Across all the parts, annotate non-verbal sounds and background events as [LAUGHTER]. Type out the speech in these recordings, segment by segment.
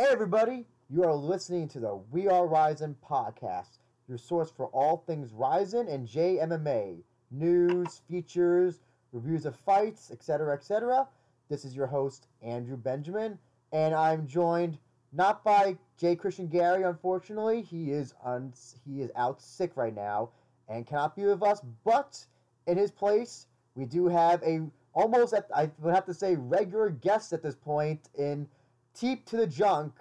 Hey, everybody! You are listening to the We Are Rizin podcast, your source for all things Rizin and JMMA news, features, reviews of fights, etc., etc. This is your host, Andrew Benjamin, and I'm joined not by J. Christian Gary, unfortunately. He is un- he is out sick right now and cannot be with us, but in his place, we do have a almost at, I would have to say regular guest at this point in Teep to the Junk,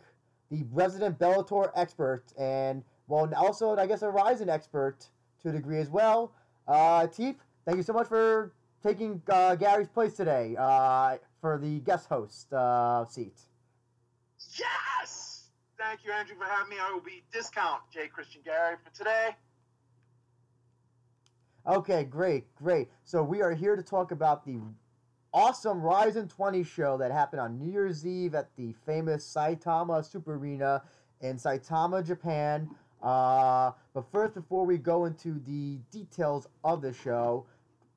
the resident Bellator expert, and well, also I guess a Rizin expert to a degree as well. Uh, Teep, thank you so much for taking uh, Gary's place today uh, for the guest host uh, seat. Yes! Thank you, Andrew, for having me. I will be discount J. Christian Gary for today. Okay, great, great. So we are here to talk about the awesome Rizin 20 show that happened on New Year's Eve at the famous Saitama Super Arena in Saitama, Japan. Uh, but first, before we go into the details of the show,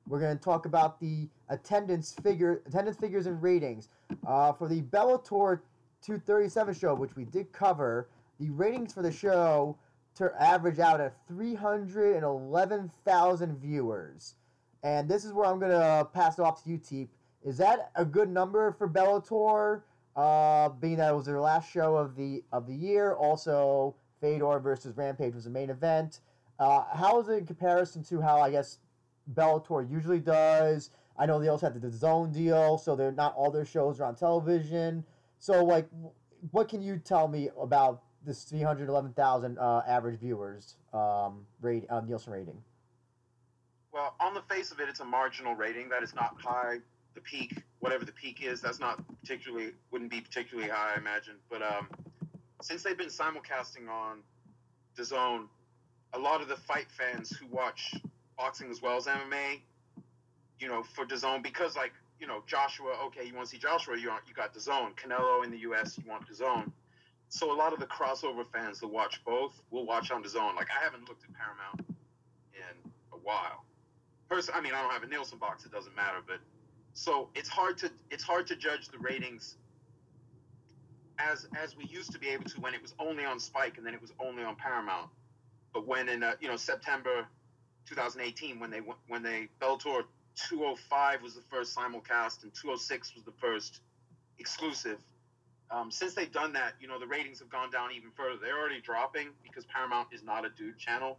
we're going to talk about the attendance figure, attendance figures and ratings uh, for the Bellator 237 show, which we did cover. The ratings for the show to average out at 311,000 viewers. And this is where I'm going to pass it off to you, Teep. Is that a good number for Bellator, uh, being that it was their last show of the of the year? Also, Fedor versus Rampage was the main event. Uh, how is it in comparison to how I guess Bellator usually does? I know they also have DAZN deal, so they're not all their shows are on television. So, like, what can you tell me about this 311,000 uh, average viewers um, rate, uh, Nielsen rating? Well, on the face of it, it's a marginal rating. That is not high. The peak, whatever the peak is, that's not particularly wouldn't be particularly high, I imagine. But um, since they've been simulcasting on DAZN, a lot of the fight fans who watch boxing as well as MMA, you know, for DAZN, because like you know Joshua, okay, you want to see Joshua, you want, you got DAZN. Canelo in the U.S., you want DAZN. So a lot of the crossover fans that watch both will watch on DAZN. Like I haven't looked at Paramount in a while. First, I mean, I don't have a Nielsen box; it doesn't matter. But so it's hard to it's hard to judge the ratings as as we used to be able to when it was only on Spike and then it was only on Paramount. But when in uh, you know September 2018, when they when they Bellator 205 was the first simulcast and 206 was the first exclusive. Um, since they've done that, you know the ratings have gone down even further. They're already dropping because Paramount is not a dude channel,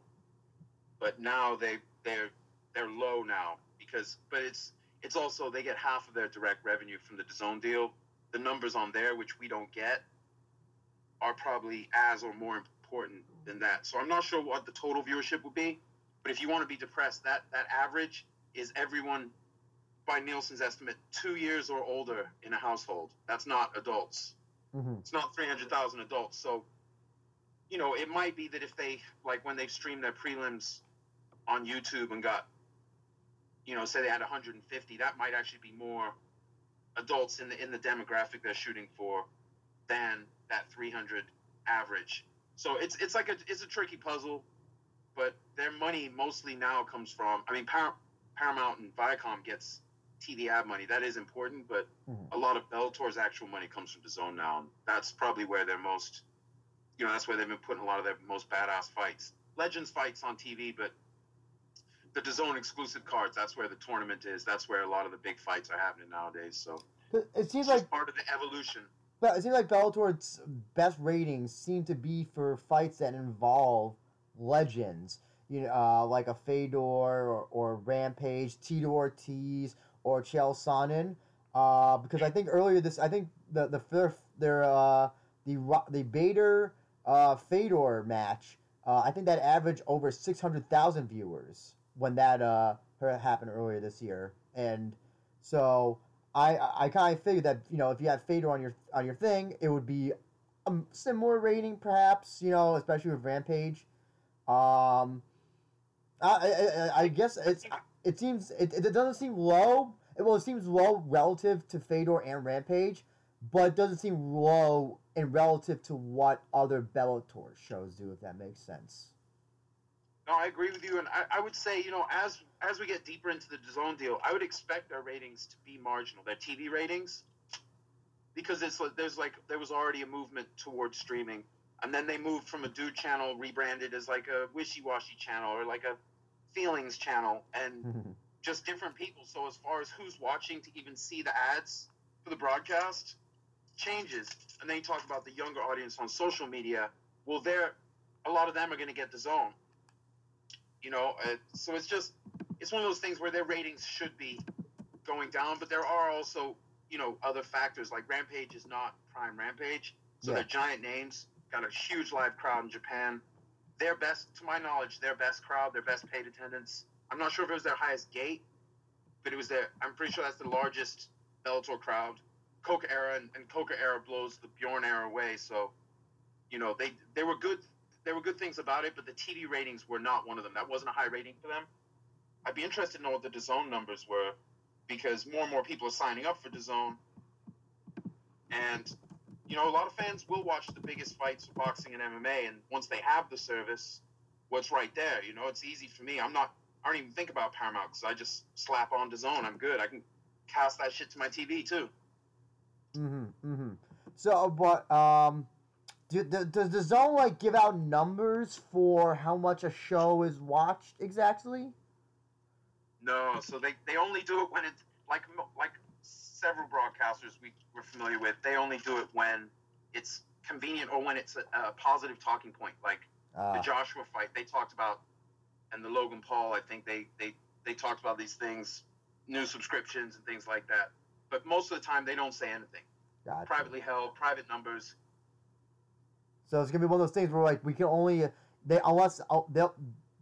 but now they they're they're low now because but it's it's also they get half of their direct revenue from the DAZN deal. The numbers on there, which we don't get, are probably as or more important than that. So I'm not sure what the total viewership would be, but if you want to be depressed, that that average is everyone by Nielsen's estimate two years or older in a household. That's not adults. Mm-hmm. It's not 300,000 adults. So, you know, it might be that if they like when they've streamed their prelims on YouTube and got you know, say they had 150, that might actually be more adults in the in the demographic they're shooting for than that 300 average. So it's it's like a it's a tricky puzzle, but their money mostly now comes from. I mean, Par- Paramount and Viacom gets TV ad money. That is important, but Mhm. a lot of Bellator's actual money comes from DAZN now. And that's probably where they're most, you know, that's where they've been putting a lot of their most badass fights. Legends fights on TV, but the DAZN exclusive cards, that's where the tournament is. That's where a lot of the big fights are happening nowadays. So It seems like part of the evolution. But it seems like Bellator's best ratings seem to be for fights that involve legends. You know, uh, like a Fedor or, or Rampage, Tito Ortiz or Chael Sonnen. Uh, because I think earlier this, I think the the their, their uh, the the Bader uh, Fedor match. Uh, I think that averaged over six hundred thousand viewers when that uh happened earlier this year, and so I I kind of figured that you know if you had Fedor on your on your thing, it would be a similar rating, perhaps. You know, especially with Rampage. Um, I I, I- I guess it's it seems it, it doesn't seem low. Well, it seems low relative to Fedor and Rampage, but it doesn't seem low in relative to what other Bellator shows do. If that makes sense. No, I agree with you, and I, I would say, you know, as as we get deeper into the zone deal, I would expect our ratings to be marginal. Their TV ratings, because it's like there's like there was already a movement towards streaming, and then they moved from a dude channel rebranded as like a wishy washy channel or like a feelings channel, and [LAUGHS] just different people. So as far as who's watching to even see the ads for the broadcast changes, and then you talk about the younger audience on social media. Well, they're a lot of them are going to get DAZN. You know, uh, so it's just it's one of those things where their ratings should be going down, but there are also you know other factors like Rampage is not prime Rampage, so Yeah. they're giant names, got a huge live crowd in Japan. Their best, to my knowledge, their best crowd, their best paid attendance. I'm not sure if it was their highest gate, but it was their. I'm pretty sure that's the largest Bellator crowd. Coker era and, and Coker era blows the Bjorn era away. So, you know, they they were good. There were good things about it, but the TV ratings were not one of them. That wasn't a high rating for them. I'd be interested to know what the DAZN numbers were, because more and more people are signing up for DAZN. And you know, a lot of fans will watch the biggest fights for boxing and MMA, and once they have the service, what's right there? You know, it's easy for me. I'm not. I don't even think about Paramount because I just slap on DAZN. I'm good. I can cast that shit to my TV too. Mm-hmm. Mm-hmm. So, but um, do, do, does DAZN like give out numbers for how much a show is watched exactly? No, so they, they only do it when it's like like several broadcasters we we're familiar with. They only do it when it's convenient or when it's a, a positive talking point. Like the Uh, Joshua fight, they talked about, and the Logan Paul. I think they they they talked about these things, new subscriptions and things like that. But most of the time, they don't say anything. gotcha. Privately held, private numbers. So it's gonna be one of those things where like we can only they unless uh, they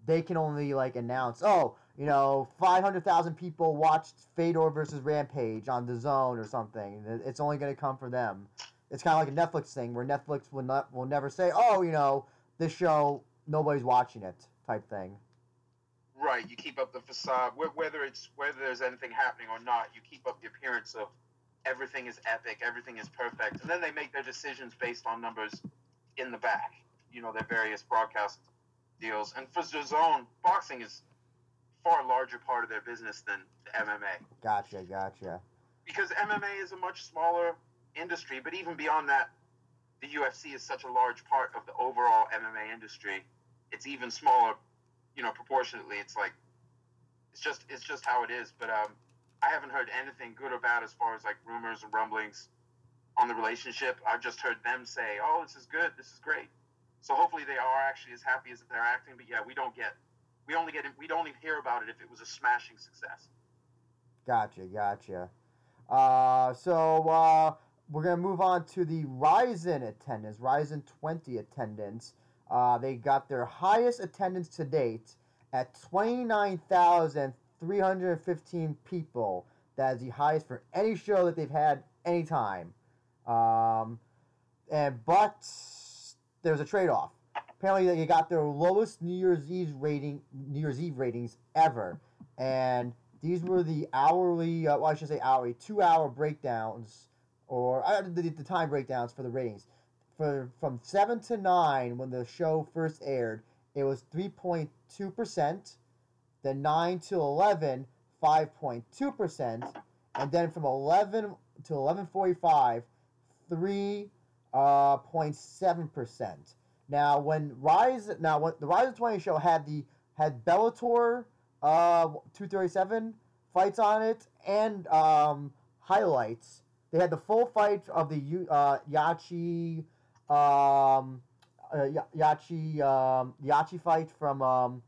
they can only like announce oh you know five hundred thousand people watched Fedor versus Rampage on DAZN or something. It's only gonna come for them. It's kind of like a Netflix thing where Netflix will not will never say oh you know this show nobody's watching it type thing. Right, you keep up the facade, whether it's whether there's anything happening or not. You keep up the appearance of everything is epic, everything is perfect, and then they make their decisions based on numbers in the back. You know, their various broadcast deals. And for DAZN, boxing is far larger part of their business than the MMA Gotcha, gotcha. because MMA is a much smaller industry. But even beyond that, the UFC is such a large part of the overall MMA industry. It's even smaller, you know, proportionately. It's like it's just it's just how it is. But um, I haven't heard anything good or bad as far as like rumors and rumblings on the relationship. I've just heard them say, "Oh, this is good. This is great." So hopefully they are actually as happy as they're acting. But yeah, we don't get we only get we'd only hear about it if it was a smashing success. Gotcha, gotcha. Uh, so uh, we're gonna move on to the Rizin attendance, Rizin 20 attendance. Uh, they got their highest attendance to date at 29,315 people. That is the highest for any show that they've had any time. Um, and but there's a trade-off. Apparently, they got their lowest New Year's Eve rating, New Year's Eve ratings ever, and these were the hourly, uh, well, I should say hourly, two-hour breakdowns, or uh, the, the time breakdowns for the ratings. For from seven to nine, when the show first aired, it was three point two percent. Then nine to 11, 5.2 percent, and then from eleven to eleven forty-five, three uh, 0.7 percent. Now, when Rise, now when the Rise of Twenty show had the had Bellator uh, 237 fights on it and um, highlights. They had the full fight of the uh, Yachi um, uh, Yachi um, Yachi fight from um,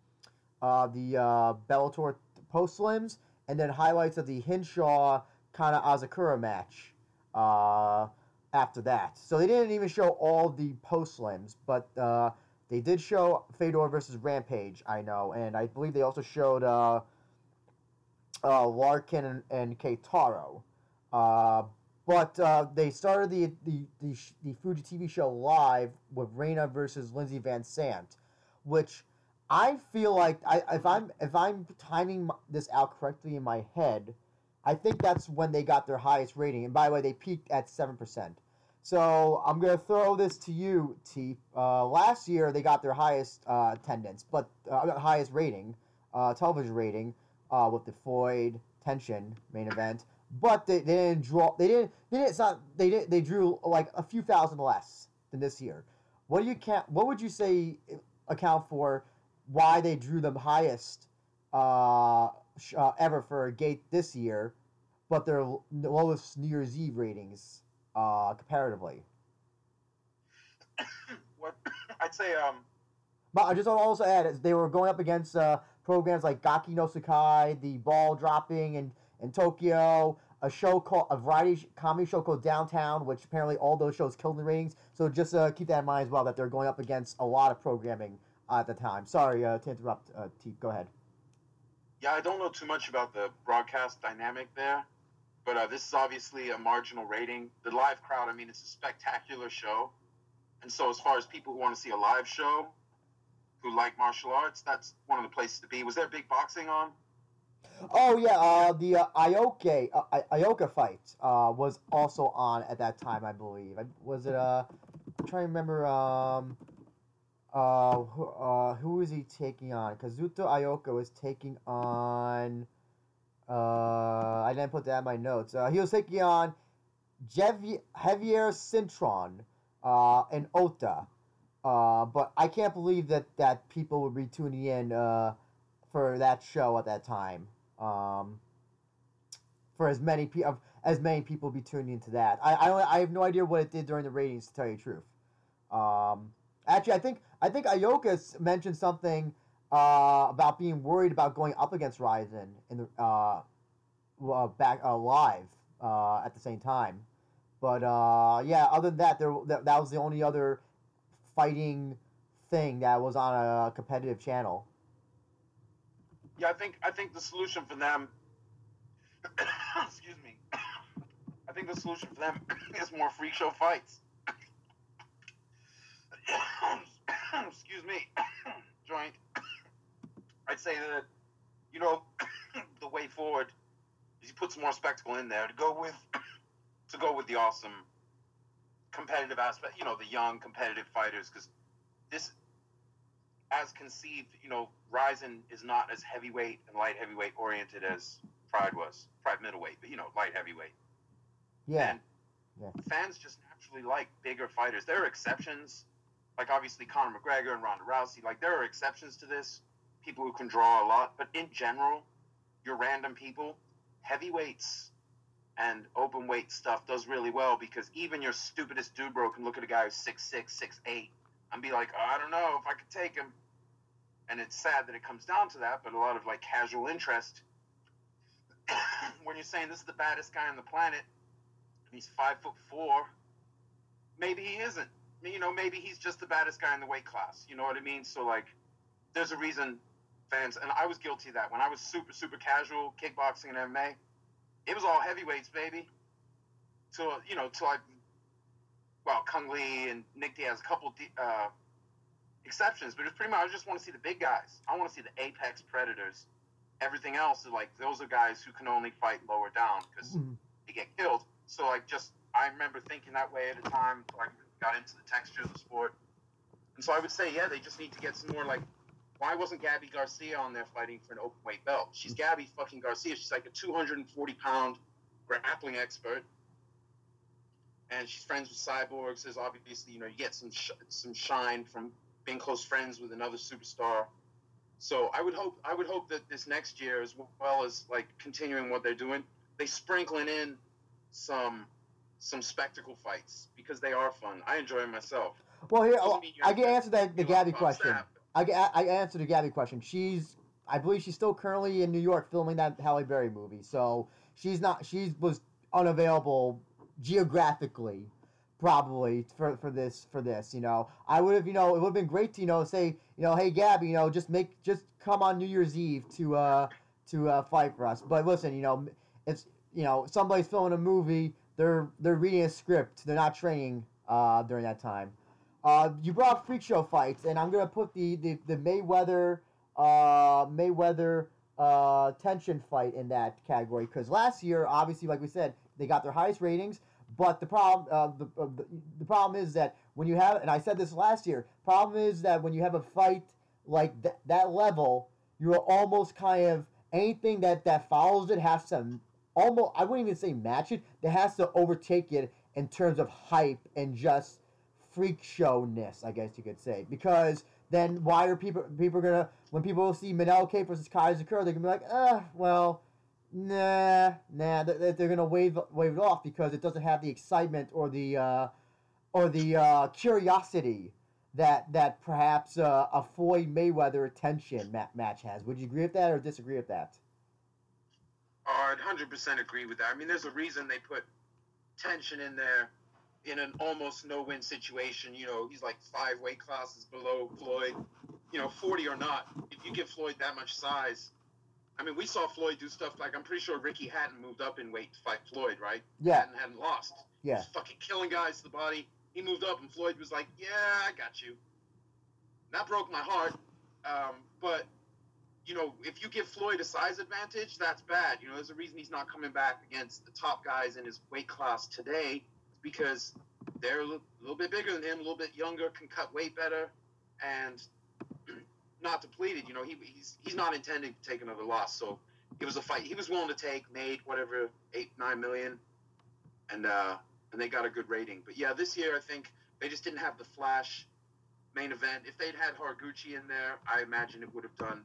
uh, the uh, Bellator postlims, and then highlights of the Hinshaw Kana Azakura match uh, after that. So they didn't even show all the postlims, but uh, they did show Fedor versus Rampage, I know, and I believe they also showed uh, uh, Larkin and, and Keitaro. Uh, but uh, they started the the, the the Fuji TV show live with Reina versus Lindsay Van Sant, which I feel like I, if I'm if I'm timing this out correctly in my head, I think that's when they got their highest rating. And by the way, they peaked at seven percent. So I'm gonna throw this to you, T. Uh, last year they got their highest uh, attendance, but uh, highest rating, uh, television rating, uh, with the Floyd Tenshin main event. but they, they didn't draw. They didn't. They didn't. It's not. They did. They drew like a few thousand less than this year. What do you count? What would you say account for why they drew the highest uh, ever for a gate this year, but their lowest New Year's Eve ratings uh, comparatively? [COUGHS] what [COUGHS] I'd say, um, but I just also add is they were going up against uh, programs like Gaki no Tsukai, the ball dropping in, in Tokyo, a show called a variety comedy show called Downtown, which apparently all those shows killed the ratings. So just uh, keep that in mind as well that they're going up against a lot of programming uh, at the time. Sorry uh, to interrupt, uh, T. Go ahead. Yeah, I don't know too much about the broadcast dynamic there, but uh, this is obviously a marginal rating. The live crowd, I mean, it's a spectacular show. And so, as far as people who want to see a live show, who like martial arts, that's one of the places to be. Was there big boxing on? Oh yeah, uh, the uh, Ioka uh, Ioka fight uh, was also on at that time, I believe. Was it? Uh, I'm trying to remember. Um, uh, who, uh, he taking on? Kazuto Ioka was taking on. Uh, I didn't put that in my notes. Uh, he was taking on Jev Javier Cintron uh, and Ota. Uh, but I can't believe that, that people would be tuning in uh, for that show at that time. Um, for as many people as many people be tuning into that. I, I I have no idea what it did during the ratings to tell you the truth. Um, actually, I think I think Ioka mentioned something uh, about being worried about going up against Rizin in the uh, uh, back uh, live uh, at the same time. But uh, yeah, other than that, there that, that was the only other fighting thing that was on a competitive channel. Yeah, I think I think the solution for them. [COUGHS] excuse me. [COUGHS] I think the solution for them [COUGHS] is more freak show fights. excuse me, joint. I'd say that you know [COUGHS] the way forward is you put some more spectacle in there to go with [COUGHS] to go with the awesome competitive aspect. You know, the young competitive fighters because this as conceived, you know, Rizin is not as heavyweight and light heavyweight oriented as Pride was. Pride middleweight, but you know, light heavyweight. Yeah. And yeah. fans just naturally like bigger fighters. There are exceptions, like obviously Conor McGregor and Ronda Rousey. Like there are exceptions to this, people who can draw a lot. But in general, your random people, heavyweights and open weight stuff does really well because even your stupidest dude bro can look at a guy who's six six, six eight, and be like, oh, I don't know if I could take him and it's sad that it comes down to that, but a lot of like casual interest. [COUGHS] when you're saying this is the baddest guy on the planet, he's five foot four, maybe he isn't. You know, maybe he's just the baddest guy in the weight class. You know what I mean? So like, there's a reason fans, and I was guilty of that when I was super super casual kickboxing and MMA. It was all heavyweights, baby. Till you know, till I, well, Cung Le and Nick Diaz, a couple uh, exceptions, but it's pretty much I just want to see the big guys. I want to see the apex predators. Everything else is like those are guys who can only fight lower down because mm-hmm. they get killed. So like just I remember thinking that way at a time. I got into the texture of the sport, and so I would say yeah, they just need to get some more like. Why wasn't Gabby Garcia on there fighting for an open weight belt? She's Gabby fucking Garcia. She's like a 240 pound grappling expert and she's friends with cyborgs. There's obviously, you know, you get some sh- some shine from being close friends with another superstar. So I would hope I would hope that this next year, as well as like continuing what they're doing, they sprinkling in some some spectacle fights because they are fun. I enjoy them myself. Well, here oh, I can answer that the Gabby question. I, I answer the Gabby question. She's I believe she's still currently in New York filming that Halle Berry movie. So she's not she was unavailable geographically probably for, for this for this you know i would have you know it would have been great to you know say you know hey gabby you know just make just come on new year's eve to uh to uh, fight for us but listen you know it's you know somebody's filming a movie they're they're reading a script they're not training uh during that time uh you brought freak show fights and i'm gonna put the the, the mayweather uh mayweather uh Tenshin fight in that category because last year obviously like we said they got their highest ratings but the problem, uh, the, uh, the, the problem is that when you have, and I said this last year, problem is that when you have a fight like th- that level, you're almost kind of anything that that follows it has to almost I wouldn't even say match it. That has to overtake it in terms of hype and just freak showness, I guess you could say. Because then why are people people gonna when people see Manel K versus Kai Kerr, they're gonna be like, ah, well, nah, nah. They're, they're gonna wave wave it off because it doesn't have the excitement or the uh, or the uh, curiosity that that perhaps uh, a Floyd Mayweather attention ma- match has. Would you agree with that or disagree with that? I'd hundred percent agree with that. I mean, there's a reason they put Tenshin in there in an almost no-win situation. You know, he's like five weight classes below Floyd. You know, forty or not, if you give Floyd that much size, I mean, we saw Floyd do stuff like I'm pretty sure Ricky Hatton moved up in weight to fight Floyd, right? Yeah. Hatton hadn't lost. Yeah. He's fucking killing guys to the body. He moved up, and Floyd was like, "Yeah, I got you." That broke my heart. Um, but you know, if you give Floyd a size advantage, that's bad. You know, there's a reason he's not coming back against the top guys in his weight class today because they're a little, little bit bigger than him, a little bit younger, can cut weight better, and [CLEARS THROAT] not depleted. You know, he, he's he's not intending to take another loss. So it was a fight he was willing to take, made whatever eight nine million, and uh, and they got a good rating. But yeah, this year I think they just didn't have the flash main event. If they'd had Horiguchi in there, I imagine it would have done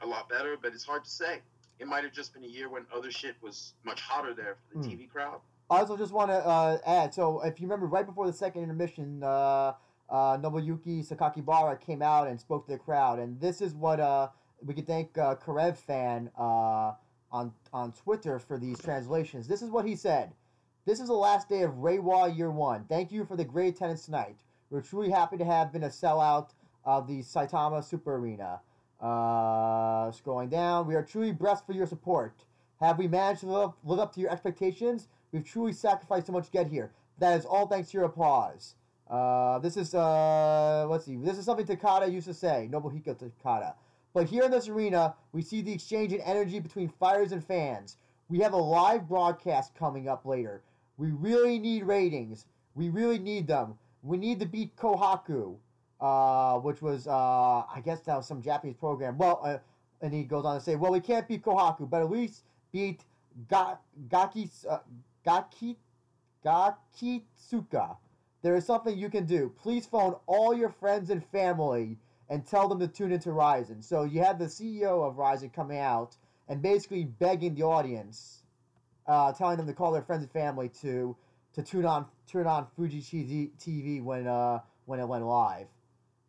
a lot better. But it's hard to say. It might have just been a year when other shit was much hotter there for the Hmm. TV crowd. I also just want to uh, add. So, if you remember, right before the second intermission, uh, uh, Nobuyuki Sakakibara came out and spoke to the crowd, and this is what uh, we could thank uh, Karev fan uh, on on Twitter for these translations. This is what he said. This is the last day of Reiwa Year One. Thank you for the great attendance tonight. We're truly happy to have been a sellout of the Saitama Super Arena. Uh, scrolling down, we are truly blessed for your support. Have we managed to live up, live up to your expectations? We've truly sacrificed so much to get here. That is all thanks to your applause. Uh, this is uh, let's see. This is something Takada used to say, Nobuhiko Takada. But here in this arena, we see the exchange in energy between fighters and fans. We have a live broadcast coming up later. We really need ratings. We really need them. We need to beat Kohaku, uh, which was uh, I guess that was some Japanese program. Well, uh, and he goes on to say, well, we can't beat Kohaku, but at least beat Ga- Gaki uh, Gaki Gakitsuka. There is something you can do. Please phone all your friends and family and tell them to tune into Rizin. So you have the CEO of Rizin coming out and basically begging the audience, uh, telling them to call their friends and family to to tune on turn on Fuji TV when uh when it went live.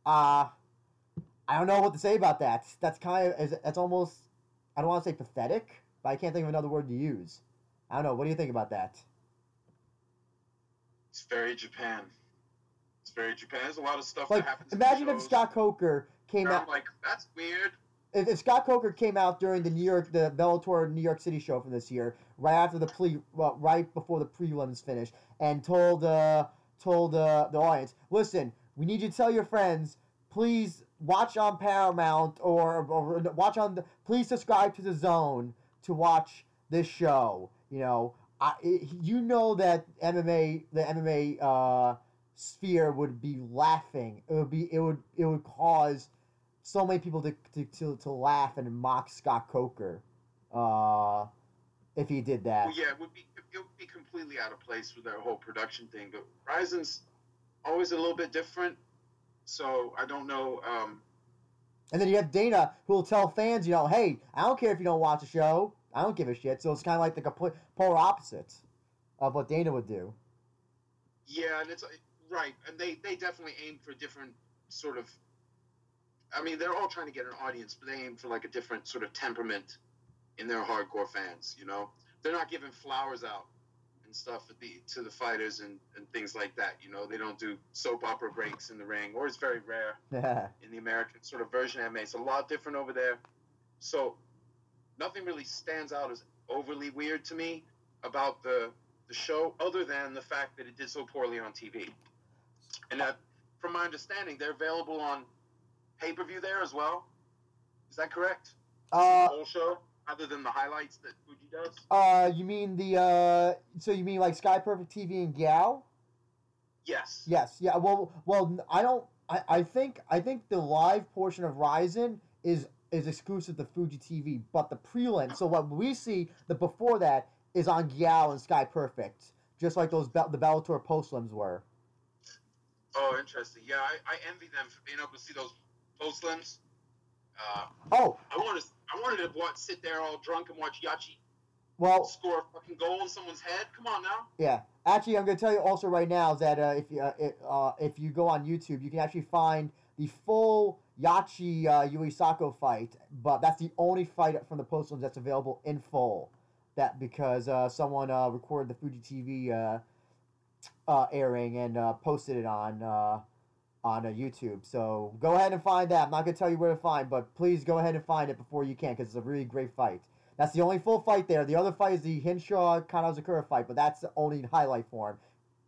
Uh I don't know what to say about that. That's kind of that's almost I don't want to say pathetic, but I can't think of another word to use. I don't know. What do you think about that? It's very Japan. It's very Japan. There's a lot of stuff Like, that happens. imagine if. Scott Coker came out. I'm like, that's weird. if, if Scott Coker came out during the New York, the Bellator New York City show from this year, right after the pre, well, right before the prelims finished, and told uh, told uh, the audience, listen, we need you to tell your friends, please watch on Paramount or, or watch on the, please subscribe to DAZN to watch this show. You know, I, you know that MMA, the MMA uh, sphere would be laughing. It would be, it would, it would cause so many people to, to, to, to laugh and mock Scott Coker uh, if he did that. Well, yeah, it would be it would be completely out of place with their whole production thing. But Rizin's always a little bit different, so I don't know. Um, And then you have Dana who will tell fans, you know, hey, I don't care if you don't watch the show. I don't give a shit. So it's kind of like the complete polar opposite of what Dana would do. yeah, and it's uh, right, and they they definitely aim for different sort of. I mean, they're all trying to get an audience, but they aim for like a different sort of temperament in their hardcore fans. You know, they're not giving flowers out and stuff at the, to the fighters and, and things like that. You know, they don't do soap opera breaks in the ring, or it's very rare. [LAUGHS] in the American sort of version of MMA. It's a lot different over there. So nothing really stands out as overly weird to me about the the show, other than the fact that it did so poorly on TV. And that, from my understanding, they're available on pay per view there as well. Is that correct? the uh, whole show, other than the highlights that Fuji does. uh, you mean the, uh, so you mean like Sky Perfect TV and Gal? Yes. Yes, yeah. Well, well, I don't. I, I think I think the live portion of Rizin is is exclusive to Fuji TV, but the prelim. So what we see the before that is on Gyal and Sky Perfect, just like those the Bellator postlims were. Oh, interesting. Yeah, I, I envy them for being able to see those postlims. Uh, Oh, I wanted I wanted to watch, sit there all drunk and watch Yachi well, score a fucking goal in someone's head. Come on now. Yeah, actually, I'm going to tell you also right now is that uh, if you uh, it, uh, if you go on YouTube, you can actually find the full Yachi uh, Yui Sako fight, but that's the only fight from the postlims that's available in full. That because uh, someone uh, recorded the Fuji TV uh, uh, airing and uh, posted it on on YouTube. So go ahead and find that. I'm not to tell you where to find, but please go ahead and find it before you can because it's a really great fight. That's the only full fight there. The other fight is the Hinshaw Kanazakura fight, but that's only highlight form.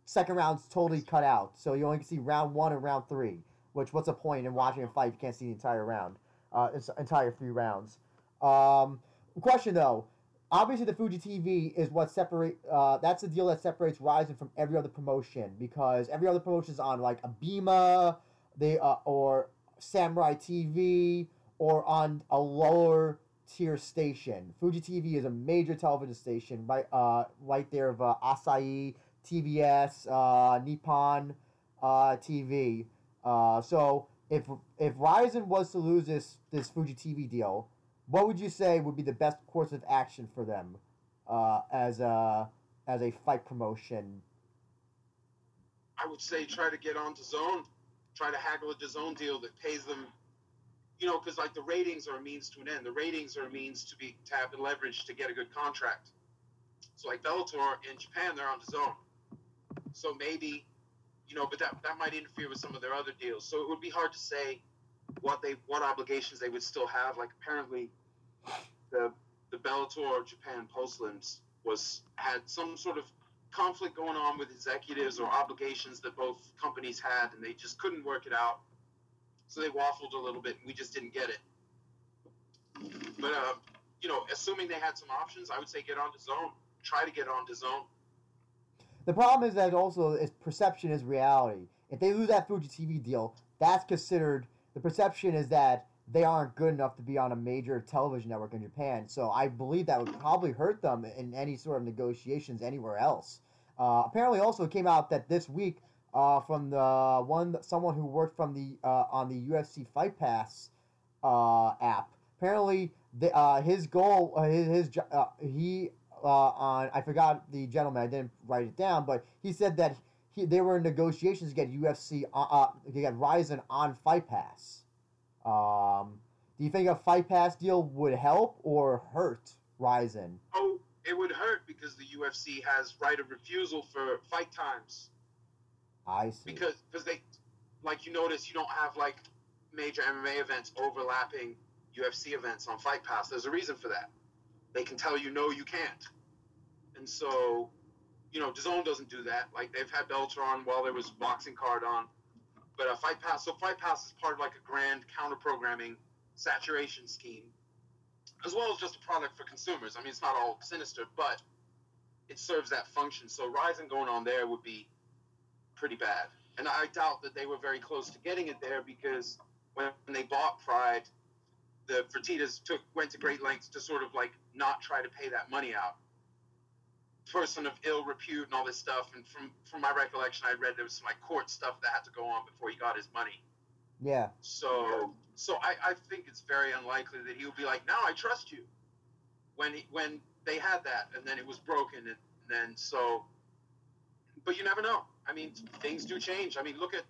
Second round's totally cut out, so you only can see round one and round three. Which what's the point in watching a fight if you can't see the entire round, uh, entire three rounds. Um, question though, obviously the Fuji TV is what separate. Uh, that's the deal that separates Rizin from every other promotion because every other promotion is on like Abema, they uh, or Samurai TV or on a lower tier station. Fuji TV is a major television station, right? Uh, right there of uh, Asahi, TBS, uh, Nippon, uh, TV. Uh, so if if Rizin was to lose this this Fuji TV deal, what would you say would be the best course of action for them uh, as a as a fight promotion? I would say try to get onto Zone, try to haggle a Zone deal that pays them. You know, because like the ratings are a means to an end. The ratings are a means to be to have the leverage to get a good contract. So like Bellator in Japan, they're on DAZN. So maybe, you know, but that that might interfere with some of their other deals. So it would be hard to say what they what obligations they would still have. Like apparently, the the Bellator Japan postlims was had some sort of conflict going on with executives or obligations that both companies had, and they just couldn't work it out. So they waffled a little bit, and we just didn't get it. But uh, you know, assuming they had some options, I would say get on to Zone. Try to get on to Zone. The problem is that also is perception is reality. If they lose that Fuji TV deal, that's considered the perception is that they aren't good enough to be on a major television network in Japan. So I believe that would probably hurt them in any sort of negotiations anywhere else. Uh, apparently, also it came out that this week uh, from the one someone who worked from the uh, on the UFC Fight Pass uh, app. Apparently, the, uh, his goal, uh, his, his he uh, on I forgot the gentleman. I didn't write it down, but he said that he they were in negotiations to get UFC uh, uh, to get Rizin on Fight Pass. Um, do you think a Fight Pass deal would help or hurt Rizin? Oh, it would hurt because the UFC has right of refusal for fight times. I see. because because they like you notice you don't have like major MMA events overlapping UFC events on Fight Pass. There's a reason for that. They can tell you no, you can't, and so you know DAZN doesn't do that. Like they've had Bellator on while there was boxing card on, but a Fight Pass. So Fight Pass is part of like a grand counter programming saturation scheme, as well as just a product for consumers. I mean, it's not all sinister, but it serves that function. So Rizin going on there would be pretty bad. And I doubt that they were very close to getting it there because when they bought Pride, the Fertitas took went to great lengths to sort of like not try to pay that money out. Person of ill repute and all this stuff. And from from my recollection, I read there was some like court stuff that had to go on before he got his money. Yeah. So so I, I think it's very unlikely that he would be like, now I trust you. When he, when they had that and then it was broken and then so. But you never know. I mean, things do change. I mean, look at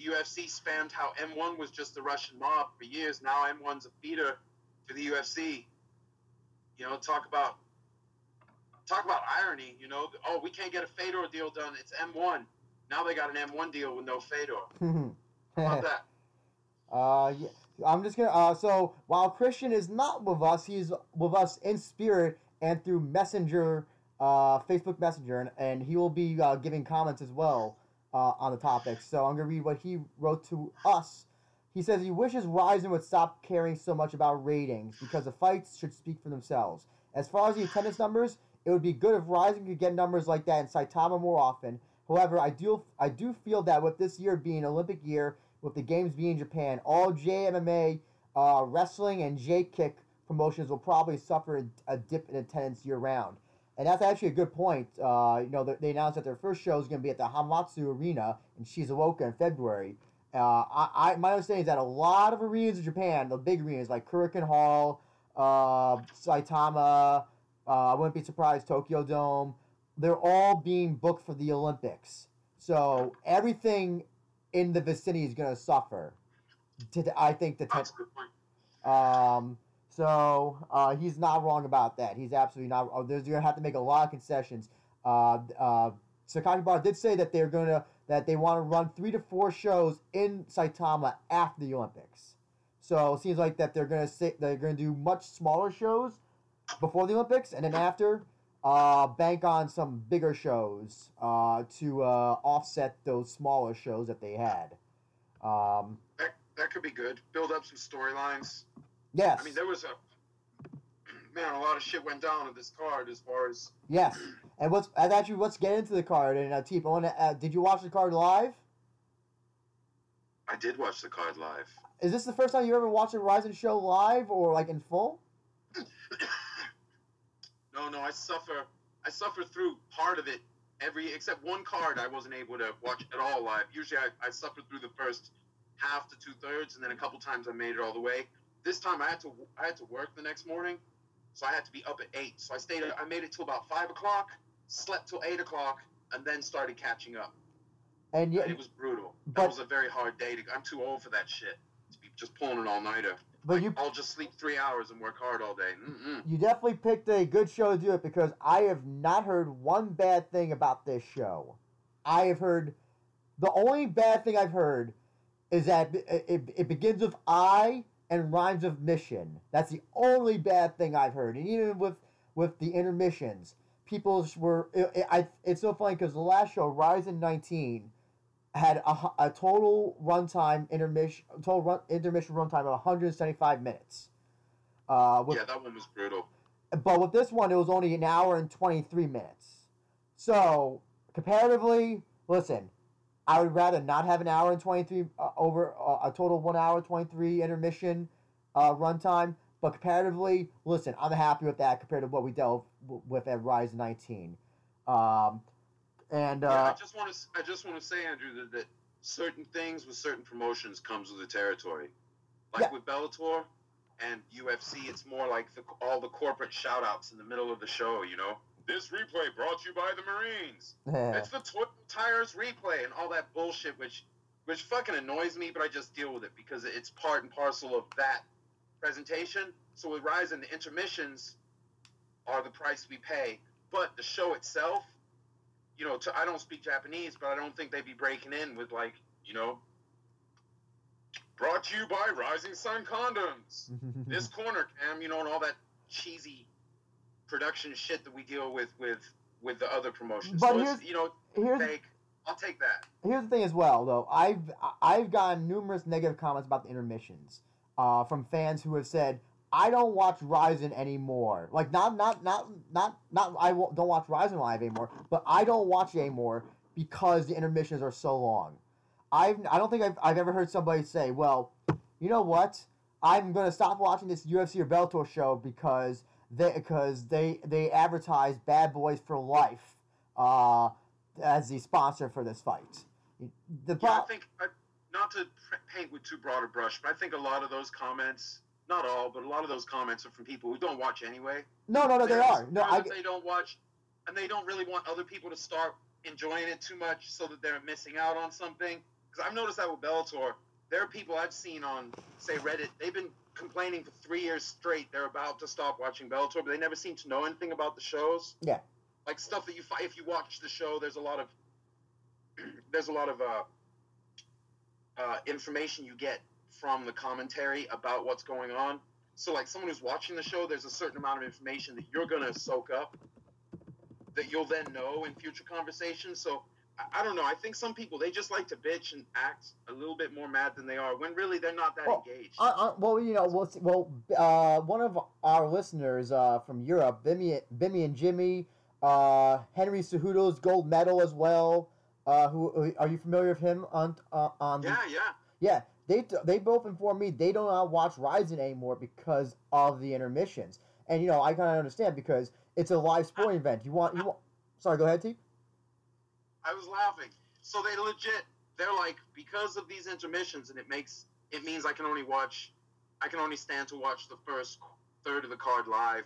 the UFC spammed how M1 was just the Russian mob for years. Now M1's a feeder for the UFC. You know, talk about talk about irony. You know, oh, we can't get a Fedor deal done. It's M1. Now they got an M1 deal with no Fedor. [LAUGHS] How about [LAUGHS] that? Uh, yeah, I'm just gonna. Uh, so while Christian is not with us, he's with us in spirit and through Messenger, uh, Facebook Messenger, and, and he will be uh, giving comments as well uh, on the topic. So I'm gonna read what he wrote to us. He says he wishes Rizin would stop caring so much about ratings because the fights should speak for themselves. As far as the attendance numbers, it would be good if Rizin could get numbers like that in Saitama more often. However, I do I do feel that with this year being Olympic year, with the games being Japan, all JMMA uh, wrestling and J kick promotions will probably suffer a dip in attendance year round. And that's actually a good point. Uh, you know, they- announced that their first show is going to be at the Hamamatsu Arena in Shizuoka in February. Uh, I, I my understanding is that a lot of arenas in Japan, the big arenas like Korakuen Hall, uh, Saitama, uh, I wouldn't be surprised Tokyo Dome, they're all being booked for the Olympics. So everything in the vicinity is going to suffer. I think the That's a good point. um, so uh, he's not wrong about that. He's absolutely not. Oh, there's you're gonna have to make a lot of concessions. Uh, uh, Sakakibara did say that they're gonna that they want to run three to four shows in Saitama after the Olympics. So it seems like that they're gonna say they're gonna do much smaller shows before the Olympics, and then after, uh, bank on some bigger shows uh, to uh, offset those smaller shows that they had. Um, That, that could be good. Build up some storylines. Yes. I mean, there was a [CLEARS THROAT] man. A lot of shit went down on this card as far as Yes, and what's and actually let's get into the card. And uh, Teep, I want to. Uh, did you watch the card live? I did watch the card live. Is this the first time you ever watched a Rizin show live or like in full? [COUGHS] no, no, I suffer. I suffer through part of it every except one card. I wasn't able to watch at all live. Usually, I, I suffered through the first half to two thirds, and then a couple times I made it all the way. This time, I had to I had to work the next morning, so I had to be up at eight. So I stayed. I made it till about five o'clock. Slept till eight o'clock, and then started catching up. And And it was brutal. But- that was a very hard day. To, I'm too old for that shit. To be just pulling an all nighter. but you I'll just sleep three hours and work hard all day. Mm-mm. you definitely picked a good show to do it because I have not heard one bad thing about this show. I have heard the only bad thing I've heard is that it, it, it begins with I and rhymes of mission. That's the only bad thing I've heard. And even with with the intermissions, people were. It, it, I, it's so funny because the last show, Rizin 19, had a, a total runtime intermission total run, intermission runtime of 175 minutes. Uh, with yeah, that one was brutal. but with this one, it was only an hour and 23 minutes. So, comparatively, listen, I would rather not have an hour and 23 uh, over uh, a total one hour 23 intermission uh, runtime. But comparatively, listen, I'm happy with that compared to what we dealt with at Rise 19. Um, and yeah, uh, I just want to. I just want to say, Andrew, that, that certain things with certain promotions comes with the territory. Like Yeah. with Bellator and UFC, it's more like the, all the corporate shout outs in the middle of the show. You know, this replay brought to you by the Marines. It's the Toyota Tires replay and all that bullshit, which which fucking annoys me, but I just deal with it because it's part and parcel of that presentation. So with Rizin, the intermissions are the price we pay, but the show itself, you know, to, I don't speak Japanese, but I don't think they'd be breaking in with like, you know, brought to you by Rising Sun Condoms. [LAUGHS] This corner cam, you know, and all that cheesy production shit that we deal with with with the other promotions. But so here's- you know, here's. I'll take that. here's the thing as well though i've i've gotten numerous negative comments about the intermissions uh, from fans who have said i don't watch Rizin anymore like not not not not not i don't watch Rizin live anymore but i don't watch it anymore because the intermissions are so long i've i don't think i've, I've ever heard somebody say well you know what i'm going to stop watching this ufc or bellator show because because they they advertise bad boys for life uh, as the sponsor for this fight. The Yeah, I think I, not to paint with too broad a brush, but I think a lot of those comments, not all, but a lot of those comments are from people who don't watch anyway. no, no, no, they There's are. No, I, they don't watch, and they don't really want other people to start enjoying it too much, so that they're missing out on something. Because I've noticed that with Bellator, there are people I've seen on, say, Reddit. They've been complaining for three years straight. They're about to stop watching Bellator, but they never seem to know anything about the shows. Yeah. Like stuff that you find if you watch the show. There's a lot of [CLEARS THROAT] there's a lot of uh, uh, information you get from the commentary about what's going on. So, like someone who's watching the show, there's a certain amount of information that you're gonna soak up that you'll then know in future conversations. So, I, I don't know. I think some people they just like to bitch and act a little bit more mad than they are when really they're not that Well, engaged. uh, uh, well, you know, we'll, well, uh, one of our listeners uh, from Europe, Bimmy, Bimmy and Jimmy, uh, Henry Cejudo's gold medal as well. Uh, who are you familiar with him on uh, on? the- yeah, yeah. Yeah, they they both informed me they do not watch Rizin anymore because of the intermissions. And you know, I kind of understand because it's a live sporting event. You want you want. Sorry, go ahead, T. I was laughing. So they legit, they're like because of these intermissions, and it makes it means I can only watch, I can only stand to watch the first third of the card live,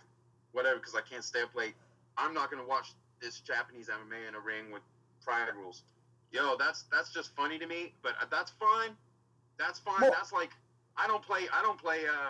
whatever, because I can't stay up late. I'm not gonna watch this Japanese MMA in a ring with pride rules. Yo, that's that's just funny to me, but uh, that's fine. That's fine. Well- that's like I don't play I don't play uh,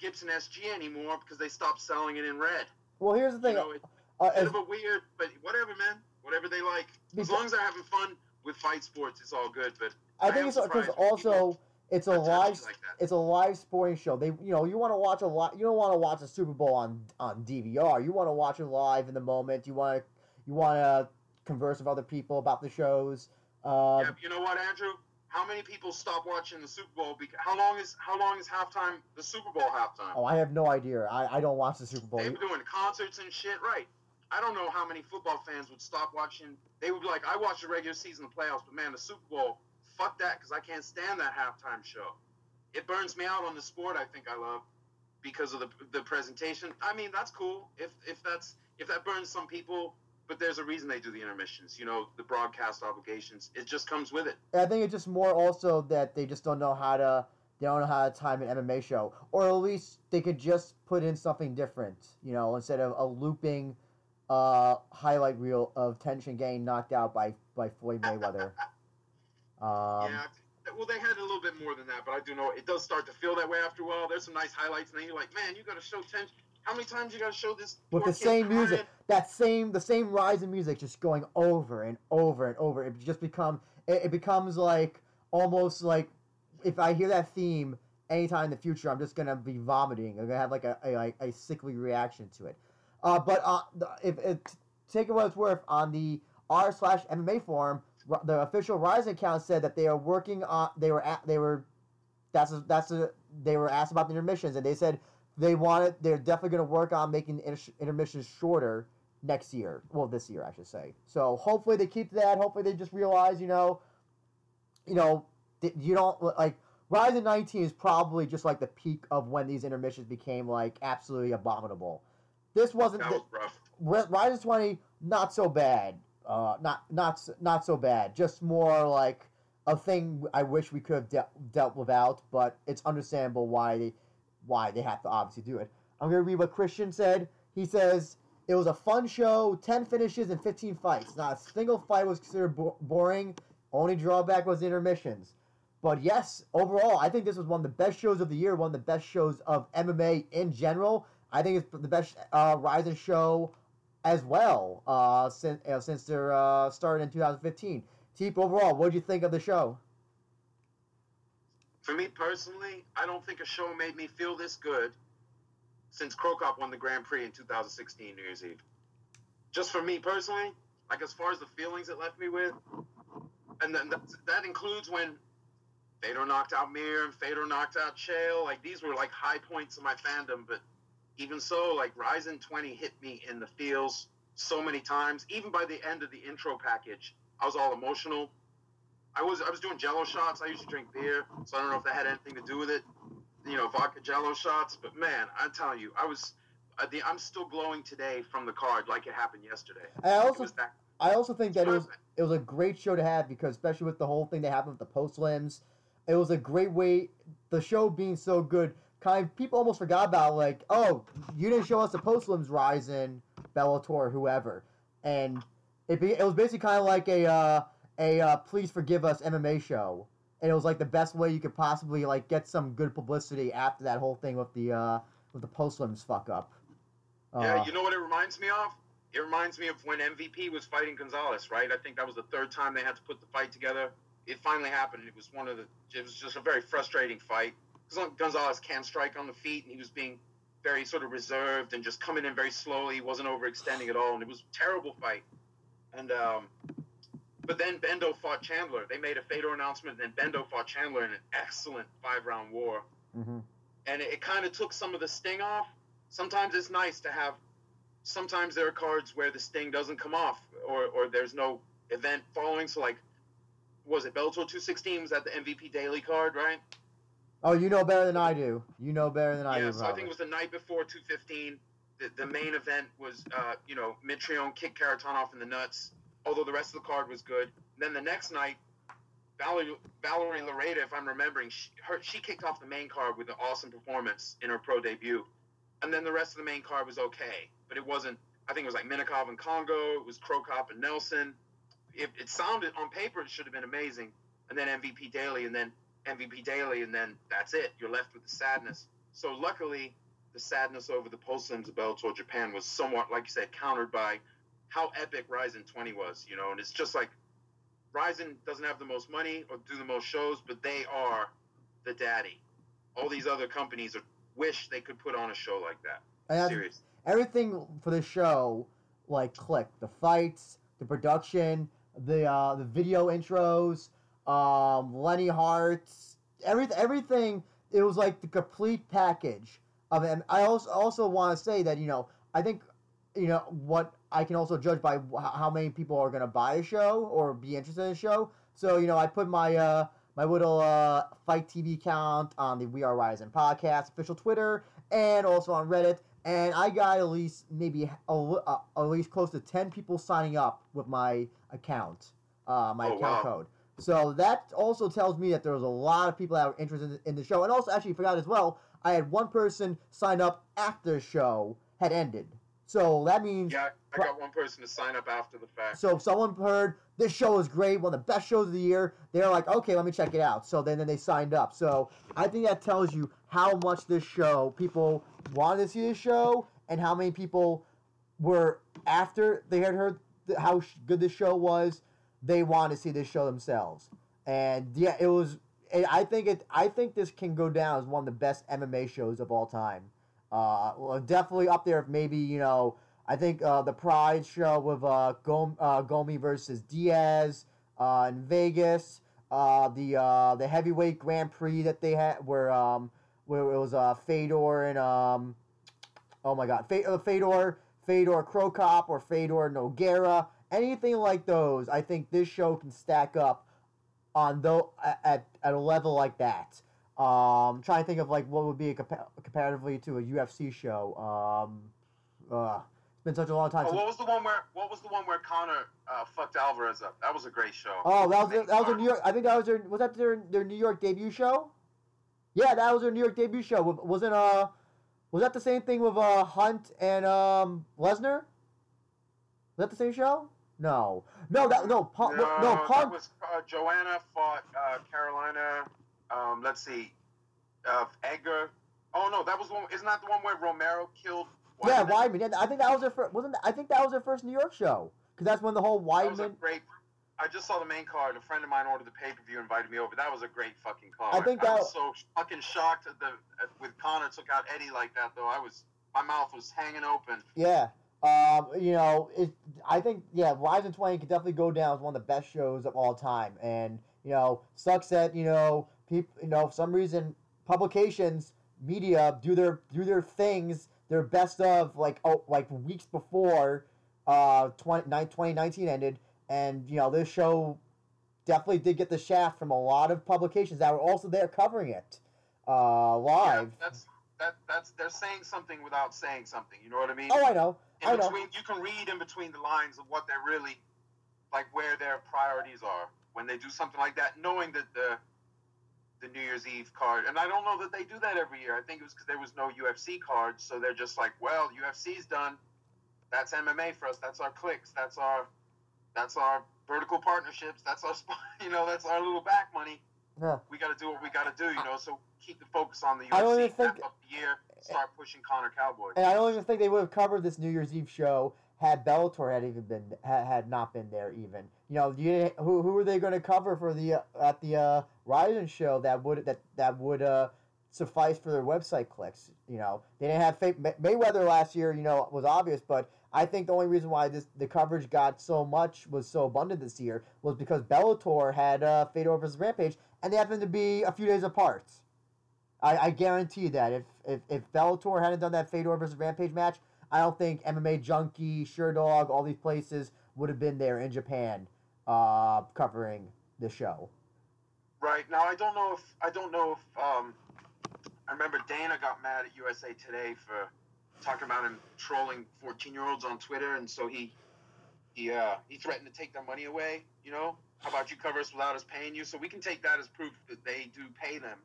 Gibson SG anymore because they stopped selling it in red. Well, here's the You thing. know, it's uh, a bit of a weird, but whatever, man. Whatever they like. As long as they're having fun with fight sports, it's all good. But I I think it's because also it's a live like it's a live sporting show. They you know you want to watch a lot. You don't want to watch a Super Bowl on on DVR. You want to watch it live in the moment. You want to you want to converse with other people about the shows. Um, yeah, you know what, Andrew? How many people stop watching the Super Bowl? Because how long is how long is halftime? The Super Bowl halftime? Oh, I have no idea. I, I don't watch the Super Bowl. They were doing concerts and shit, right? I don't know how many football fans would stop watching. They would be like, I watch the regular season, the playoffs, but man, the Super Bowl, fuck that, because I can't stand that halftime show. It burns me out on the sport. I think I love because of the the presentation. I mean, that's cool if if that's if that burns some people, but there's a reason they do the intermissions. You know, the broadcast obligations. It just comes with it. I think it's just more also that they just don't know how to they don't know how to time an MMA show, or at least they could just put in something different. You know, instead of a looping uh, highlight reel of Tenshin getting knocked out by by Floyd Mayweather. [LAUGHS] Um, yeah. Well, they had a little bit more than that, but I do know it does start to feel that way after a while. There's some nice highlights, and then you're like, man, you got to show Tenshin. How many times you got to show this? with the same crying? music, that same the same rise in music, just going over and over and over. It just become it, it becomes like almost like if I hear that theme anytime in the future, I'm just gonna be vomiting. I'm gonna have like a a, like a sickly reaction to it. Uh, but uh, if, if take it what it's worth on the r slash MMA forum, the official Rise account said that they are working on they were at they were that's a, that's a, they were asked about the intermissions and they said they wanted they're definitely going to work on making the inter- intermissions shorter next year. Well this year i should say. So hopefully they keep that. Hopefully they just realize you know you know you don't like Rizin 19 is probably just like the peak of when these intermissions became like absolutely abominable this wasn't That was rough. Ri- Rizin 20 not so bad uh not not not so bad just more like a thing i wish we could have de- dealt without but it's understandable why they why they have to obviously do it. I'm going to read what Christian said. He says, It was a fun show, 10 finishes and 15 fights. Not a single fight was considered bo- boring. Only drawback was intermissions. But yes, overall, I think this was one of the best shows of the year, one of the best shows of MMA in general. I think it's the best uh, Rizin show as well uh, since, uh, since their uh, started in 2015. Teep, overall, what did you think of the show? For me personally, I don't think a show made me feel this good since Cro Cop won the Grand Prix in 2016 New Year's Eve. Just for me personally, like as far as the feelings it left me with, and then that, that includes when Fedor knocked out Mir and Fedor knocked out Chael. Like these were like high points of my fandom, but even so, like Rizin 20 hit me in the feels so many times. Even by the end of the intro package, I was all emotional. I was I was doing Jello shots. I used to drink beer, so I don't know if that had anything to do with it. You know, vodka Jello shots. But man, I'm telling you, I was. Uh, the, I'm still glowing today from the card like it happened yesterday. I also that I also think that it was it was a great show to have because especially with the whole thing that happened with the postlims, it was a great way. The show being so good, kind of people almost forgot about like, oh, you didn't show us the postlims rise in Bellator, whoever, and it be, it was basically kind of like a uh, a uh, please forgive us MMA show, and it was like the best way you could possibly like get some good publicity after that whole thing with the uh, with the postlims fuck up. Yeah, Uh, you know what it reminds me of? It reminds me of when MVP was fighting Gonzalez, right? I think that was the third time they had to put the fight together. It finally happened. It was one of the. It was just a very frustrating fight Gonzalez can strike on the feet, and he was being very sort of reserved and just coming in very slowly. He wasn't overextending at all, and it was a terrible fight. And um, but then Bendo fought Chandler. They made a Fedor announcement, and then Bendo fought Chandler in an excellent five round war mhm. and it, it kind of took some of the sting off. Sometimes it's nice to have. Sometimes there are cards where the sting doesn't come off, or or there's no event following. So like, was it Bellator 216 was that the MVP Daley card, right? Oh, you know better than I do. You know better than I yeah, do. so I think it was the night before 215. The, the main event was, uh, you know, Mitrione kicked Kharitonov in the nuts, although the rest of the card was good. then the next night, Valerie, Valerie Loureda, if I'm remembering, she, her, she kicked off the main card with an awesome performance in her pro debut. And then the rest of the main card was okay, but it wasn't, I think it was like Minakov and Kongo, it was Cro Cop and Nelson. It, it sounded, on paper, it should have been amazing. And then MVP Daley, and then MVP Daley, and then that's it. You're left with the sadness. So luckily, the sadness over the post of Bellator Japan was somewhat, like you said, countered by how epic Rizin 20 was. You know, and it's just like Rizin doesn't have the most money or do the most shows, but they are the daddy. All these other companies are, wish they could put on a show like that. And Serious. everything for the show like clicked. The fights, the production, the uh, the video intros, um, Lenne Hardt's, everything. Everything. It was like the complete package of it. And I also also want to say that you know I think you know what I can also judge by how many people are going to buy a show or be interested in a show. So you know I put my uh, my little uh, FITE TV account on the We Are Rizin podcast official Twitter and also on Reddit and I got at least maybe a, uh, at least close to ten people signing up with my account, uh, my Oh, account wow. code. So that also tells me that there was a lot of people that were interested in, in the show, and also actually forgot as well. I had one person sign up after the show had ended. So that means Yeah, I got one person to sign up after the fact. so if someone heard this show is great, one of the best shows of the year, they're like, okay, let me check it out. So then, then they signed up. So I think that tells you how much this show people wanted to see this show and how many people were after they had heard how good this show was, they want to see this show themselves. And yeah, it was. It, I think it. I think this can go down as one of the best MMA shows of all time. Uh, well, definitely up there. If maybe you know. I think uh, the Pride show with uh, Gom- uh, Gomi versus Diaz uh, in Vegas. Uh, the uh, the heavyweight Grand Prix that they had, where um, where it was uh, Fedor and um, oh my God, Fe- uh, Fedor, Fedor Cro Cop or Fedor Nogueira, anything like those. I think this show can stack up on though at, at a level like that. Um, trying to think of like what would be a compa- comparatively to a UFC show. Um, uh, it's been such a long time. Oh, since- what was the one where what was the one where Conor uh, fucked Alvarez up? That was a great show. Oh, that was that was a. New York. I think that was their was that their their New York debut show. Yeah, that was their New York debut show. Wasn't uh, was that the same thing with uh Hunt and um Lesnar? Was that the same show? No, no, that no Punk. No, no, that was uh, Joanna fought uh, Karolina. Um, let's see, uh, Edgar. Oh no, that was one. Isn't that the one where Romero killed? Yeah, Weidman? Weidman. Yeah, I think that was their first. Wasn't that, I think that was their first New York show because that's when the whole That was a great. I just saw the main card. A friend of mine ordered the pay per view, invited me over. That was a great fucking card. I think that- was so fucking shocked at the at, with Conor took out Eddie like that though. I was my mouth was hanging open. Yeah. Um, you know, it. I think yeah, Rizin Twenty could definitely go down as one of the best shows of all time. And you know, sucks that you know people. You know, for some reason, publications, media do their do their things, their best of like oh like weeks before, uh, 20, 2019 ended, and you know this show definitely did get the shaft from a lot of publications that were also there covering it, uh, live. Yeah, that's that that's they're saying something without saying something. You know what I mean? oh, I know. In I know. you can read in between the lines of what they're really like where their priorities are when they do something like that knowing that the the New Year's Eve card and I don't know that they do that every year. I think it was because there was no UFC card so they're just like well UFC's done. That's MMA for us. That's our clicks. That's our that's our vertical partnerships. That's our [LAUGHS] you know that's our little back money. Yeah. we got to do what we got to do you know so keep the focus on the I don't even think- up the year start pushing Conor Cowboy And I don't even think they would have covered this New Year's Eve show had Bellator had even been had, had not been there. Even you know, you, who who were they going to cover for the uh, at the uh, Rizin show that would that that would uh, suffice for their website clicks? You know, they didn't have May- Mayweather last year. You know, was obvious, but I think the only reason why this the coverage got so much was so abundant this year was because Bellator had uh, Fedor versus Rampage, and they happened to be a few days apart. I, I guarantee that if, if if Bellator hadn't done that Fedor versus Rampage match, I don't think MMA Junkie, Sherdog, all these places would have been there in Japan, uh, covering the show. Right now, I don't know if I don't know if um, I remember Dana got mad at USA Today for talking about him trolling 14 year olds on Twitter, and so he he uh, he threatened to take their money away. You know, how about you cover us without us paying you? So we can take that as proof that they do pay them.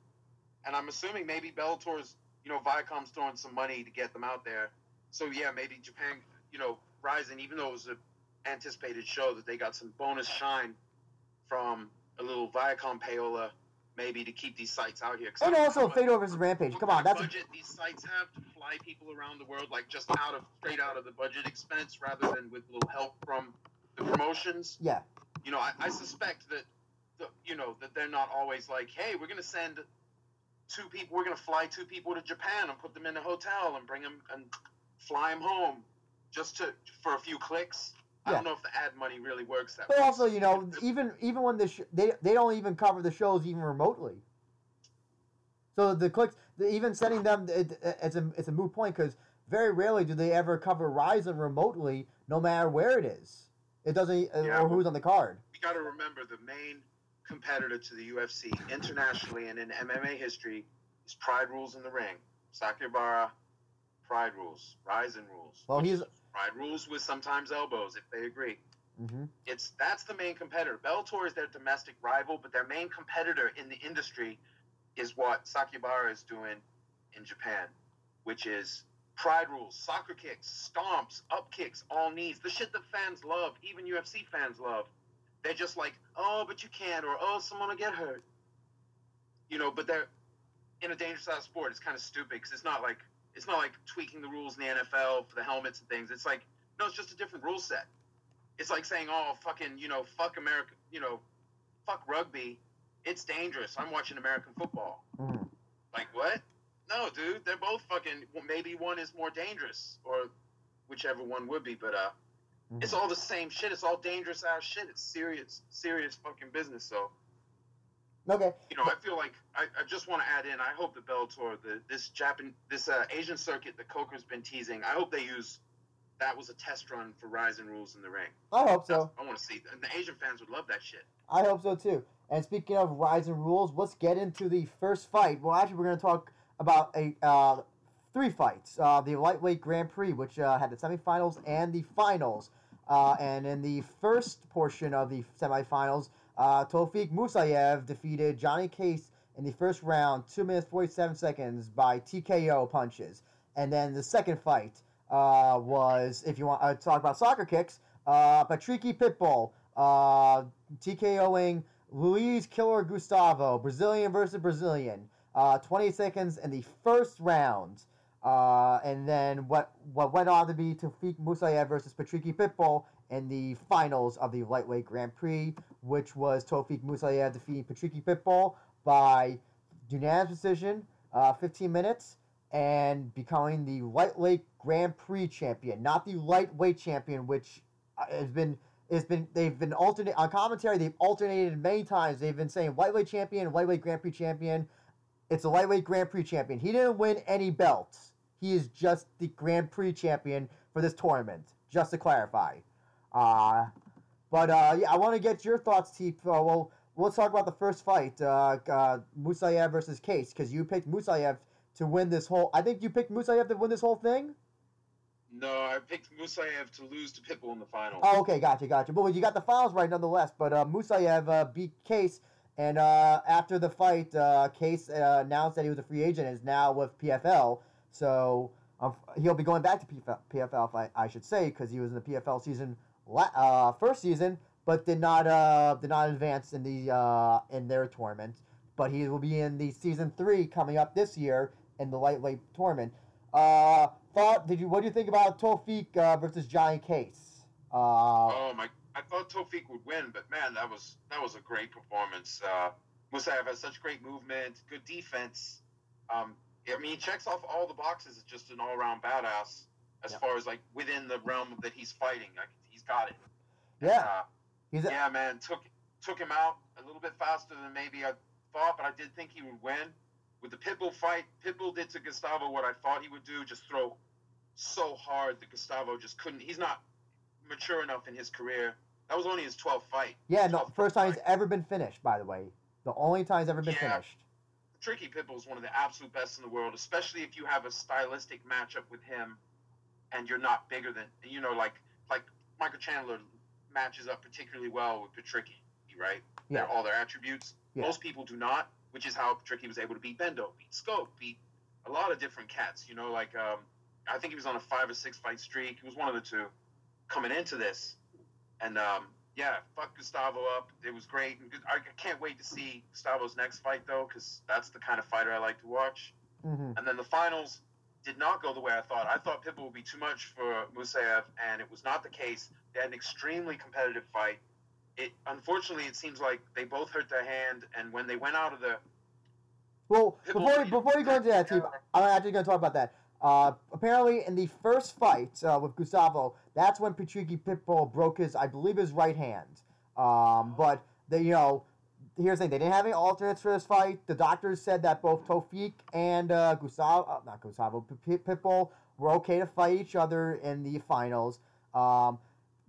And I'm assuming maybe Bellator's, you know, Viacom's throwing some money to get them out there. So yeah, maybe Japan, you know, Rizin, even though it was an anticipated show, that they got some bonus shine from a little Viacom payola maybe to keep these sites out here. And also Fedor versus Rampage. Come on, that's a, budget these sites have to fly people around the world, like just out of straight out of the budget expense, rather than with a little help from the promotions. yeah. You know, I, I suspect that, the, you know, that they're not always like, hey, we're gonna send two people, we're gonna fly two people to Japan and put them in a hotel and bring them and fly them home, just to for a few clicks. I don't know if the ad money really works that But way. also, you know, even even when the sh- they they don't even cover the shows even remotely. So the clicks, the, even sending them, it, it's a it's a moot point because very rarely do they ever cover Rizin remotely, no matter where it is. It doesn't uh, Yeah. or who's on the card. you got to remember the main competitor to the UFC internationally and in MMA history is Pride Rules in the ring. Sakakibara, Pride Rules, Rizin Rules. Well, he's Pride Rules with sometimes elbows if they agree. hmm It's that's the main competitor. Bellator is their domestic rival, but their main competitor in the industry is what Sakakibara is doing in Japan, which is pride rules, soccer kicks, stomps, up kicks, all knees, the shit that fans love, even UFC fans love. They're just like, oh, but you can't, or oh, someone will get hurt. You know, but they're in a dangerous out sport. It's kind of stupid because it's not like it's not like tweaking the rules in the NFL for the helmets and things. It's like no, it's just a different rule set. It's like saying, oh, fucking, you know, fuck America, you know, fuck rugby. It's dangerous. I'm watching American football. hmm Like what? No, dude, they're both fucking. Well, maybe one is more dangerous, or whichever one would be. But uh. It's all the same shit. It's all dangerous ass shit. It's serious, serious fucking business. So Okay. you know, I feel like I, I just want to add in. I hope the Bellator, the this Japan, this uh, Asian circuit that Coker's been teasing. I hope they use that was a test run for Rizin Rules in the ring. I hope That's- so. I want to see, and the Asian fans would love that shit. I hope so too. And speaking of Rizin rules, let's get into the first fight. Well, actually, we're going to talk about a uh, three fights. Uh, the lightweight Grand Prix, which uh, had the semifinals and the finals. Uh, and in the first portion of the semifinals, uh, Tofik Musayev defeated Johnny Case in the first round, two minutes forty-seven seconds by TKO punches. And then the second fight uh, was, if you want to talk about soccer kicks, uh, Patricky Pitbull uh, TKOing Luis Killer Gustavo, Brazilian versus Brazilian. Uh, 20 seconds in the first round. Uh, and then what what went on to be Tofik Musayev versus Patricky Pitbull in the finals of the lightweight Grand Prix, which was Tofik Musayev defeating Patricky Pitbull by unanimous decision, uh, 15 minutes, and becoming the lightweight Grand Prix champion, not the lightweight champion, which uh, has been it's been they've been alternate on commentary. They've alternated many times. They've been saying lightweight champion, lightweight Grand Prix champion. It's a lightweight Grand Prix champion. He didn't win any belts. He is just the Grand Prix champion for this tournament. Just to clarify. Uh, but uh, yeah, I want to get your thoughts, Teep. Uh, well, let's talk about the first fight, uh, uh, Musayev versus Case, because you picked Musayev to win this whole. I think you picked Musayev to win this whole thing. No, I picked Musayev to lose to Pitbull in the finals. Oh, okay, gotcha, gotcha. But you got the finals right nonetheless. But uh, Musayev uh, beat Case, and uh, after the fight, uh, Case uh, announced that he was a free agent and is now with PFL. So um, he'll be going back to PFL, PFL I, I should say, because he was in the PFL season uh, first season, but did not uh, did not advance in the uh, in their tournament. But he will be in the season three coming up this year in the lightweight tournament. Uh, thought did you what do you think about Tofik uh, versus Johnny Case? Uh, Oh my! I thought Tofik would win, but man, that was that was a great performance. Musayev has such great movement, good defense. Um, I mean, he checks off all the boxes. It's just an all-around badass as Yep. far as like within the realm that he's fighting. Like he's got it. yeah, Uh, he's a, yeah, man. Took took him out a little bit faster than maybe I thought, but I did think he would win. With the Pitbull fight, Pitbull did to Gustavo what I thought he would do, just throw so hard that Gustavo just couldn't. He's not mature enough in his career. That was only his 12th fight. yeah. No, first time he's ever been finished. By the way, the only time he's ever been Yeah. finished. Tricky Pitbull is one of the absolute best in the world, especially if you have a stylistic matchup with him, and you're not bigger than you know, like like Michael Chandler matches up particularly well with Patricky, right? Yeah. They're all their attributes. Yeah. Most people do not, which is how Patricky was able to beat Bendo, beat Scope, beat a lot of different cats. You know, like um, I think he was on a five or six fight streak. He was one of the two coming into this, and um, yeah, fuck Gustavo up. It was great. I can't wait to see Gustavo's next fight though, because that's the kind of fighter I like to watch. hmm And then the finals did not go the way I thought. I thought Pitbull would be too much for Musayev, and it was not the case. They had an extremely competitive fight. It unfortunately, it seems like they both hurt their hand, and when they went out of the Well, Pitbull- before before you go into that, I'm actually going to talk about that. Uh, apparently, in the first fight uh, with Gustavo, that's when Patricky Pitbull broke his, I believe, his right hand. Um, but they, you know, here's the thing: they didn't have any alternates for this fight. The doctors said that both Tofik and uh, Gustavo, uh, not Gustavo, P- Pitbull were okay to fight each other in the finals. Um,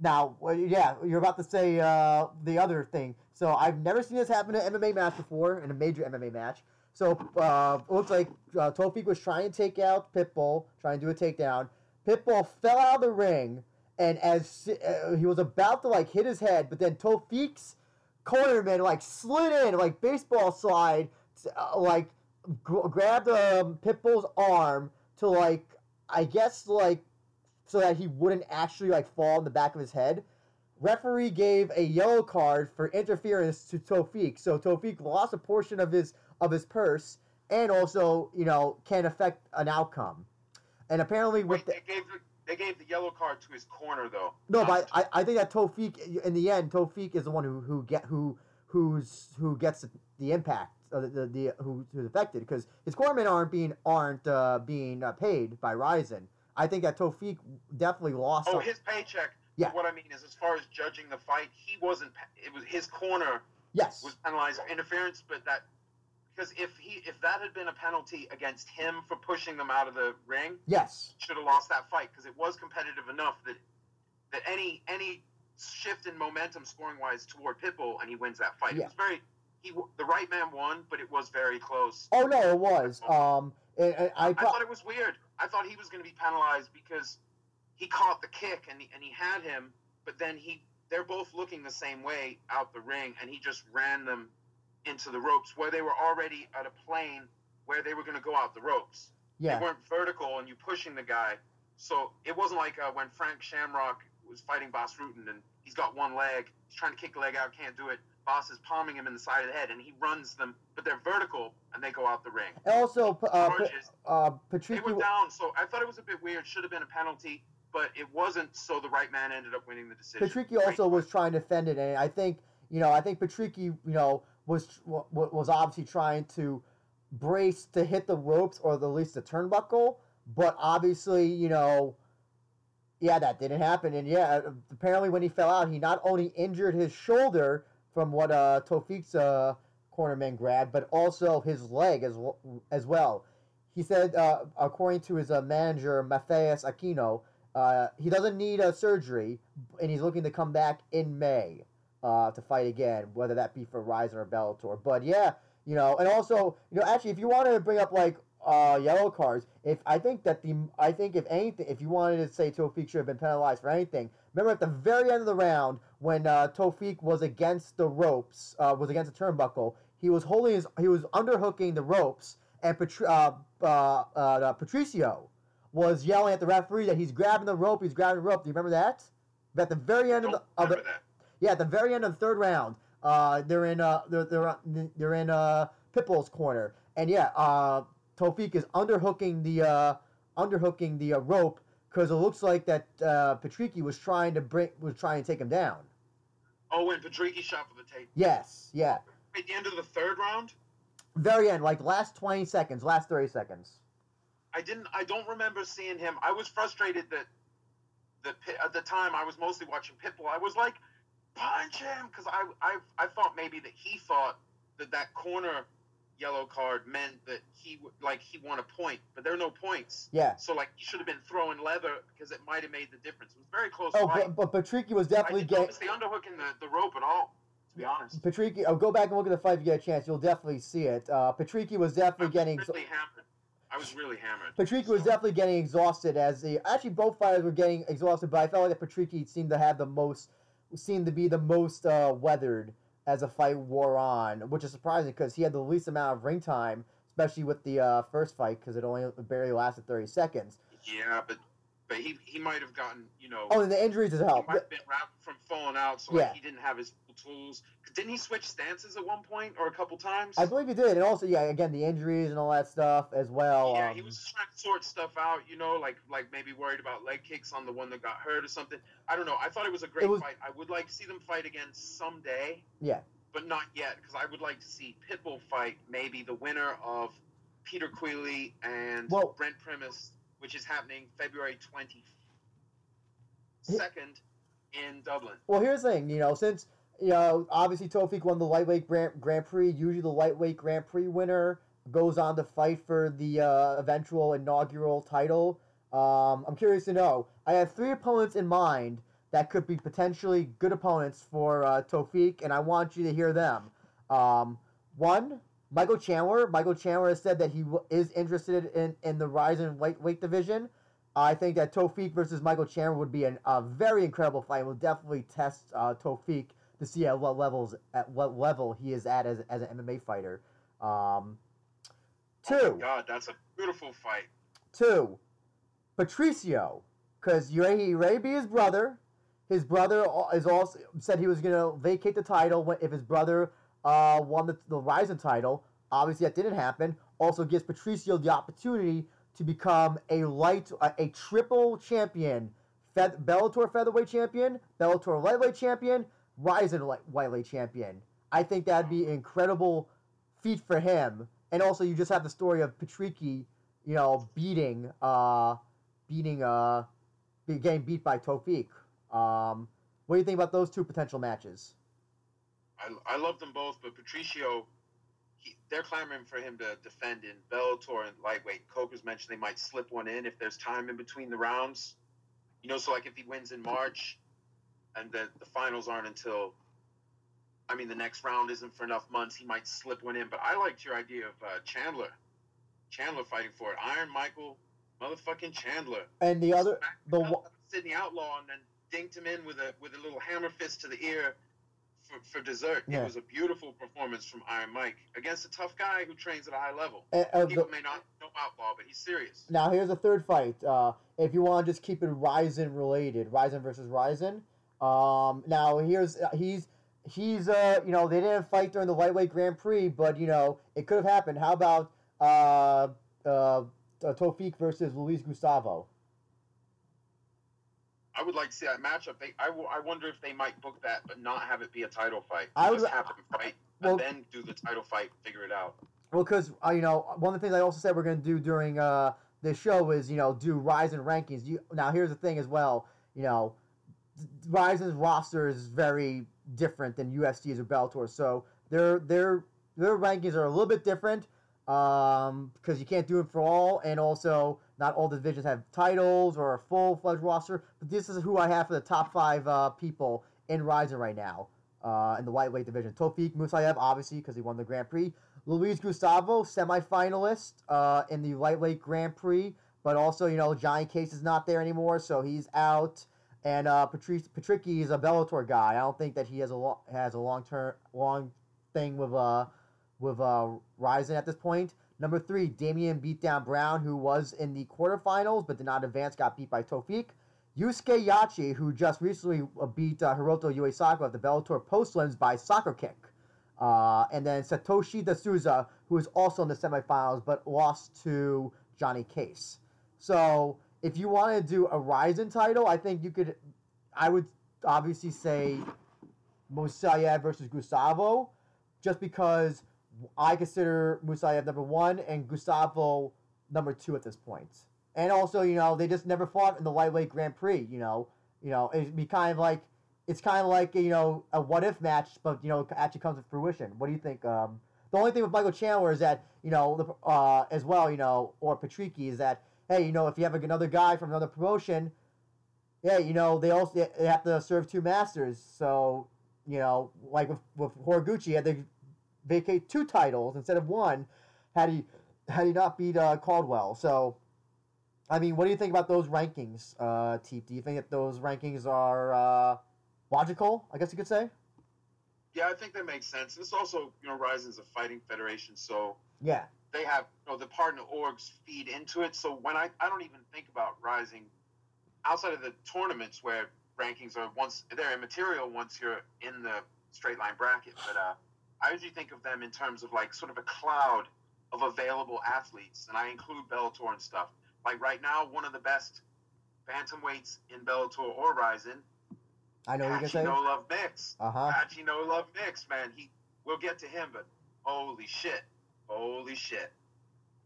now, yeah, you're about to say uh, the other thing. So I've never seen this happen in an MMA match before, in a major MMA match. So uh, it looks like uh, Tofik was trying to take out Pitbull, trying to do a takedown. Pitbull fell out of the ring, and as uh, he was about to like hit his head, but then Tofik's cornerman like slid in like baseball slide, uh, like gr- grabbed um, Pitbull's arm to like I guess like so that he wouldn't actually like fall on the back of his head. Referee gave a yellow card for interference to Tofik, so Tofik lost a portion of his of his purse and also you know can affect an outcome. And apparently with wait, the, they gave the, they gave the yellow card to his corner though. no, but I, I think that Tofik in the end Tofik is the one who who get who who's who gets the impact uh, the, the, the who, who's affected because his cornermen aren't being aren't uh, being uh, paid by Ryzen. I think that Tofik definitely lost. oh, some- his paycheck. Yeah. What I mean is, as far as judging the fight, he wasn't. It was his corner yes. was penalized for interference, but that because if he if that had been a penalty against him for pushing them out of the ring, Yes. should have lost that fight because it was competitive enough that that any any shift in momentum scoring wise toward Pitbull and he wins that fight. Yeah. It was very he the right man won, but it was very close. Oh no, it was. Um, I, I pro- thought it was weird. I thought he was going to be penalized because he caught the kick and he, and he had him, but then he they're both looking the same way out the ring, and he just ran them into the ropes where they were already at a plane where they were going to go out the ropes. yeah. They weren't vertical, and you pushing the guy. So it wasn't like uh, when Frank Shamrock was fighting Bas Rutten, and he's got one leg, he's trying to kick the leg out, can't do it. Boss is palming him in the side of the head, and he runs them, but they're vertical, and they go out the ring. And also, uh, uh, they Patricky. were down, so I thought it was a bit weird. Should have been a penalty, but it wasn't. So the right man ended up winning the decision. Patricky also was trying to defend it, and I think you know, I think Patricky, you know, was wa- was obviously trying to brace to hit the ropes or at least the turnbuckle, but obviously, you know, yeah, that didn't happen, and yeah, apparently when he fell out, he not only injured his shoulder from what uh, Tofik's uh, cornerman grabbed, but also his leg as well, as well. He said, uh, according to his uh, manager Matthias Aquino, uh, he doesn't need a surgery, and he's looking to come back in May uh, to fight again, whether that be for Rizin or Bellator. But yeah, you know, and also, you know, actually, if you wanted to bring up like uh, yellow cards, if I think that the, I think if anything, if you wanted to say Tofik should have been penalized for anything, remember at the very end of the round when uh, Tofik was against the ropes, uh, was against the turnbuckle, he was holding his, he was underhooking the ropes, and Patri- uh, uh, uh, Patricio was yelling at the referee that he's grabbing the rope, he's grabbing the rope. Do you remember that? But at the very end of the, of the. Yeah, at the very end of the third round, uh, they're in uh, they're they're they're in uh, Pitbull's corner, and yeah, uh, Tofik is underhooking the uh, underhooking the uh, rope because it looks like that uh, Patricky was trying to bring was trying to take him down. Oh, when Patricky shot for the tape. Yes, yeah, At the end of the third round, very end, like last twenty seconds, last thirty seconds. I didn't. I don't remember seeing him. I was frustrated that the at the time I was mostly watching Pitbull. I was like, punch him, because I, I I thought maybe that he thought that that corner yellow card meant that he like he won a point, but there are no points. Yeah. So like he should have been throwing leather because it might have made the difference. It was very close Oh, fight. but, but Patricky was definitely getting. the underhook and the, the rope at all. To be honest. Patricky, oh, go back and look at the fight if you get a chance. You'll definitely see it. Uh, Patricky was definitely was getting. really hammered. I was really hammered. Patricky was definitely getting exhausted as the actually both fighters were getting exhausted, but I felt like that Patricky seemed to have the most seemed to be the most uh, weathered as the fight wore on, which is surprising because he had the least amount of ring time, especially with the uh, first fight because it only barely lasted thirty seconds. Yeah, but but he he might have gotten you know Oh, and the injuries as he well. might have been wrapped from falling out, so Yeah. like he didn't have his tools. Didn't he switch stances at one point or a couple times? I believe he did, and also yeah, again the injuries and all that stuff as well. yeah, um, he was just trying to sort stuff out, you know, like like maybe worried about leg kicks on the one that got hurt or something. I don't know. I thought it was a great was- fight. I would like to see them fight again someday. Yeah. But not yet, because I would like to see Pitbull fight maybe the winner of Peter Queally and Well- Brent Primus, which is happening February twenty second in Dublin. Well, here's the thing, you know, since you know, obviously Tofik won the lightweight Grand, Grand Prix. Usually, the lightweight Grand Prix winner goes on to fight for the uh, eventual inaugural title. Um, I'm curious to know. I have three opponents in mind that could be potentially good opponents for uh, Tofik, and I want you to hear them. Um, one, Michael Chandler. Michael Chandler has said that he w- is interested in, in the Rizin lightweight division. I think that Tofik versus Michael Chandler would be an, a very incredible fight. It will definitely test uh, Tofik to see at what levels at what level he is at as, as an MMA fighter. Um, Oh two, my God, that's a beautiful fight. two, Patricio, because already be his brother. His brother is also said he was gonna vacate the title if his brother uh, won the, the Rizin title. Obviously, that didn't happen. Also gives Patricio the opportunity to become a light, a, a triple champion, Bellator featherweight champion, Bellator lightweight champion, Rizin light, lightweight champion. I think that'd be an incredible feat for him. And also, you just have the story of Patricky, you know, beating, uh, beating, uh, getting beat by Tofik. Um, what do you think about those two potential matches? I, I love them both, but Patricio, he, they're clamoring for him to defend in Bellator and lightweight. Coker's mentioned they might slip one in if there's time in between the rounds. You know, so like if he wins in March, and the the finals aren't until, I mean, the next round isn't for enough months, he might slip one in. But I liked your idea of uh, Chandler, Chandler fighting for it. Iron Michael, motherfucking Chandler. And the other, the Sidney Outlaw and then dinked him in with a with a little hammer fist to the ear for, for dessert. Yeah. It was a beautiful performance from Iron Mike against a tough guy who trains at a high level. uh, uh, the- People may not know Outlaw, but he's serious. Now here's a third fight. Uh, if you want to just keep it Rizin related, Rizin versus Rizin. Um, now here's uh, he's he's uh you know they didn't fight during the lightweight Grand Prix, but you know it could have happened. How about uh uh Tofik versus Luis Gustavo? I would like to see that matchup. They, I, w- I wonder if they might book that, but not have it be a title fight. I would- just have them fight, [LAUGHS] well- and then do the title fight. Figure it out. Well, because uh, you know one of the things I also said we're gonna do during uh this show is you know do Rizin rankings. You now here's the thing as well. You know, Rizin's roster is very different than UFC's or Bellator, so their their their rankings are a little bit different um, because you can't do it for all, and also not all the divisions have titles or a full fledged roster. But this is who I have for the top five uh, people in Rizin right now uh, in the lightweight division. Tofik Musayev, obviously, because he won the Grand Prix. Luis Gustavo, semifinalist uh, in the lightweight Grand Prix, but also you know Johnny Case is not there anymore, so he's out. And uh, Patrice is a Bellator guy. I don't think that he has a lo- has a long term long thing with uh with uh Rizin at this point. Number three, Damian Beatdown Brown, who was in the quarterfinals but did not advance, got beat by Tofik. Yusuke Yachi, who just recently uh, beat uh, Hiroto Uesaka at the Bellator postlims by soccer kick. Uh, and then Satoshi de Souza, who is also in the semifinals but lost to Johnny Case. So if you want to do a Rizin title, I think you could. I would obviously say Musayev versus Gustavo, just because I consider Musayev number one and Gustavo number two at this point. And also, you know, they just never fought in the lightweight Grand Prix. You know, you know, it'd be kind of like it's kind of like you know a what if match, but you know actually comes to fruition. What do you think? Um, the only thing with Michael Chandler is that you know the, uh, as well, you know, or Patricky is that hey, you know, if you have another guy from another promotion, yeah, you know, they also they have to serve two masters. So you know, like with with Horiguchi, he had to vacate two titles instead of one. Had he had he not beat uh, Caldwell, so. I mean, what do you think about those rankings, uh, Teep? Do you think that those rankings are uh, logical? I guess you could say. Yeah, I think that makes sense. This also, you know, Rizin is a fighting federation, so Yeah, they have, know, the partner orgs feed into it. So when I, I don't even think about Rizin outside of the tournaments where rankings are once they're immaterial once you're in the straight line bracket. But uh, I usually think of them in terms of like sort of a cloud of available athletes, and I include Bellator and stuff. Like right now, one of the best bantamweights in Bellator or Rizin, I know what you're gonna say. No Love Mix. Uh huh. No Love Mix, man. He we'll get to him, but holy shit, holy shit.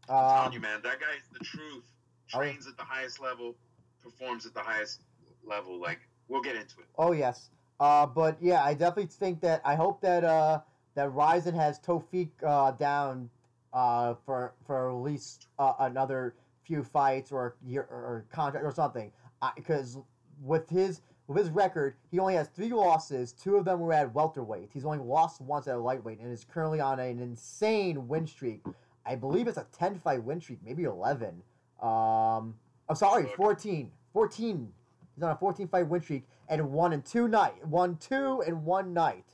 I'm telling Um, you, man, that guy is the truth. Trains at the highest level, performs at the highest level. Like we'll get into it. oh yes. Uh, but yeah, I definitely think that I hope that uh that Rizin has Tofik uh down uh for for at least uh, another few fights or year or, or contract or something. Because with his with his record, he only has three losses. Two of them were at welterweight. He's only lost once at a lightweight, and is currently on an insane win streak. I believe it's a ten fight win streak, maybe eleven. Um, I'm sorry, Look. 14. 14. He's on a 14 fight win streak and one in two night, one two and one night.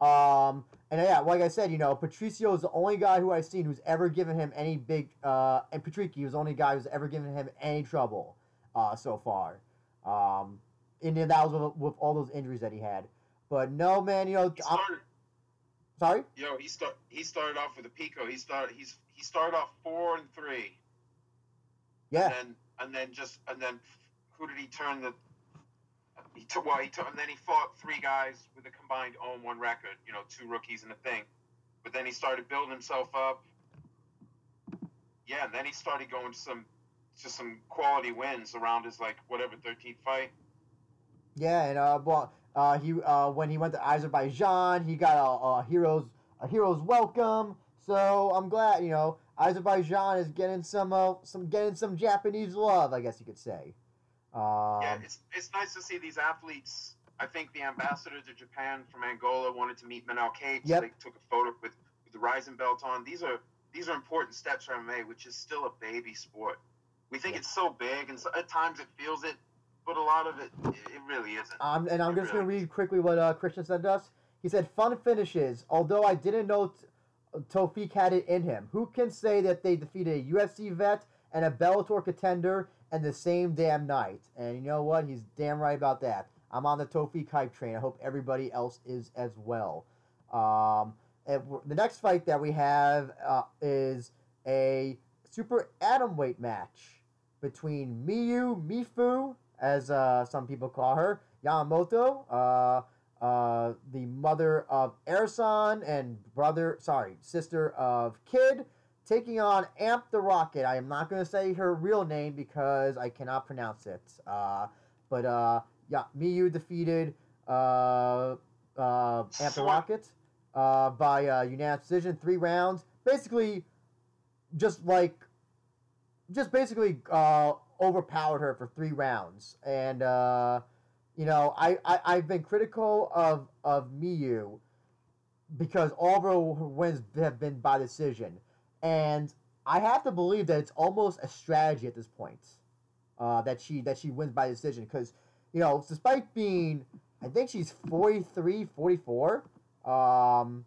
Um, and yeah, like I said, you know, Patricio is the only guy who I've seen who's ever given him any big, uh, and Patricky was the only guy who's ever given him any trouble, uh, so far. Um, and then that was with, with all those injuries that he had. But no, man, you know, started, sorry. yo, he start he started off with a Pico. He started he's he started off four and three. Yeah, And then and then just and then who did he turn the he took well he took and then he fought three guys with a combined 0-1 record, you know, two rookies and a thing. But then he started building himself up. Yeah, and then he started going to some to some quality wins around his like whatever 13th fight. Yeah, and uh, well, uh, he uh, when he went to Azerbaijan, he got a, a hero's a hero's welcome. So I'm glad, you know, Azerbaijan is getting some uh, some getting some Japanese love, I guess you could say. Um, yeah, it's it's nice to see these athletes. I think the ambassador to Japan from Angola wanted to meet Manel Kape. Yep. They took a photo with, with the Rizin belt on. These are these are important steps for MMA, which is still a baby sport. We think Yeah. it's so big, and so, at times it feels it, but a lot of it, it, really isn't. Um, and I'm It just going to read quickly what uh, Christian sent us. He said, "Fun finishes. Although I didn't know t- Tofik had it in him. Who can say that they defeated a UFC vet and a Bellator contender and the same damn night? And you know what? He's damn right about that. I'm on the Tofik hype train. I hope everybody else is as well. Um, the next fight that we have uh, is a super atom weight match between Miyu Mifu, as uh, some people call her, Yamamoto, uh, uh, the mother of Ersan and brother, sorry, sister of Kid, taking on Amp the Rocket. I am not going to say her real name because I cannot pronounce it. Uh, but uh, yeah, Miyu defeated uh, uh, Amp the Rocket uh, by uh, unanimous decision, three rounds. Basically, just like, just basically uh, overpowered her for three rounds. And, uh, you know, I, I, I've been critical of, of Miyu because all of her wins have been by decision. And I have to believe that it's almost a strategy at this point uh, that she that she wins by decision because you know despite being I think she's 43 44 um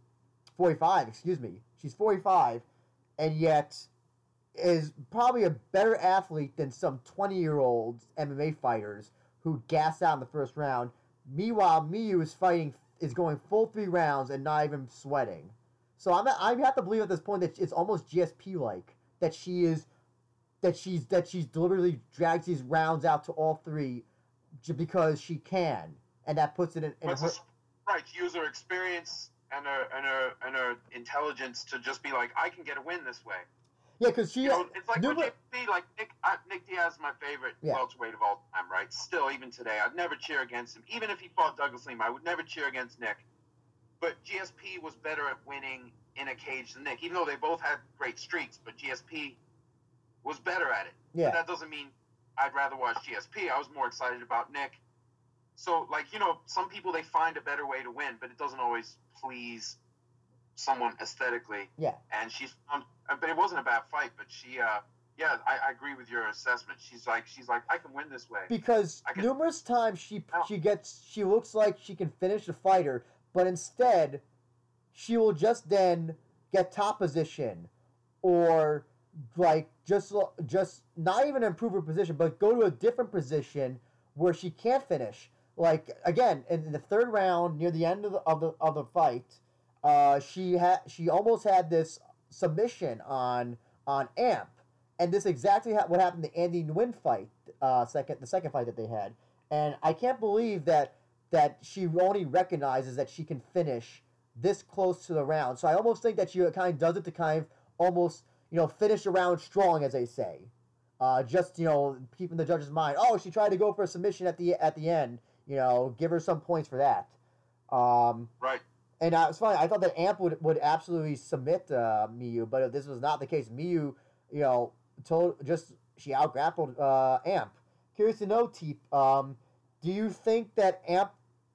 45 excuse me she's 45 and yet is probably a better athlete than some 20 year old MMA fighters who gas out in the first round meanwhile Miyu is fighting is going full three rounds and not even sweating so I'm I have to believe at this point that it's almost GSP like that she is that she's that she's deliberately drags these rounds out to all three j- because she can, and that puts it in, in her. right, use her experience and her and her and her intelligence to just be like, I can get a win this way. Yeah, because she You know, it's like you see like Nick uh, Nick Diaz is my favorite Yeah. welterweight of all time, right? Still, even today, I'd never cheer against him. Even if he fought Douglas Lima, I would never cheer against Nick. But GSP was better at winning in a cage than Nick, even though they both had great streaks. But GSP was better at it. yeah, But that doesn't mean I'd rather watch GSP. I was more excited about Nick So like you know, some people they find a better way to win, but it doesn't always please someone aesthetically. Yeah. And she's found, but it wasn't a bad fight. But she, uh, yeah, I, I agree with your assessment. She's like she's like I can win this way. because can- numerous times she she gets she looks like she can finish the fighter, but instead she will just then get top position or like just just not even improve her position, but go to a different position where she can't finish. Like again, in the third round, near the end of the of the, of the fight, uh, she had she almost had this submission on on Amp, and this is exactly ha- what happened to Andy Nguyen fight, uh, second the second fight that they had, and I can't believe that that she only recognizes that she can finish this close to the round. So I almost think that she kind of does it to kind of almost you know finish the round strong, as they say. Uh, just you know, keeping the judge's mind. Oh, she tried to go for a submission at the at the end. You know, give her some points for that. Um, right. And uh, it's funny. I thought that Amp would, would absolutely submit uh, Miyu, but this was not the case. Miyu, you know, told just she out grappled uh, Amp. Curious to know, Teep. Um, do you think that Amp?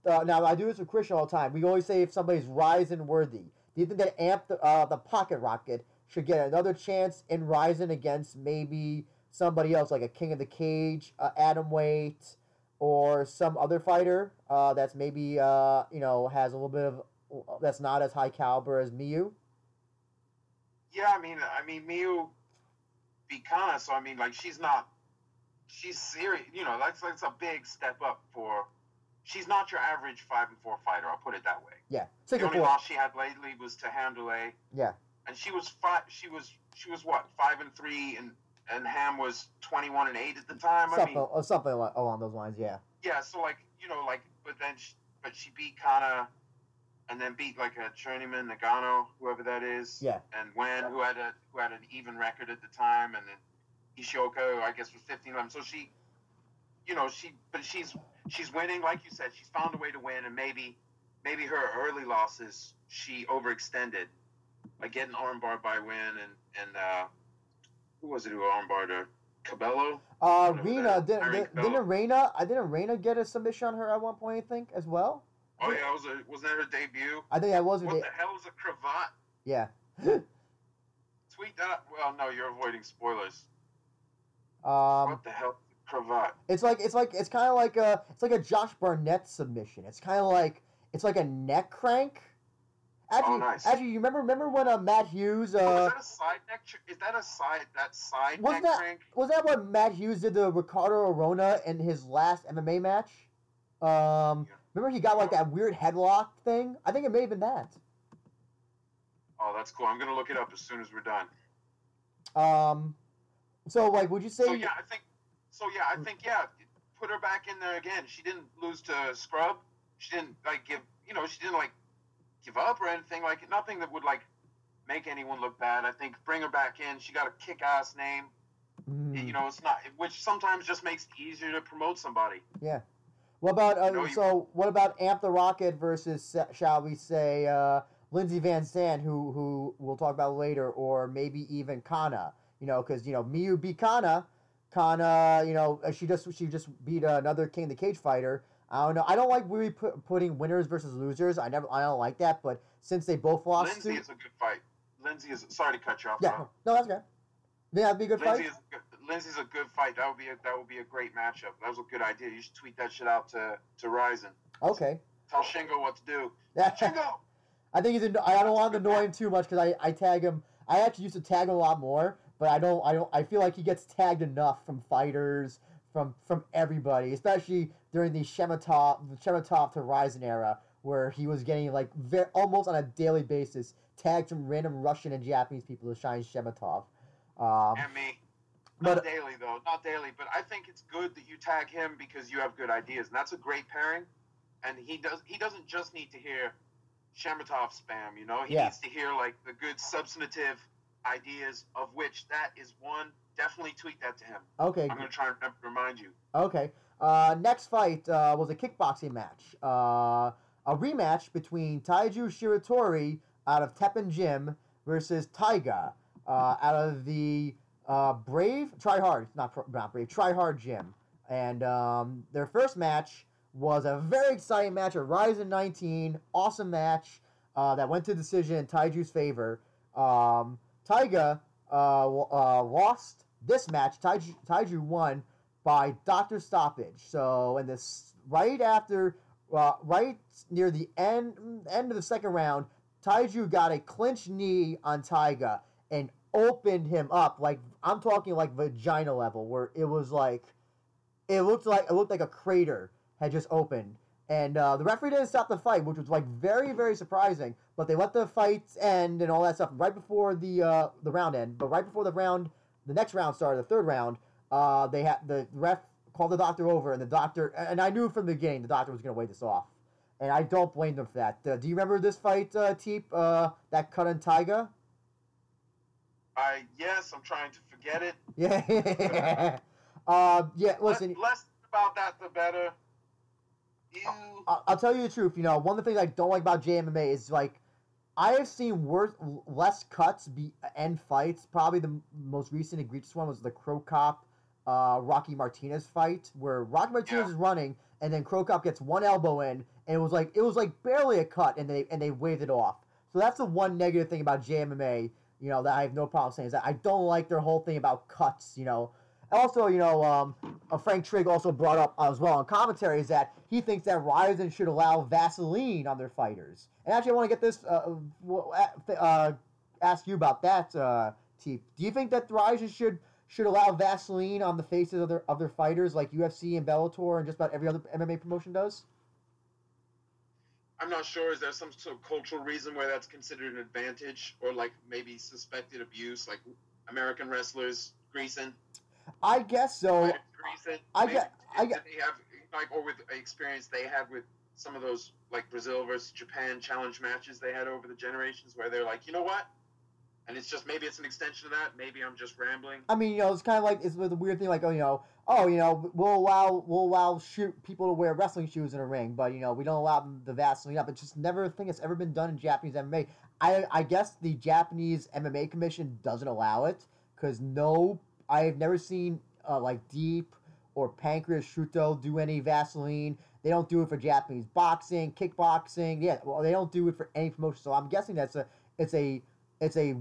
Uh, now I do this with Christian all the time. We always say if somebody's Rizin worthy. Do you think that Amp, the, uh, the Pocket Rocket, should get another chance in Rizin against maybe somebody else, like a King of the Cage, uh, Adam Waite, or some other fighter uh, that's maybe uh, you know has a little bit of that's not as high caliber as Miyu? Yeah, I mean, I mean, Miyu beat so I mean, like, she's not, she's serious. You know, that's that's a big step up for. She's not your average five and four fighter. I'll put it that way. Yeah, The six and only four. loss she had lately was to Handley. Yeah. And she was five. She was she was what five and three, and and Ham was twenty one and eight at the time. I Something, mean, uh, something along, along those lines. Yeah. yeah. So like you know, like, but then she, but she beat Kana, and then beat like a journeyman Nagano, whoever that is. Yeah. And Wen, who had a who had an even record at the time, and then Ishioka, I guess, was 15-11. So she, you know, she, but she's she's winning, like you said. She's found a way to win, and maybe maybe her early losses she overextended, like getting armbarred by Win and and uh, who was it who armbarred her? Cabello. Uh, Rena didn't, didn't, Rena I didn't Rena get a submission on her at one point I think as well. Oh yeah, was it wasn't that her debut? I think that was What the the hell is a cravat? yeah. [GASPS] Tweet that. Well, no, you're avoiding spoilers. Um, what the hell is a cravat? it's like it's like it's kind of like a it's like a Josh Barnett submission. It's kind of like it's like a neck crank. Actually, Oh, nice. actually, you remember remember when uh, Matt Hughes oh, is uh, that a side neck? Is that a side? That side Wasn't neck that- crank? was that what Matt Hughes did to Ricardo Arona in his last MMA match? Um, Yeah. Remember he got like that weird headlock thing. I think it may have been that. Oh, that's cool. I'm gonna look it up as soon as we're done. Um, so like, would you say? So yeah, I think. So yeah, I think yeah. Put her back in there again. She didn't lose to Scrub. She didn't like give. You know, she didn't like give up or anything. Like nothing that would like make anyone look bad. I think bring her back in. She got a kick-ass name. Mm, You know, it's not which sometimes just makes it easier to promote somebody. What about uh, No, so? What about Amp the Rocket versus, shall we say, uh, Lindsey Van Zandt, who who we'll talk about later, or maybe even Kana? You know, because you know Miyu beat Kana. Kana, you know, uh, she just she just beat another King the Cage fighter. I don't know. I don't like really put, putting winners versus losers. I never. I don't like that. But since they both lost Lindsay to, is a good fight. Lindsay is sorry to cut you off. yeah, bro. no, that's good. Yeah, that'd be a good Lindsay fight. is good, Lindsay's a good fight. That would be a, that would be a great matchup. That was a good idea. You should tweet that shit out to to Rizin. Okay. Tell Shingo what to do. Yeah. Shingo. [LAUGHS] I think he's. Anno- I don't want to annoy him too much because I, I tag him. I actually used to tag him a lot more, but I don't. I don't. I feel like he gets tagged enough from fighters, from from everybody, especially during the Shematov Shematov to Rizin era, where he was getting like ve- almost on a daily basis tagged from random Russian and Japanese people to shine Shematov. Um, and me. Not daily though, not daily. But I think it's good that you tag him because you have good ideas, and that's a great pairing. And he does. He doesn't just need to hear Shematov spam. You know, he Yeah. needs to hear like the good substantive ideas, of which that is one. Definitely tweet that to him. okay. I'm gonna try and remind you. Okay. Uh, next fight uh, was a kickboxing match. Uh, a rematch between Taiju Shiratori out of Teppen Gym versus Taiga uh, out of the uh, Brave Try Hard, not not Brave Try Hard Gym. And um, their first match was a very exciting match at Rizin 19. Awesome match uh, that went to decision in Taiju's favor. Um, Taiga uh, uh, lost this match. Taiju, Taiju won by doctor stoppage. So in this right after, uh, right near the end end of the second round, Taiju got a clinch knee on Taiga and opened him up like I'm talking like vagina level, where it was like it looked like it looked like a crater had just opened. And uh, the referee didn't stop the fight, which was like very, very surprising. But they let the fights end and all that stuff right before the uh, the round end. But right before the round, the next round started, the third round, uh, they had the ref called the doctor over, and the doctor, and I knew from the beginning the doctor was going to wait this off, and I don't blame them for that. Uh, do you remember this fight, uh, Teep? Uh, that cut on Taiga? I yes, I'm trying to forget it. [LAUGHS] Yeah. uh, yeah. Listen. Less about that, the better. You. I'll, I'll tell you the truth. You know, one of the things I don't like about JMMA is like I have seen worse, less cuts be end fights. Probably the most recent egregious one was the Cro Cop uh, Rocky Martinez fight, where Rocky Martinez Yeah. is running, and then Cro Cop gets one elbow in, and it was like it was like barely a cut, and they and they waved it off. So that's the one negative thing about JMMA. You know that I have no problem saying is that I don't like their whole thing about cuts. You know, also you know um, uh, Frank Trigg also brought up as well on commentary is that he thinks that Rizin should allow Vaseline on their fighters. And actually, I want to get this uh, uh, ask you about that, uh, Teep. Do you think that Rizin should should allow Vaseline on the faces of their of their fighters like UFC and Bellator and just about every other MMA promotion does? I'm not sure. Is there some sort of cultural reason where that's considered an advantage, or like maybe suspected abuse, like American wrestlers greasing, I guess so. greasing? I Maybe get- I guess They have like, or with experience they had with some of those like Brazil versus Japan challenge matches they had over the generations, where they're like, you know what? And it's just maybe it's an extension of that. Maybe I'm just rambling. I mean, you know, it's kind of like it's the weird thing, like oh, you know, oh, you know, we'll allow we'll allow shoot people to wear wrestling shoes in a ring, but you know, we don't allow them the Vaseline up. It's just never a thing that's ever been done in Japanese MMA. I I guess the Japanese MMA Commission doesn't allow it because no, I've never seen uh, like Deep or Pancrase Shooto do any Vaseline. They don't do it for Japanese boxing, kickboxing. Yeah, well, they don't do it for any promotion. So I'm guessing that's a it's a it's a,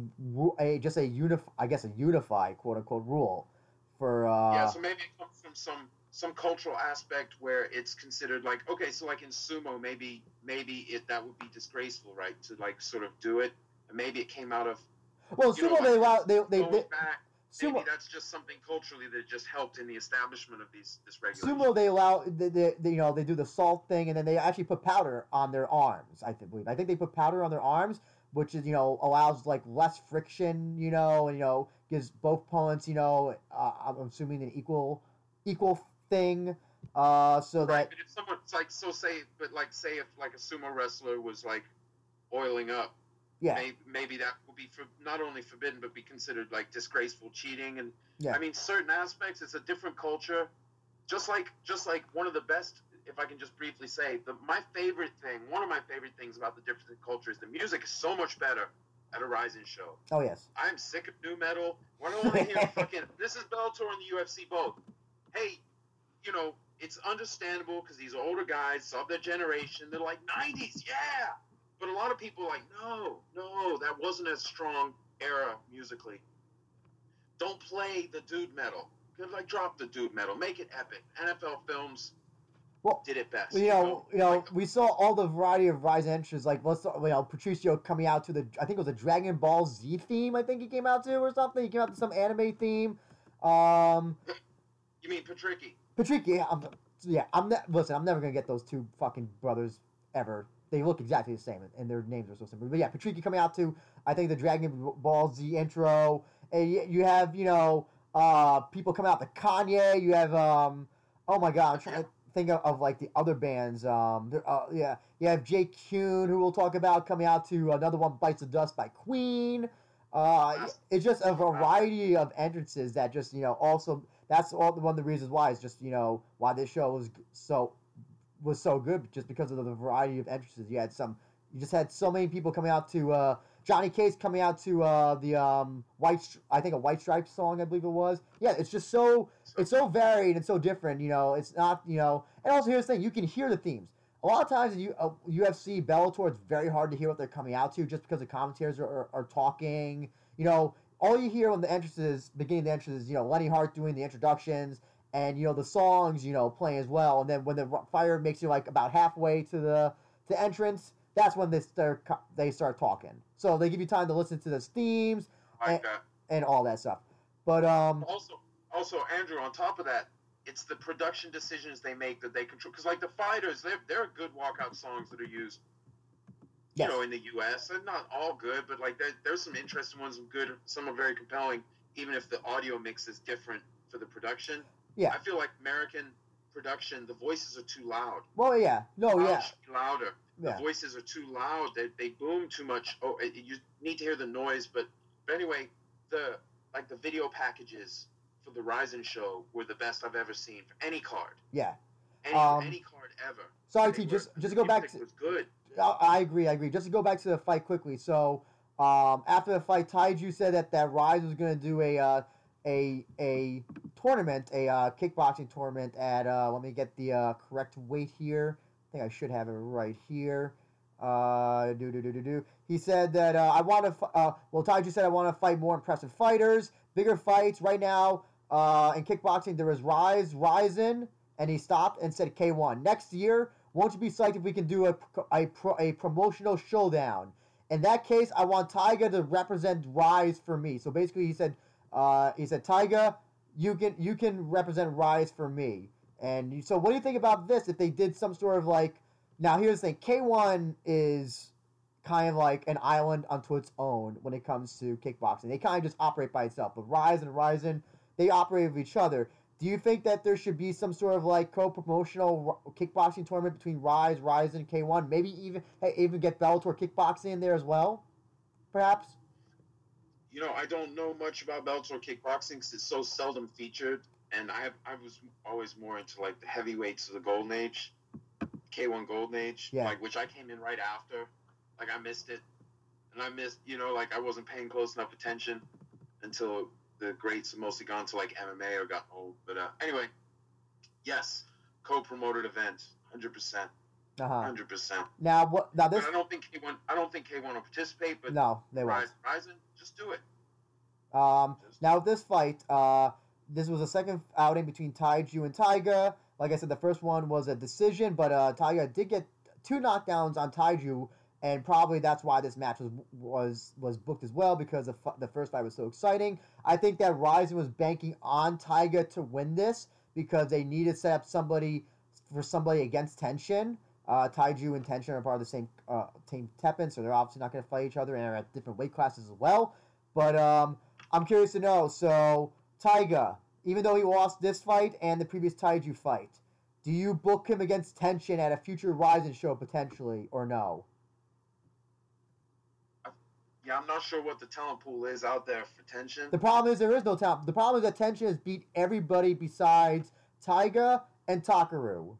a just a unif I guess a unified quote unquote rule for uh yeah, so maybe it comes from some some cultural aspect where it's considered like okay, so like in sumo, maybe maybe it that would be disgraceful, right? To like sort of do it, and maybe it came out of well you know, sumo they like, allow they they, they back. sumo Maybe that's just something culturally that just helped in the establishment of these this regulation. sumo they allow they, they, they, you know they do the salt thing and then they actually put powder on their arms I think believe I think they put powder on their arms which is you know allows like less friction you know and you know gives both opponents you know uh, I'm assuming an equal equal thing. Uh so right, that but if someone's like so say, but like say if like a sumo wrestler was like oiling up, yeah. maybe, maybe that would be for, not only forbidden but be considered like disgraceful cheating. And Yeah. i mean certain aspects it's a different culture. Just like just like one of the best if i can just briefly say the my favorite thing one of my favorite things about the different in culture is the music is so much better at a Rizin show oh yes i'm sick of nu metal when i want to hear [LAUGHS] fucking this is bellator and the ufc both hey you know it's understandable because these older guys of their generation they're like 90s yeah but a lot of people are like, no, no, that wasn't a strong era musically. Don't play the dude metal. Like, drop the dude metal. Make it epic. NFL films Well, did it best. you know, you know, Like, we saw all the variety of Rise entries. Like, let's you know, Patricio coming out to the, I think it was a Dragon Ball Z theme. I think he came out to or something. He came out to some anime theme. Um, you mean Patricky? Patricio, yeah, I'm, yeah, I'm not. Listen, I'm never gonna get those two fucking brothers ever. They look exactly the same, and their names are so similar. But yeah, Patricio coming out to, I think the Dragon Ball Z intro. And you, have, you know, uh, people coming out to Kanye. You have, um, oh my god, I'm trying to think of, of like the other bands. Um, there- uh, yeah, you have Jake Heun, who we'll talk about, coming out to another one, Bites the Dust by Queen. Uh, it's just a variety of entrances that just, you know, also that's all one of the reasons why is just, you know, why this show was so was so good just because of the variety of entrances. You had some, you just had so many people coming out to uh, Johnny Case coming out to uh, the um, white, I think a White Stripes song, I believe it was. Yeah, it's just so it's so varied and so different. You know, it's not you know. And also here's the thing: you can hear the themes. A lot of times you uh, UFC, Bellator, it's very hard to hear what they're coming out to, just because the commentators are, are, are talking. You know, all you hear when the entrances, beginning of the entrances, you know, Lenne Hardt doing the introductions, and you know the songs, you know, playing as well. And then when the fire makes you like about halfway to the to entrance, that's when they start they start talking. So they give you time to listen to the themes like that. and all that stuff. But um, Also, also Andrew. On top of that, it's the production decisions they make that they control. Because like the fighters, there are good walkout songs that are used. You Yes. know, in the U.S., they're not all good, but like there, there's some interesting ones. Some good. Some are very compelling, even if the audio mix is different for the production. Yeah. I feel like American production, the voices are too loud. well, yeah, no, Loud yeah, louder. yeah. The voices are too loud. They, they boom too much. Oh, it, you need to hear the noise. But but anyway, the like the video packages for the Rizin show were the best I've ever seen for any card. Yeah. Any, Um, any card ever. Sorry, T. Just just to go back to was good. I, I agree. I agree. Just to go back to the fight quickly. So um, after the fight, Taiju said that that Rise was going to do a uh, a a tournament, a uh, kickboxing tournament at. Uh, let me get the uh, correct weight here. I think I should have it right here. Uh, do do do do do. He said that uh, I want to. Uh, well, Taiju said I want to fight more impressive fighters, bigger fights. Right now, uh, in kickboxing, there is Rise, Rizin, and he stopped and said K1. Next year, won't you be psyched if we can do a a, pro, a promotional showdown? In that case, I want Taiga to represent Rise for me. So basically, he said, uh, he said, Taiga, you can you can represent Rise for me. And you, so, what do you think about this? If they did some sort of like, now here's the thing: K1 is kind of like an island unto its own when it comes to kickboxing. They kind of just operate by itself. But Rise and Rizin, they operate with each other. Do you think that there should be some sort of like co-promotional kickboxing tournament between Rise, Rise, and K1? Maybe even hey, even get Bellator kickboxing in there as well, perhaps. You know, I don't know much about Bellator kickboxing because it's so seldom featured, and I I was always more into like the heavyweights of the Golden Age, K1 Golden Age, Yeah. like which I came in right after. Like I missed it, and I missed you know like I wasn't paying close enough attention until the greats have mostly gone to like MMA or got old. But uh, anyway, yes, co-promoted event, hundred percent, Uh huh. hundred percent. Now what? Now this? But I don't think K1. I don't think K1 will participate, but No, they won't. Rizin, just do it. Um, Just- now this fight, uh, this was a second outing between Taiju and Taiga. Like I said, the first one was a decision, but uh, Taiga did get two knockdowns on Taiju, and probably that's why this match was was was booked as well because the, the first fight was so exciting. I think that Rizin was banking on Taiga to win this because they needed to set up somebody for somebody against Tenshin. Uh, Taiju and Tenshin are part of the same uh, team Teppen, so they're obviously not going to fight each other and are at different weight classes as well. But um, I'm curious to know. So, Taiga, even though he lost this fight and the previous Taiju fight, do you book him against Tenshin at a future Rizin show potentially, or no? Yeah, I'm not sure what the talent pool is out there for Tenshin. The problem is there is no talent. The problem is that Tenshin has beat everybody besides Taiga and Takeru.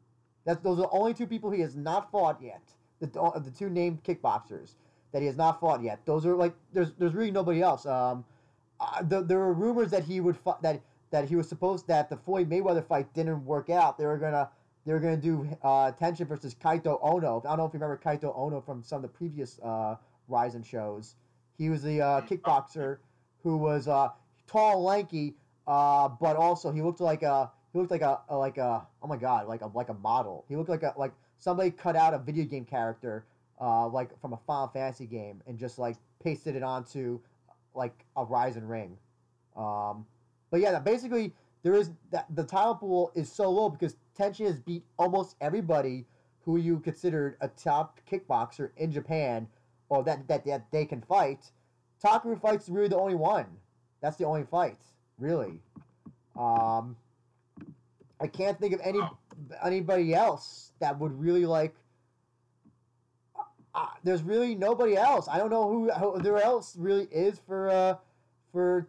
Those are the only two people he has not fought yet. The the two named kickboxers that he has not fought yet. Those are like there's there's really nobody else. Um, uh, the, there were rumors that he would fight that that he was supposed that the Floyd Mayweather fight didn't work out. They were gonna they were gonna do uh, Tenshin versus Kaito Ono. I don't know if you remember Kaito Ono from some of the previous uh, Rizin shows. He was the uh, kickboxer who was uh, tall, lanky, uh, but also he looked like a he looked like a, a like a oh my god like a like a model. He looked like a like somebody cut out a video game character uh, like from a Final Fantasy game and just like pasted it onto like a Rizin ring. Um, but yeah, basically there is that the title pool is so low because Tenshin has beat almost everybody who you considered a top kickboxer in Japan or that that, that they can fight. Takeru fight's really the only one. That's the only fight, really. Um, I can't think of any Wow. anybody else that would really like. Uh, there's really nobody else. I don't know who, who there else really is for uh for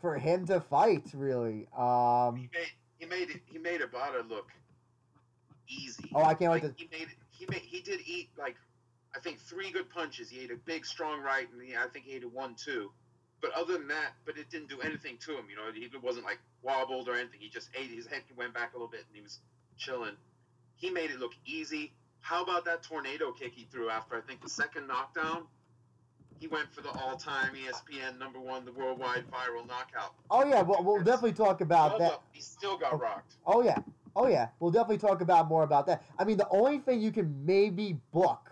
for him to fight. Really. Um, He made he made it he made Ebata look easy. Oh, I can't wait like, to- He made he made he did eat like I think three good punches. He ate a big, strong right, and he, I think he ate a one, two. But other than that, but it didn't do anything to him. You know, he wasn't like wobbled or anything. He just ate. His head went back a little bit, and he was chilling. He made it look easy. How about that tornado kick he threw after I think the second knockdown? He went for the all-time ESPN number one, the worldwide viral knockout. Oh yeah, well, we'll definitely talk about that. up, He still got rocked. Oh yeah, oh yeah. We'll definitely talk about more about that. I mean, the only thing you can maybe book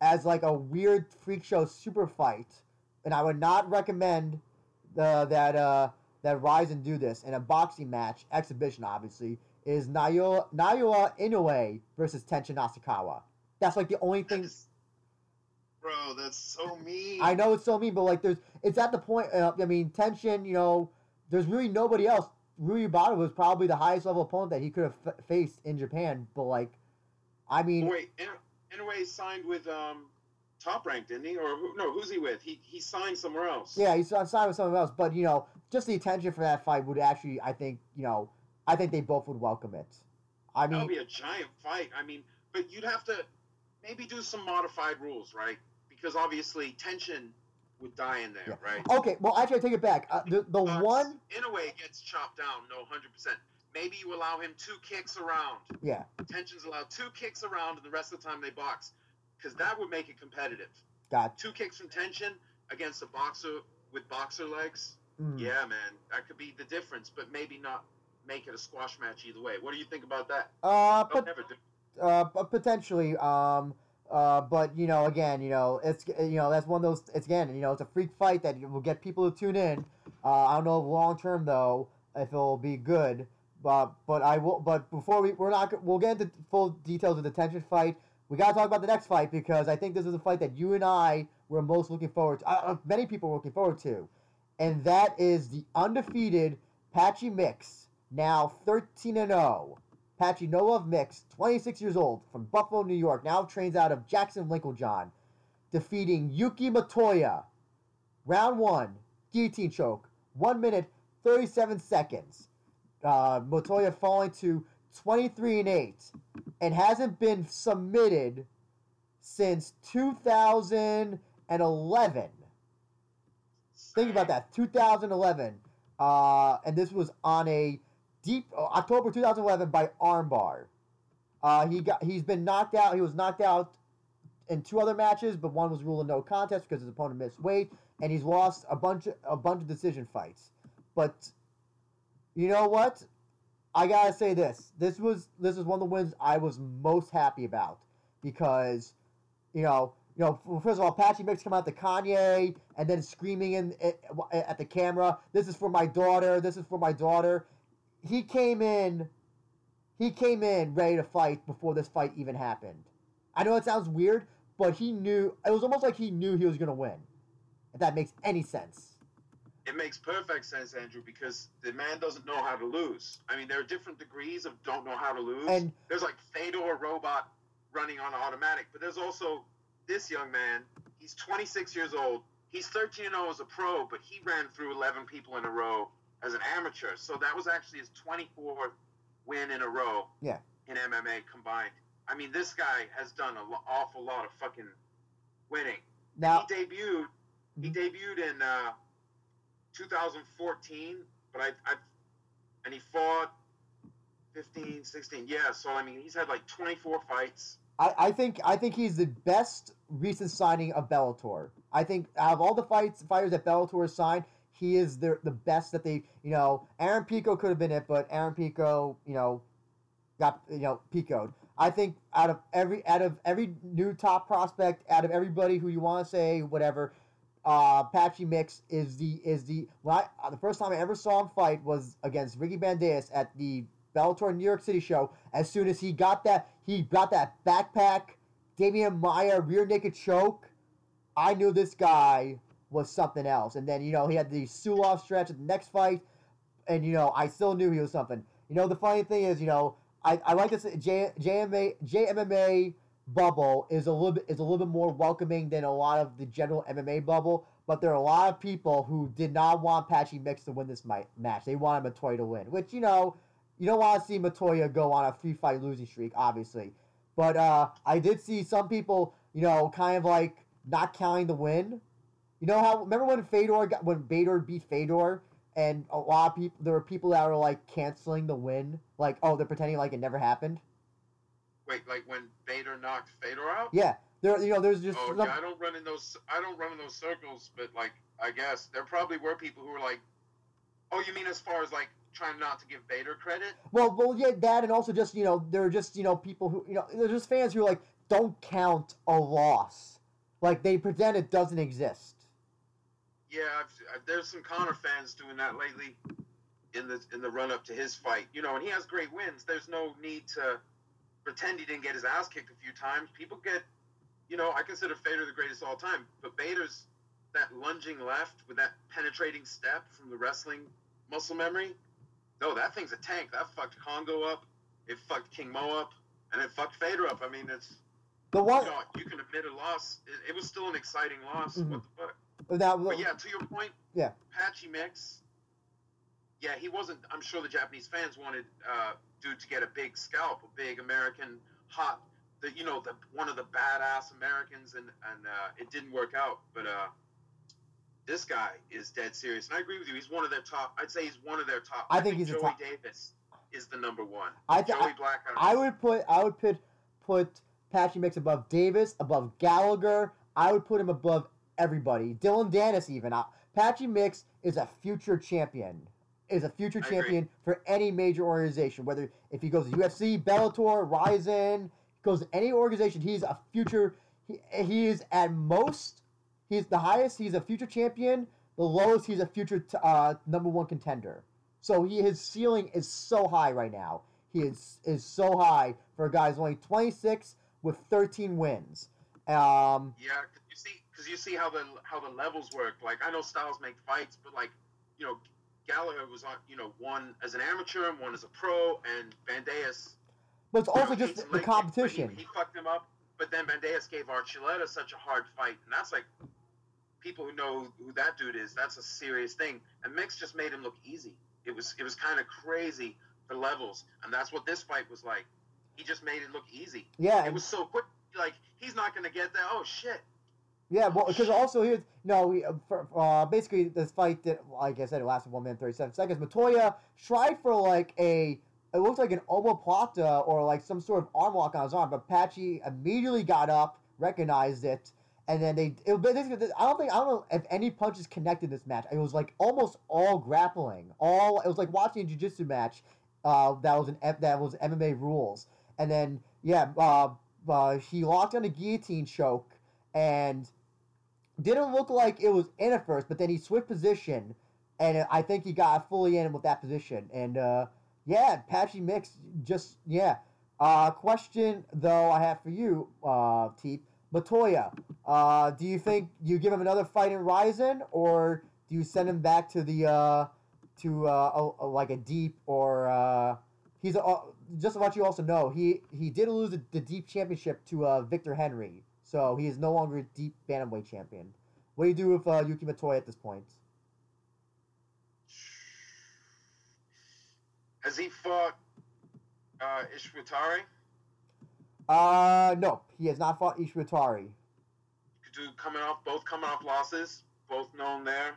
as like a weird freak show super fight, and I would not recommend the, that uh, that Rizin do this in a boxing match exhibition. Obviously, is Nayo Naoya Inoue versus Tenshin Nasukawa. That's like the only thing. That's- Bro, that's so mean. I know it's so mean, but like there's it's at the point. Uh, I mean, Tenshin. You know, there's really nobody else. Rui Ebata was probably the highest level opponent that he could have f- faced in Japan. But like, I mean, Wait, in, in a way, he signed with um, Top ranked, didn't he? Or who, no, who's he with? He he signed somewhere else. yeah, he's side with someone else. But you know, just the attention for that fight would actually, I think, you know, I think they both would welcome it. I that mean, would be a giant fight. I mean, but you'd have to maybe do some modified rules, right? Because obviously, Tenshin would die in there, right? okay. Well, actually, I take it back. Uh, the the Uh, one, in a way, gets chopped down. No, hundred percent. Maybe you allow him two kicks around. yeah, Tenshin's allowed two kicks around, and the rest of the time they box, because that would make it competitive. got Two kicks from Tenshin against a boxer with boxer legs. mm. Yeah, man, that could be the difference, but maybe not make it a squash match either way. What do you think about that? Uh, never do. uh, but potentially. Um, uh, but you know, again, you know, it's you know that's one of those. It's again, you know, it's a freak fight that will get people to tune in. Uh, I don't know long term though if it'll be good. But but I will. But before we we're not we'll get into full details of the Tenshin fight. We gotta talk about the next fight because I think this is a fight that you and I were most looking forward to. Uh, uh, many people were looking forward to, and that is the undefeated Patchy Mix, now thirteen and zero. Patchy No Love Mix, 26 years old, from Buffalo, New York, now trains out of Jackson Winkeljohn, defeating Yuki Motoya. Round one, guillotine choke, 1 minute 37 seconds. Uh, Motoya falling to 23 and 8 and hasn't been submitted since 2011. Think about that. 2011. Uh, and this was on a deep uh, October 2011 by armbar. Uh, he got he's been knocked out. He was knocked out in two other matches, but one was ruled no contest because his opponent missed weight, and he's lost a bunch of, a bunch of decision fights. But you know what? I gotta say this. This was this is one of the wins I was most happy about because you know you know first of all Patchy Mix come out to Kanye and then screaming in eh, at, eh, at the camera. This is for my daughter. This is for my daughter. He came in. He came in ready to fight before this fight even happened. I know it sounds weird, but he knew. It was almost like he knew he was gonna win. If that makes any sense. It makes perfect sense, Andrew, because the man doesn't know how to lose. I mean, there are different degrees of don't know how to lose. And there's like Fedor robot running on automatic, but there's also this young man. He's 26 years old. He's 13 0 as a pro, but he ran through 11 people in a row as an amateur. So that was actually his 24th win in a row. Yeah. In MMA combined. I mean, this guy has done an awful lot of fucking winning. now, he debuted. He debuted in uh, 2014, but I, I, and he fought 15, 16. Yeah, so I mean, he's had like 24 fights. I, I think I think he's the best recent signing of Bellator. I think out of all the fights fighters that Bellator signed, he is the the best that they you know. Aaron Pico could have been it, but Aaron Pico, you know, got you know picoed. I think out of every out of every new top prospect, out of everybody who you want to say whatever, uh, Patchy Mix is the is the when I, uh, the first time I ever saw him fight was against Ricky Bandejas at the Bellator New York City show. As soon as he got that he got that backpack, Demian Maia rear naked choke, I knew this guy was something else. And then you know he had the Suloev stretch at the next fight, and you know I still knew he was something. You know the funny thing is you know I, I like this J, JMA JMMA bubble is a little bit is a little bit more welcoming than a lot of the general MMA bubble. But there are a lot of people who did not want Patchy Mix to win this mi- match. They wanted Motoya to win, which you know you don't want to see Motoya go on a three fight losing streak, obviously. But uh, I did see some people, you know, kind of like not counting the win. You know how remember when Fedor got when Bader beat Fedor and a lot of people there were people that were like canceling the win, like oh they're pretending like it never happened. Wait, like when Bader knocked Fedor out? Yeah, there you know there's just Oh yeah, I don't run in those. I don't run in those circles, but like I guess there probably were people who were like, "Oh, you mean as far as like trying not to give Bader credit?" well well yeah that and also just you know there are just you know people who you know there's just fans who are like don't count a loss, like they pretend it doesn't exist. Yeah, I've, I've, there's some Conor fans doing that lately in the in the run up to his fight. You know, and he has great wins. There's no need to pretend he didn't get his ass kicked a few times. People get, you know, I consider Fedor the greatest of all time, but Bader's that lunging left with that penetrating step from the wrestling muscle memory. No, that thing's a tank. That fucked Kongo up. It fucked King Mo up, and it fucked Fedor up. I mean, it's The you one know, you can admit a loss. It, it was still an exciting loss. Mhm. What the fuck? that But yeah, to your point, Yeah. Patchy Mix. Yeah, he wasn't. I'm sure the Japanese fans wanted uh, dude to get a big scalp, a big American hot, the you know the one of the badass Americans, and and uh, it didn't work out. But uh, this guy is dead serious, and I agree with you. He's one of their top. I'd say he's one of their top. I think he's a Joey top- Davis is the number one. I th- Joey Blackheart. I would put I would put put Patchy Mix above Davis, above Gallagher. I would put him above everybody. Dylan Dennis even. Uh, Patchy Mix is a future champion. Is a future I agree. champion for any major organization. Whether if he goes to UFC, Bellator, Rizin, goes to any organization, he's a future. He, he is at most. He's the highest. He's a future champion. The lowest. He's a future t- uh, number one contender. So he his ceiling is so high right now. He is is so high for a guy who's only 26 with 13 wins. Um, Yeah, 'cause you see, because you see how the how the levels work. Like I know Styles make fights, but like you know, Gallagher was on you know one as an amateur and one as a pro, and Bandejas. but it's know, also just the leg kicks, but competition. He, he fucked him up, but then Bandejas gave Archuleta such a hard fight, and that's like people who know who that dude is. That's a serious thing. And Mix just made him look easy. It was it was kind of crazy the levels, and that's what this fight was like. He just made it look easy. Yeah, It was so quick. Like he's not gonna get that. Oh shit. Yeah, well, because also here's no, we, uh, uh, basically this fight that, like I said, it lasted one minute thirty seven seconds. Motoya tried for like a, it looked like an omoplata or like some sort of arm lock on his arm, but Patchy immediately got up, recognized it, and then they. It, basically, I don't think I don't know if any punches connected this match. It was like almost all grappling. All it was like watching a jiu-jitsu match. Uh, that was an that was MMA rules, and then yeah, uh, uh, he locked on a guillotine choke and didn't look like it was in at first, but then he switched position, and I think he got fully in with that position. And uh, yeah, Patchy Mix just yeah. Uh, question though I have for you, uh, Teep Motoya. Uh, do you think you give him another fight in Rizin, or do you send him back to the uh, to uh, a, a- like a deep or uh, he's a, uh, just to let you also know he he did lose the, the deep championship to uh, Victor Henry, so he is no longer a deep bantamweight champion. What do you do with uh, Yuki Motoya at this point? Has he fought uh, Ishiwatari? Uh, no, he has not fought Ishiwatari. Coming off both coming off losses, both known there,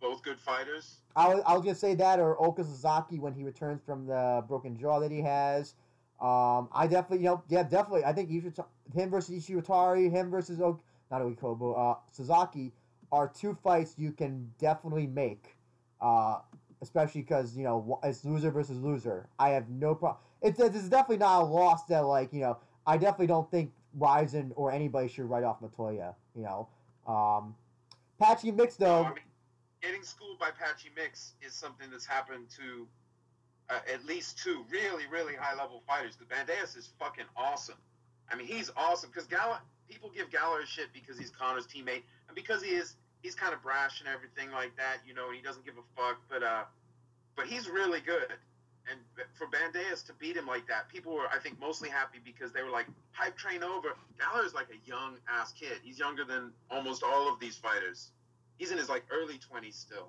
both good fighters. I was, I was gonna say that or Ulka Sasaki when he returns from the broken jaw that he has. Um, I definitely, you know, yeah, definitely. I think Ishiwata- him versus Ishiwatari, him versus ok- not Oikobo, uh, Suzuki are two fights you can definitely make. Uh, especially because you know it's loser versus loser. I have no problem. It's is definitely not a loss that like you know. I definitely don't think Rizin or anybody should write off Motoya. You know, um, Patchy Mix No, though. I mean, getting schooled by Patchy Mix is something that's happened to uh, at least two really, really high level fighters. The Bandejas is fucking awesome. I mean, he's awesome because Gala. People give Gallagher shit because he's Conor's teammate and because he is. He's kind of brash and everything like that, you know, and he doesn't give a fuck. But uh, but he's really good. And for Bandejas to beat him like that, people were, I think, mostly happy because they were like, hype train over. Gallagher's like a young ass kid. He's younger than almost all of these fighters. He's in his like early 20s still.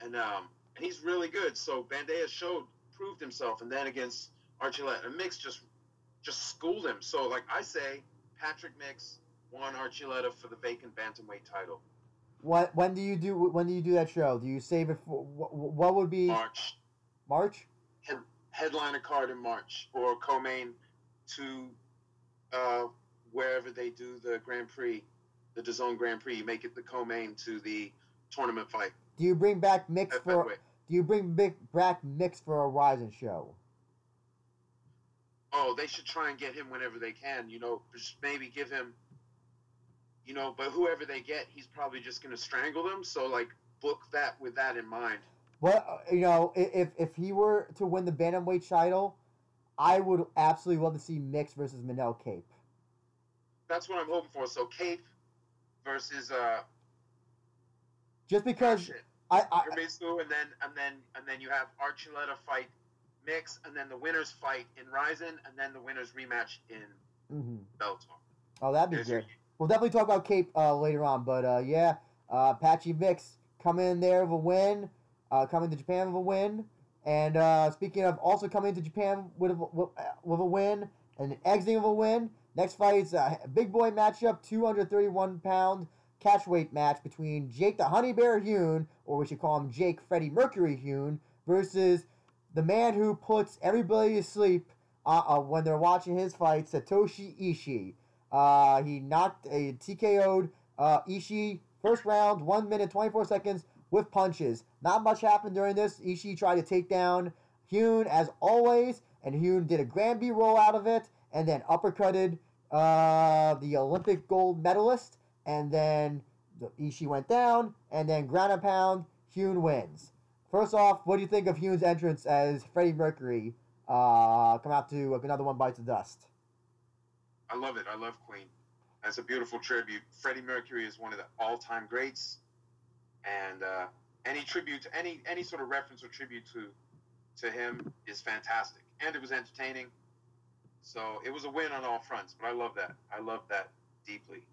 And um, and he's really good. So Bandejas showed, proved himself. And then against Archuleta, and Mix just just schooled him. So like I say, Patrick Mix Juan Archuleta for the vacant bantamweight title. What when do you do when do you do that show? Do you save it for what, what would be March March? Headline a card in March or co-main to uh, wherever they do the Grand Prix, the DAZN Grand Prix. You make it the co-main to the tournament fight. Do you bring back mix at for featherweight. Do you bring big back mix for a Rizin show? Oh, they should try and get him whenever they can. You know, just maybe give him. You know, but whoever they get, he's probably just going to strangle them. So like, book that with that in mind. Well, uh, you know, if if he were to win the bantamweight title, I would absolutely love to see Mix versus Manel Kape. That's what I'm hoping for. So Kape versus uh, Just because. I, I and then and then and then you have Archuleta fight Mix, and then the winners fight in Rizin, and then the winners rematch in mhm. Bellator. oh that'd be There's your- good. We'll definitely talk about Kape uh, later on, but uh, yeah, uh, Patchy Mix coming in there with a win, uh, coming to Japan with a win, and uh, speaking of also coming to Japan with a, with, with a win and exiting with a win. Next fight is a big boy matchup, 231 pound catch weight match between Jake the Honey Bear Heun, or we should call him Jake Freddie Mercury Heun, versus the man who puts everybody to sleep uh, uh, when they're watching his fight, Satoshi Ishii. Uh, he knocked a TKO'd uh, Ishii first round, one minute twenty four seconds with punches. Not much happened during this. Ishii tried to take down Heun as always, and Heun did a Granby roll out of it, and then uppercutted uh, the Olympic gold medalist, and then the Ishii went down, and then ground and pound, Heun wins. First off, what do you think of Heun's entrance as Freddie Mercury uh, come out to another one bites the dust? I love it. I love Queen. That's a beautiful tribute. Freddie Mercury is one of the all-time greats, and uh, any tribute, any any sort of reference or tribute to to him is fantastic, and it was entertaining. So it was a win on all fronts. But I love that. I love that deeply.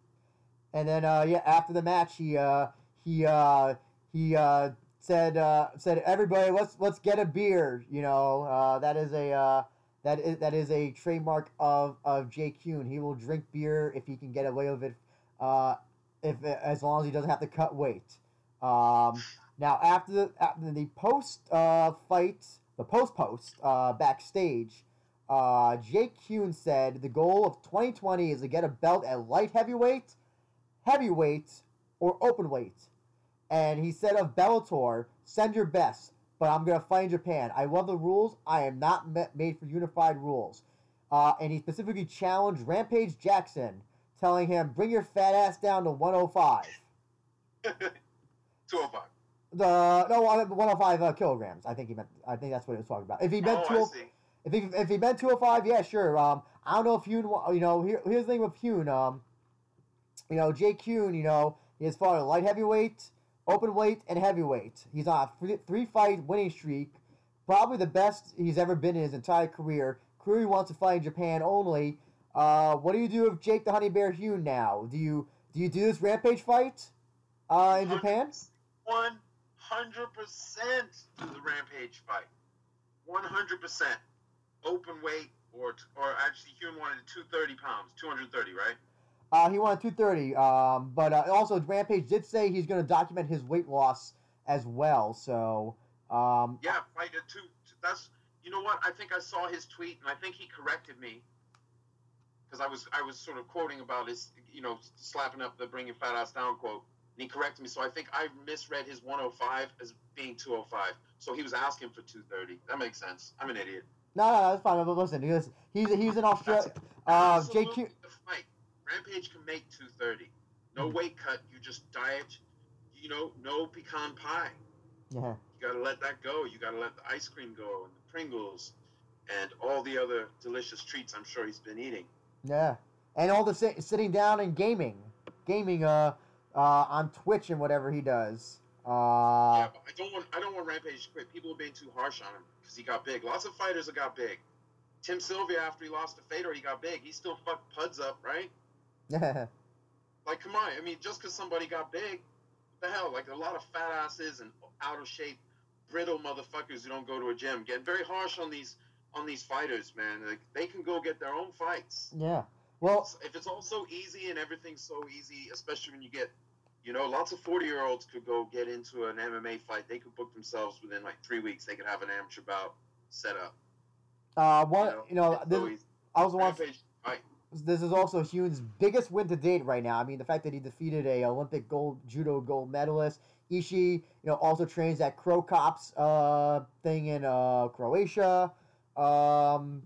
And then uh, yeah, after the match, he uh, he uh, he uh, said uh, said everybody let's let's get a beer. You know uh, that is a uh, that is that is a trademark of of Jake Heun. He will drink beer if he can get away with it, uh, if as long as he doesn't have to cut weight. Um, now after the after the post uh, fight, the post post uh, backstage. Uh, Jake Heun said the goal of 2020 is to get a belt at light heavyweight, heavyweight, or open weight. And he said of Bellator, send your best, but I'm going to fight in Japan. I love the rules. I am not ma- made for unified rules. Uh, and he specifically challenged Rampage Jackson, telling him, bring your fat ass down to 105. [LAUGHS] 205. The no, 105 uh, kilograms. I think he meant. I think that's what he was talking about. If he meant Oh, I 205 if he if he meant 205, yeah, sure. Um, I don't know if Heun, you know, here, here's the thing with Heun. Um, you know, Jake Heun, you know, he has fought light heavyweight, open weight, and heavyweight. He's on a three, fight winning streak, probably the best he's ever been in his entire career. Clearly wants to fight in Japan only. Uh, what do you do with Jake the Honey Bear Heun now? Do you do you do this Rampage fight uh, in Japan? One hundred percent to the Rampage fight. One hundred percent. Open weight, or or actually, Heun wanted two thirty pounds, two hundred thirty, right? Uh, he wanted 230. Um, but uh, also Rampage did say he's going to document his weight loss as well. So um, Yeah, fight at two. That's you know what? I think I saw his tweet, and I think he corrected me because I was I was sort of quoting about his, you know, slapping up the "bringing fat ass down" quote, and he corrected me. So I think I misread his 105 as being 205. So he was asking for 230. That makes sense. I'm an idiot. no, no, no, that's fine. But listen, because he's he's in Australia. Uh, JQ. Rampage can make 230. No weight cut. You just diet. You know, no pecan pie. Yeah. You gotta let that go. You gotta let the ice cream go and the Pringles and all the other delicious treats I'm sure he's been eating. Yeah, and all the sit- sitting down and gaming, gaming uh, uh, on Twitch and whatever he does. Uh, yeah, but I don't want I don't want Rampage to quit. People are being too harsh on him because he got big. Lots of fighters have got big. Tim Sylvia, after he lost to Fedor, he got big. He still fucked Puds up, right? Yeah, [LAUGHS] Like, come on. I mean, just because somebody got big, what the hell? Like, a lot of fat asses and out of shape, brittle motherfuckers who don't go to a gym. Getting very harsh on these on these fighters, man. Like, they can go get their own fights. yeah. Well, if it's all so easy and everything's so easy, especially when you get, you know, lots of 40 year olds could go get into an MMA fight. They could book themselves within like three weeks. They could have an amateur bout set up. uh, one, you know, it's this, so. I was want Rampage fight. This is also Heun's biggest win to date right now. I mean, the fact that he defeated a Olympic gold judo gold medalist. Ishii, you know, also trains at Cro Cop's uh, thing in uh, Croatia. Um,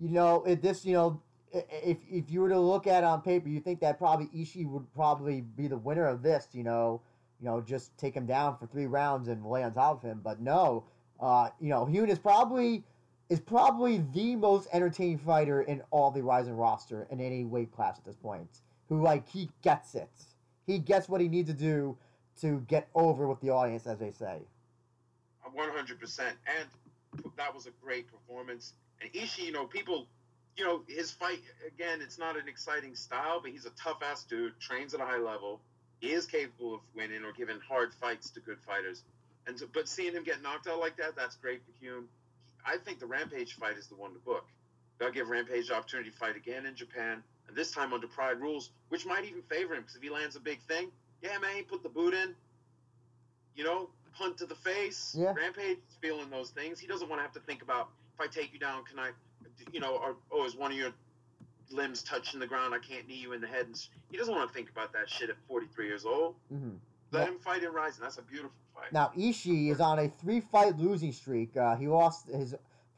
you know, it, this, you know, if if you were to look at on paper, you think that probably Ishii would probably be the winner of this. You know, you know, just take him down for three rounds and lay on top of him. But no, uh, you know, Heun is probably is probably the most entertaining fighter in all the Rizin roster in any weight class at this point. Who like he gets it. He gets what he needs to do to get over with the audience, as they say. One hundred percent, and that was a great performance. And Ishii, you know, people, you know, his fight again. It's not an exciting style, but he's a tough ass dude. Trains at a high level. He is capable of winning or giving hard fights to good fighters. And so, but seeing him get knocked out like that, that's great for Heun. I think the Rampage fight is the one to book. They'll give Rampage the opportunity to fight again in Japan, and this time under Pride rules, which might even favor him because if he lands a big thing, yeah, man, he put the boot in. You know, punt to the face. Yeah. Rampage is feeling those things. He doesn't want to have to think about if I take you down, can I, you know, or oh, is one of your limbs touching the ground? I can't knee you in the head. And he doesn't want to think about that shit at 43 years old. hmm Let him fight in Rizin. That's a beautiful fight. Now Ishii is on a three-fight losing streak. Uh, he lost his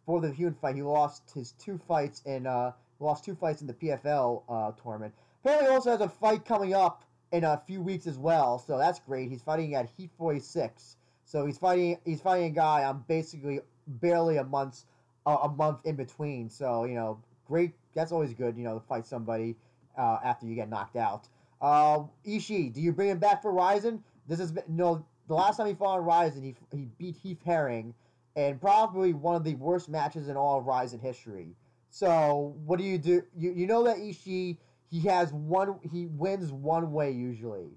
before the Heun fight. He lost his two fights in uh, lost two fights in the PFL uh, tournament. Apparently, he also has a fight coming up in a few weeks as well. So that's great. He's fighting at Heat 46. So he's fighting he's fighting a guy on basically barely a month uh, a month in between. So you know, great. That's always good. You know, to fight somebody uh, after you get knocked out. Uh, Ishii, do you bring him back for Rizin? This has been no. The last time he fought on Rizin, he he beat Heath Herring, and probably one of the worst matches in all of Rizin history. So what do you do? You you know that Ishii he has one he wins one way usually.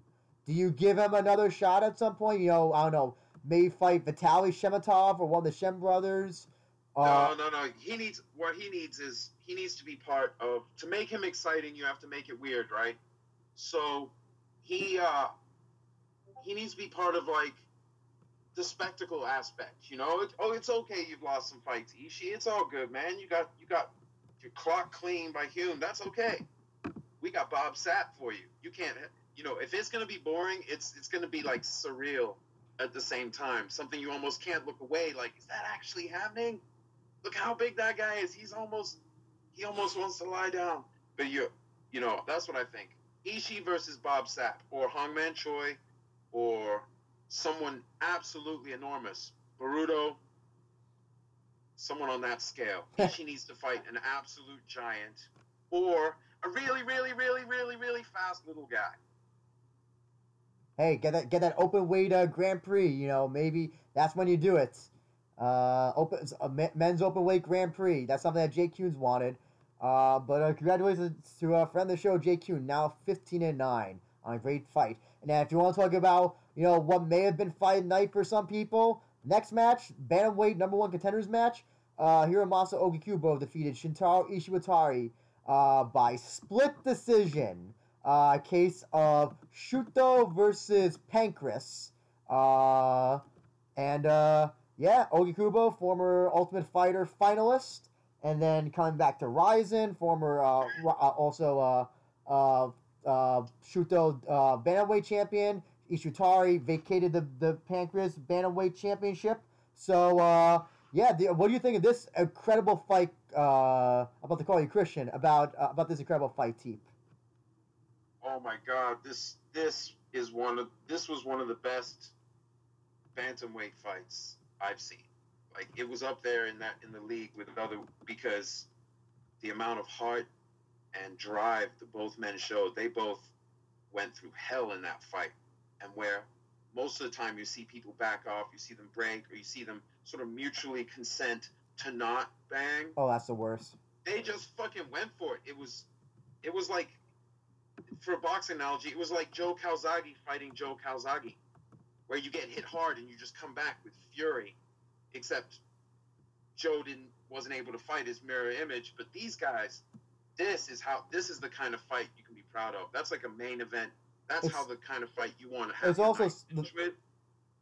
Do you give him another shot at some point? You know I don't know. Maybe fight Vitaly Shemetov or one of the Shem brothers. Uh, no, no, no. He needs what he needs is he needs to be part of to make him exciting. You have to make it weird, right? So he uh he needs to be part of like the spectacle aspect. You know, it, oh, it's okay. You've lost some fights, Ishii. It's all good, man. You got you got your clock clean by Heun. That's okay. We got Bob Sapp for you. You can't, you know, if it's gonna be boring, it's it's gonna be like surreal at the same time. Something you almost can't look away. Like, is that actually happening? Look how big that guy is. He's almost he almost wants to lie down. But you you know, that's what I think. Ishii versus Bob Sapp or Hongman Choi or someone absolutely enormous. Baruto, someone on that scale. [LAUGHS] Ishii needs to fight an absolute giant or a really, really, really, really, really fast little guy. hey, get that get that open weight uh, Grand Prix. You know, maybe that's when you do it. Uh, open uh, men's open weight Grand Prix. That's something that Jake Heun's wanted. Uh, but uh, congratulations to a friend of the show, JQ, now fifteen and nine on a great fight. And if you want to talk about you know what may have been fight night for some people, next match, bantamweight number one contenders match. Uh, Hiromasa Ogikubo defeated Shintaro Ishiwatari uh, by split decision. Uh, case of Shooto versus Pancrase. Uh, and uh, yeah, Ogikubo, former Ultimate Fighter finalist, and then coming back to Rizin, former uh, uh, also uh, uh, uh, Shooto bantamweight champion. Ishiwatari vacated the the Pancrase bantamweight championship. So yeah, the, what do you think of this incredible fight? About to call you Christian about about this incredible fight, Teep. Oh my god, this this is one of this was one of the best bantamweight fights I've seen. Like it was up there in that in the league with other because the amount of heart and drive that both men showed, they both went through hell in that fight. And where most of the time you see people back off, you see them break, or you see them sort of mutually consent to not bang Oh, that's the worst. they just fucking went for it. It was, it was like, for a boxing analogy, it was like Joe Calzaghe fighting Joe Calzaghe, where you get hit hard and you just come back with fury. Except Joe didn't wasn't able to fight his mirror image, but these guys, this is how this is the kind of fight you can be proud of. That's like a main event. That's It's- how the kind of fight you want to have. it's also the-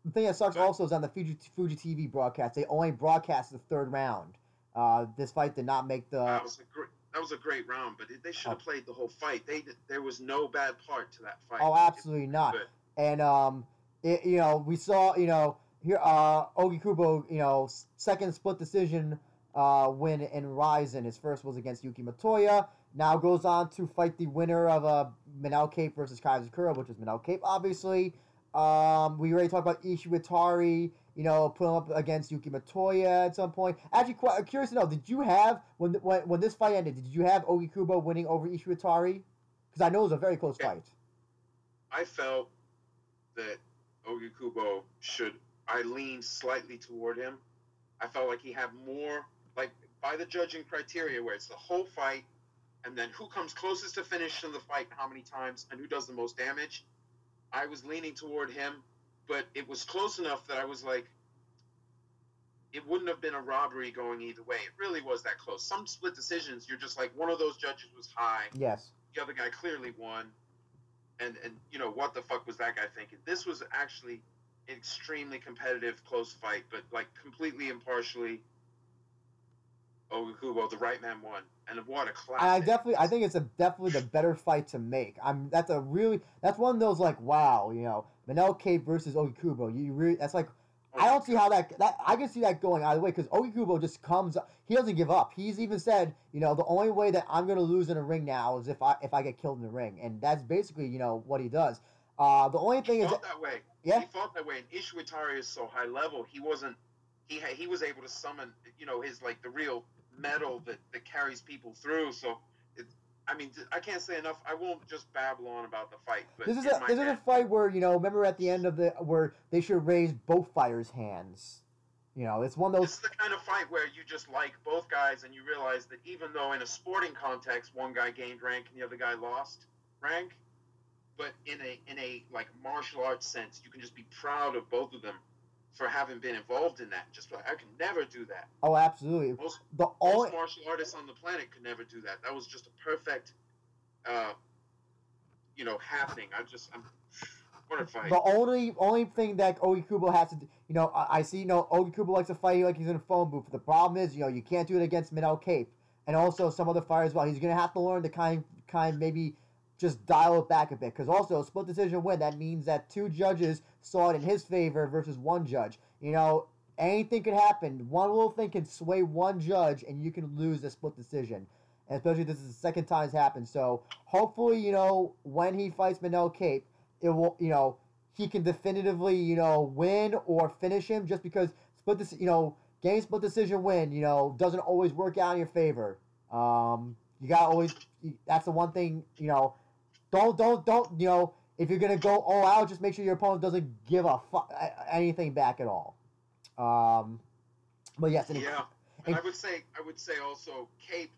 The thing that sucks also is on the Fuji Fuji TV broadcast. They only broadcast the third round. Uh, this fight did not make the. that was a great. That was a great round, but they should have played the whole fight. They there was no bad part to that fight. Oh, absolutely not. Good. And um, it, you know, we saw, you know, here uh, Ogikubo, you know, second split decision uh, win in Rizin. His first was against Yuki Motoya. Now goes on to fight the winner of uh, Manel Kape versus Kai Asakura, which is Manel Kape, obviously. Um, we already talked about Ishiwatari, you know, putting him up against Yuki Motoya at some point. Actually, quite curious to know, did you have when when when this fight ended? Did you have Ogikubo winning over Ishiwatari? Because I know it was a very close Yeah. fight. I felt that Ogikubo should. I leaned slightly toward him. I felt like he had more, like by the judging criteria, where it's the whole fight, and then who comes closest to finishing the fight, how many times, and who does the most damage. I was leaning toward him, but it was close enough that I was like, it wouldn't have been a robbery going either way. It really was that close. Some split decisions, you're just like one of those judges was high, Yes. the other guy clearly won. And and you know what the fuck was that guy thinking? This was actually extremely competitive, close fight, but like completely impartially. Ogikubo, the right man won, and what a classic! I definitely, I think it's a definitely the better fight to make. I'm that's a really that's one of those like wow, you know, Manel Kape versus Ogikubo. You really that's like I don't see how that that I can see that going either way because Ogikubo just comes. He doesn't give up. He's even said, you know, the only way that I'm going to lose in a ring now is if I if I get killed in the ring, and that's basically you know what he does. Uh, the only thing He is, fought that way. yeah, He fought that way, and Ishiwatari is so high level. He wasn't. He ha- he was able to summon, you know, his like the real metal that that carries people through. So, it, I mean, I can't say enough. I won't just babble on about the fight. But this is a this is a fight where you know remember at the end of the where they should raise both fighters' hands. You know, it's one of those. This is the kind of fight where you just like both guys, and you realize that even though in a sporting context one guy gained rank and the other guy lost rank, but in a in a like martial arts sense, you can just be proud of both of them for having been involved in that. Just like I could never do that. Oh, absolutely. Most The only most martial artists on the planet could never do that. That was just a perfect, uh, you know, happening. I just I'm [SIGHS] what a fight. The only only thing that Ogikubo has to, do, you know, I, I see, you know, Ogikubo likes to fight like he's in a phone booth. The problem is, you know, you can't do it against Manel Kape, and also some other fighters. as well. He's gonna have to learn to kind kind maybe just dial it back a bit. Because also, split decision win that means that two judges saw it in his favor versus one judge. You know, anything could happen. One little thing can sway one judge, and you can lose a split decision. And especially this is the second time it's happened. So hopefully, you know, when he fights Manel Kape, it will, you know, he can definitively, you know, win or finish him. Just because split this, you know, game split decision win, you know, doesn't always work out in your favor. Um, you gotta always. That's the one thing, you know. Don't don't don't you know if you're gonna go all out, just make sure your opponent doesn't give a fuck anything back at all. Um, but yes, and yeah, and and- I would say I would say also Kape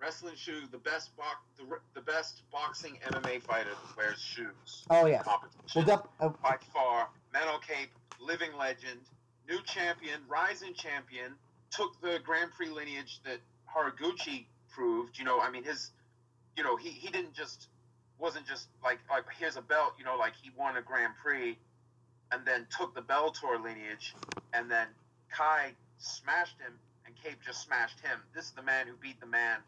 wrestling shoe the best box the, the best boxing MMA fighter that wears shoes. oh yeah, Competition. well, def- uh, by far, Manel Kape, living legend, new champion, Rizin champion, took the Grand Prix lineage that Horiguchi proved. You know, I mean, his, you know, he, he didn't just, wasn't just like, like, here's a belt, you know, like he won a Grand Prix and then took the Bellator lineage and then Kai smashed him and Kape just smashed him. This is the man who beat the man.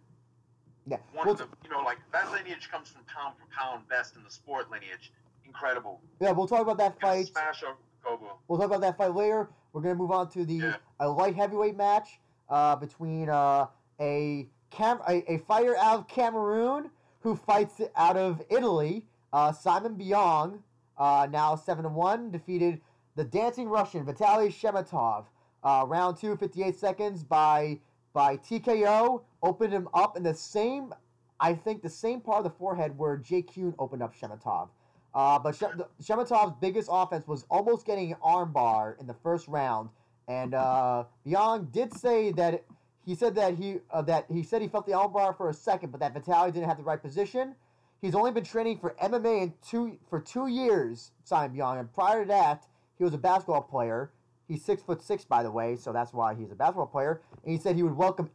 yeah. One We'll, of the, you know, like that lineage comes from pound for pound best in the sport lineage. Incredible. yeah, we'll talk about that fight. Smash over Kobo. We'll talk about that fight later. We're gonna move on to the Yeah. a light heavyweight match uh, between uh, a, Cam- a a fighter out of Cameroon who fights out of Italy. Uh, Simon Biong, uh, now seven to one, defeated the dancing Russian Vitaly Shemetov. Uh, round two, 58 seconds by by TKO. Opened him up in the same, I think, the same part of the forehead where Jake Heun opened up Shemetov. Uh, but Shemetov's biggest offense was almost getting an armbar in the first round, and uh, Biong did say that he said that he uh, that he said he felt the armbar for a second, but that Vitaly didn't have the right position. He's only been training for MMA in two for two years, Simon Biong, and prior to that, he was a basketball player. He's six foot six, by the way, so that's why he's a basketball player. And he said he would welcome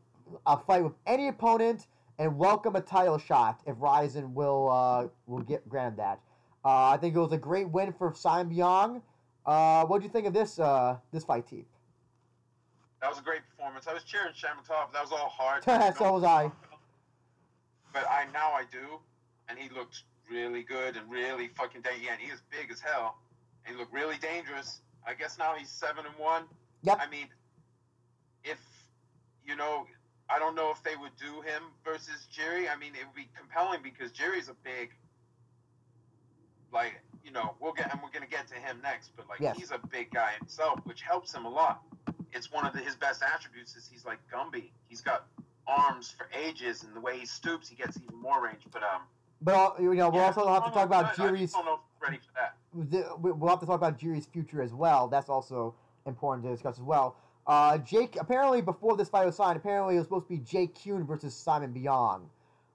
a fight with any opponent and welcome a title shot if Rizin will uh, will get grant that. Uh, I think it was a great win for Simon Biong. Uh, what do you think of this uh, this fight, team? That was a great performance. I was cheering Shemetov. That was all hard. [LAUGHS] so was I. But I now I do, and he looked really good and really fucking dang. Yeah, and he is big as hell, and he looked really dangerous. I guess now he's seven and one. Yep. I mean, if you know, I don't know if they would do him versus Jerry. I mean, it would be compelling because Jerry's a big, like you know, we'll get and we're gonna get to him next. But like, Yes. he's a big guy himself, which helps him a lot. It's one of the, his best attributes is he's like Gumby. He's got arms for ages, and the way he stoops, he gets even more range. But um, But you know, we'll yeah, also have to talk about good. Jiri's. just don't know if I'm ready for that. the- we- We'll have to talk about Jiri's future as well. That's also important to discuss as well. Uh, Jake, apparently before this fight was signed, apparently it was supposed to be Jake Heun versus Simon Biong.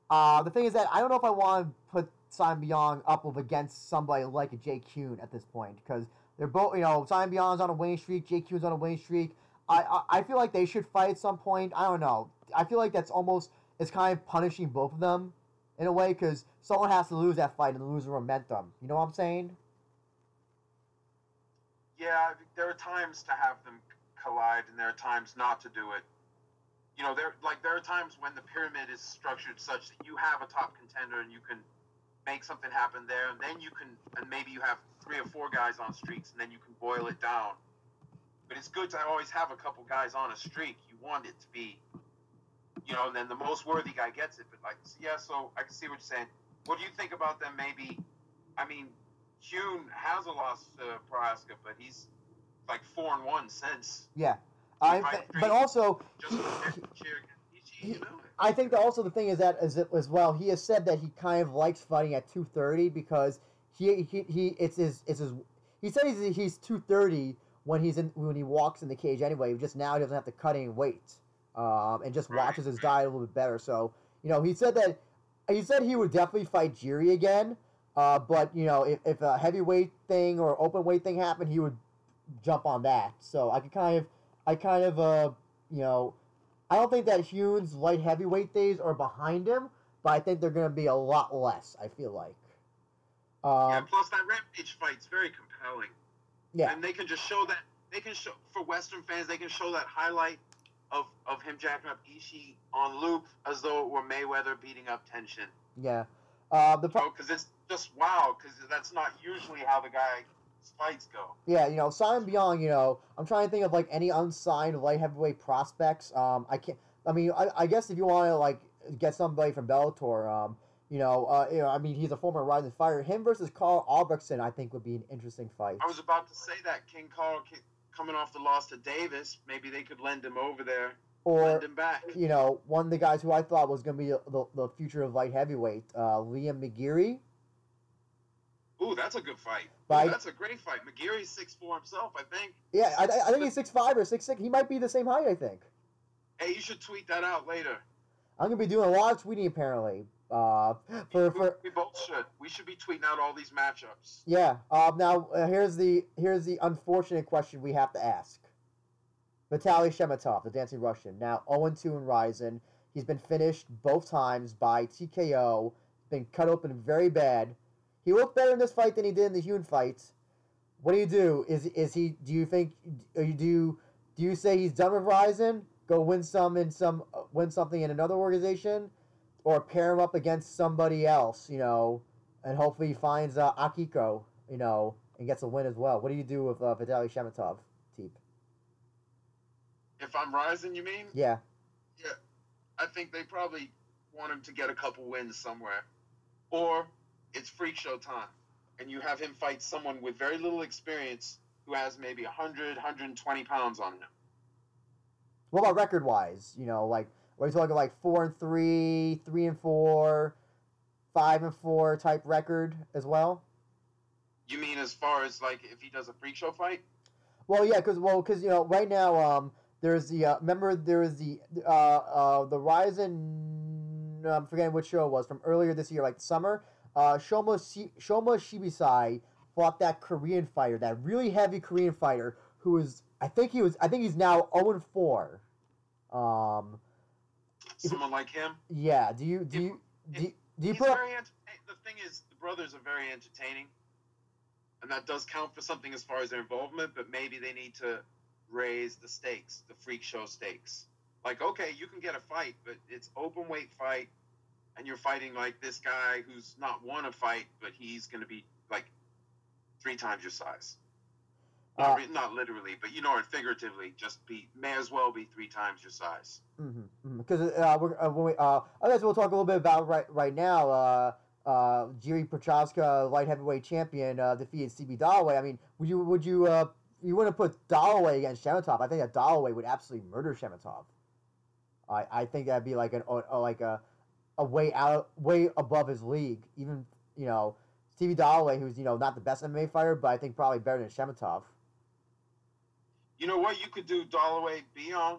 Uh, the thing is that I don't know if I want to put Simon Biong up against somebody like a Jake Heun at this point because they're both, you know, Simon Biong's on a winning streak, Jake Heun's on a winning streak. I, I feel like they should fight at some point. I don't know. I feel like that's almost it's kind of punishing both of them in a way because someone has to lose that fight and lose the momentum. You know what I'm saying? Yeah, there are times to have them collide, and there are times not to do it. You know, there like there are times when the pyramid is structured such that you have a top contender and you can make something happen there, and then you can, and maybe you have three or four guys on streaks, and then you can boil it down. But it's good to always have a couple guys on a streak. You want it to be, you know, and then the most worthy guy gets it. But like, yeah, so I can see what you're saying. What do you think about them? Maybe, I mean, Heun has a loss to Prochazka, but he's like four and one since Yeah. I, but also, just for the next cheer against Ishii, you know. I think that also the thing is that it as well. He has said that he kind of likes fighting at two thirty because he, he he it's his it's his. He said he's he's two thirty when he's in when he walks in the cage anyway. Just now he doesn't have to cut any weight, um, and just watches his diet a little bit better. So you know he said that he said he would definitely fight Jiri again. Uh, but you know if, if a heavyweight thing or open weight thing happened, he would jump on that. So I could kind of I kind of uh you know I don't think that Heun's light heavyweight days are behind him, but I think they're going to be a lot less. I feel like. yeah, Um, plus that Rampage fight's very compelling. Yeah, And they can just show that they can show for Western fans they can show that highlight of of him jacking up Ishii on loop as though it were Mayweather beating up Tenshin. yeah. Uh, the pro- because it's just wow. Because that's not usually how the guy fights go. yeah, you know, Simon Biong. You know, I'm trying to think of like any unsigned light heavyweight prospects. Um, I can't. I mean, I, I guess if you want to like get somebody from Bellator, um, you know, uh, you know, I mean, he's a former Rizin Fire. Him versus Karl Albrektsson, I think, would be an interesting fight. I was about to say that King Carl coming off the loss to Davis, maybe they could lend him over there, Or lend him back. you know, one of the guys who I thought was going to be the, the future of light heavyweight, uh, Liam McGeary. Ooh, that's a good fight. Ooh, that's a great fight. McGeary's six four himself, I think. Yeah, I, I think he's six five or six six. He might be the same height. I think. Hey, you should tweet that out later. I'm gonna be doing a lot of tweeting apparently. Uh, for we, for we both should. We should be tweeting out all these matchups. yeah. Um, now uh, here's the here's the unfortunate question we have to ask. Vitaly Shemetov, the Dancing Russian, now 0 2 in Rizin. He's been finished both times by TKO. Been cut open very bad. He looked better in this fight than he did in the Heun fight. What do you do? Is is he? Do you think? Are you do? You, do you say he's done with Rizin? Go win some in some uh, win something in another organization, or pair him up against somebody else? You know, and hopefully he finds uh, Akiko. You know, and gets a win as well. What do you do with uh, Vitaly Shemetov, Teep? If I'm Rizin, you mean? Yeah. Yeah, I think they probably want him to get a couple wins somewhere. Or it's freak show time. And you have him fight someone with very little experience who has maybe 100, 120 pounds on him. What about record wise? You know, like are you talking like four and three, three and four, five and four type record as well? You mean as far as like if he does a freak show fight? Well, yeah, because well, because you know, right now, um, there's the uh, remember there is the uh, uh, the Rizin. I'm forgetting which show it was from earlier this year, like summer. Uh, Shoma Shi- Shoma Shibisai fought that Korean fighter, that really heavy Korean fighter, who was I think he was I think he's now 0 and 4. Um, someone like him. Yeah. Do you do If- you do you, do you put up. The thing is, the brothers are very entertaining, and that does count for something as far as their involvement. But maybe they need to raise the stakes, the freak show stakes. Like, okay, you can get a fight, but it's open weight fight, and you're fighting like this guy who's not won a fight, but he's going to be like three times your size. Not, Uh, not literally, but you know it figuratively. Just be may as well be three times your size. because uh, we're uh, when we, uh, I guess we'll talk a little bit about right right now. Uh, uh, Jiri Prochazka, light heavyweight champion, uh, defeated CB Dalloway. I mean, would you would you uh, you wouldn't put Dalloway against Shemetov? I think that Dalloway would absolutely murder Shemetov. I I think that'd be like an uh, uh, like a a way out way above his league. Even you know Stevie Dalloway, who's you know not the best MMA fighter, but I think probably better than Shemetov. You know what? You could do Dalloway Biong.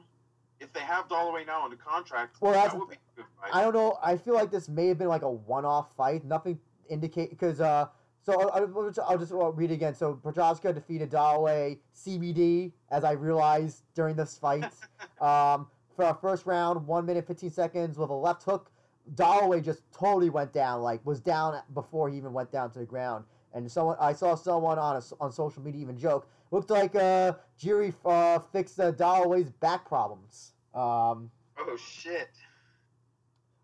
If they have Dalloway now under contract, Well, that the would be a good fight. I don't know. I feel like this may have been like a one-off fight. Nothing indicate because uh. So I'll, I'll just- I'll just uh, read it again. So Prochazka defeated Dalloway CBD, as I realized during this fight. [LAUGHS] um, for our first round, one minute fifteen seconds with a left hook. Dalloway just totally went down, like was down before he even went down to the ground. And someone I saw someone on a, on social media even joke looked like uh, Jiri uh, fixed uh, Dalloway's back problems. Um, oh shit!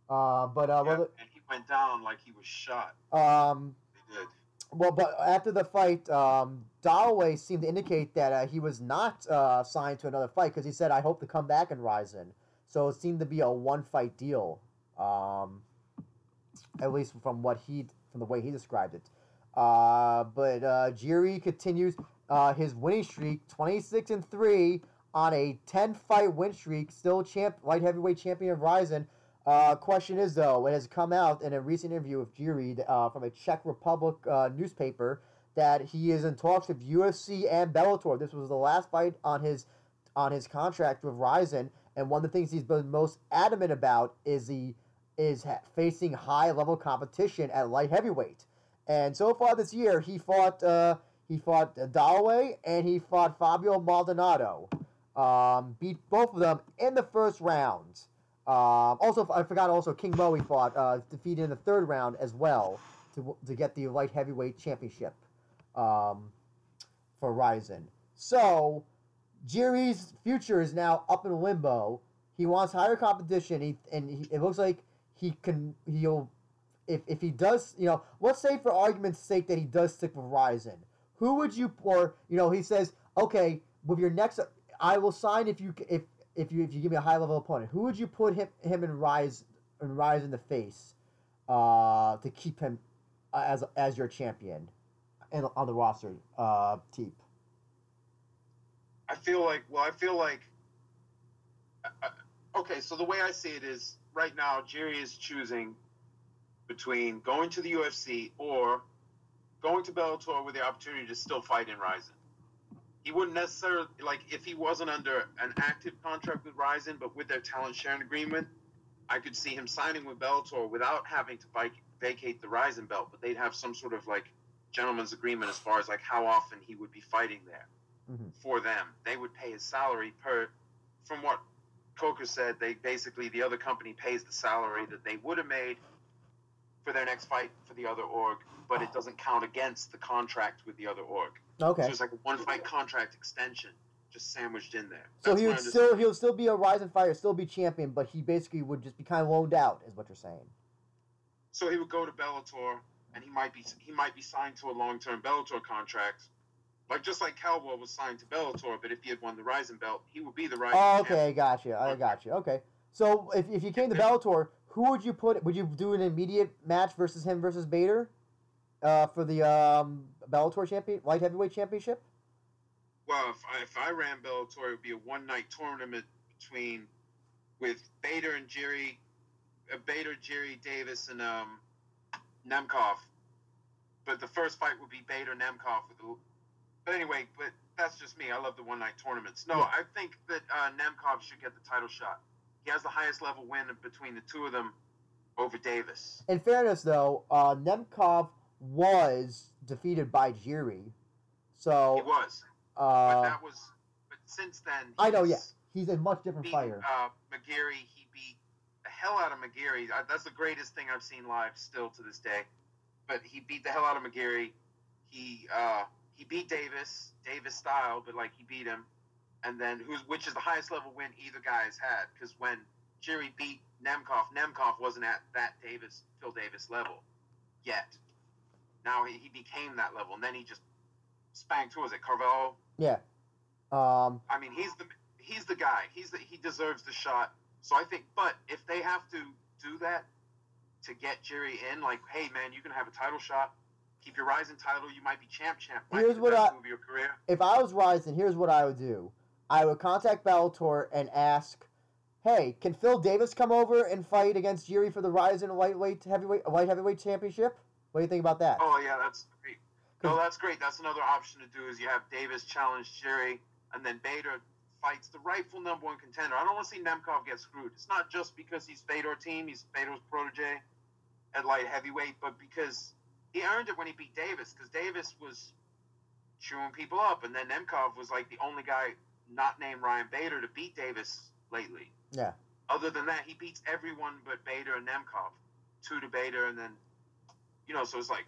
uh, but uh, well, and he went down like he was shot. um, They did. Well, but after the fight, um, Dalloway seemed to indicate that uh, he was not uh, signed to another fight because he said, "I hope to come back and Rizin So it seemed to be a one-fight deal, um, at least from what he, from the way he described it. Uh, but uh, Jiri continues uh, his winning streak, twenty-six and three on a ten-fight win streak, still champ, light heavyweight champion of Rizin. Uh, question is though, it has come out in a recent interview with Jiri uh, from a Czech Republic uh, newspaper that he is in talks with UFC and Bellator. This was the last fight on his on his contract with Rizin, and one of the things he's been most adamant about is the is ha- facing high level competition at light heavyweight. And so far this year, he fought uh, he fought Dalloway and he fought Fabio Maldonado. Um, beat both of them in the first round. Um, also, I forgot. Also, King he fought, uh, defeated in the third round as well to to get the light heavyweight championship um, for Rizin. So, Jiri's future is now up in limbo. He wants higher competition, he, and he, it looks like he can. He'll if if he does, you know, let's say for argument's sake that he does stick with Rizin. Who would you, or you know, he says, okay, with your next, I will sign if you if if you if you give me a high level opponent. Who would you put him him and Rise and Rise in the face, uh, to keep him uh, as as your champion, and on the roster, uh, Teep. I feel like, well, I feel like, I- okay, so the way I see it is right now, Jerry is choosing between going to the UFC or going to Bellator with the opportunity to still fight in Rizin. He wouldn't necessarily, like, if he wasn't under an active contract with Rizin, but with their talent sharing agreement, I could see him signing with Bellator without having to vac- vacate the Rizin belt, but they'd have some sort of, like, gentleman's agreement as far as, like, how often he would be fighting there Mhm. for them. They would pay his salary per, from what Coker said, they basically, the other company pays the salary that they would have made for their next fight for the other org, but it doesn't count against the contract with the other org. Okay. So it's like a one fight contract extension just sandwiched in there. So he would still he'll still be a Rizin fighter, still be champion, but he basically would just be kind of loaned out, is what you're saying. So he would go to Bellator, and he might be he might be signed to a long term Bellator contract, like just like Cowboy was signed to Bellator. But if he had won the Rizin belt, he would be the Rizin. Oh, champion. okay, gotcha. I got you. Okay. So if, if you came to Bellator, who would you put? Would you do an immediate match versus him versus Bader, uh, for the um, Bellator champion light heavyweight championship? Well, if I, if I ran Bellator, it would be a one night tournament between with Bader and Jerry, uh, Bader, Jerry Davis, and um, Nemkov. But the first fight would be Bader Nemkov with the. But anyway, but that's just me. I love the one night tournaments. No, Yeah. I think that uh, Nemkov should get the title shot. He has the highest level win between the two of them over Davis. In fairness, though, uh, Nemkov was defeated by Jiri, He so was, but uh, that was. But since then, I know, he's- yeah. he's a much different beat fighter. uh, McGeary. He beat the hell out of McGeary. I, that's the greatest thing I've seen live still to this day. But he beat the hell out of McGeary. He uh, he beat Davis, Davis style, but like he beat him. And then who's which is the highest level win either guy has had? Because when Jerry beat Nemkov, Nemkov wasn't at that Davis Phil Davis level yet. Now he, he became that level, and then he just spanked. Who was it? Carvalho. Yeah. Um, I mean, he's the he's the guy. He's the, he deserves the shot. So I think, but if they have to do that to get Jerry in, like, hey man, you can have a title shot. Keep your Rizin title. You might be champ champ. Might Here's what I- move of your career. if I was Rizin, here's what I would do. I would contact Bellator and ask, "Hey, can Phil Davis come over and fight against Jiri for the Rizin lightweight heavyweight light heavyweight championship? What do you think about that?" Oh yeah, that's great. No, that's great. That's another option to do is you have Davis challenge Jerry, and then Bader fights the rightful number one contender. I don't want to see Nemkov get screwed. It's not just because he's Fedor team, he's Fedor's protege at light heavyweight, but because he earned it when he beat Davis, because Davis was chewing people up, and then Nemkov was like the only guy not named Ryan Bader to beat Davis lately. Yeah. Other than that, he beats everyone but Bader and Nemkov. Two to Bader, and then, you know, so it's like,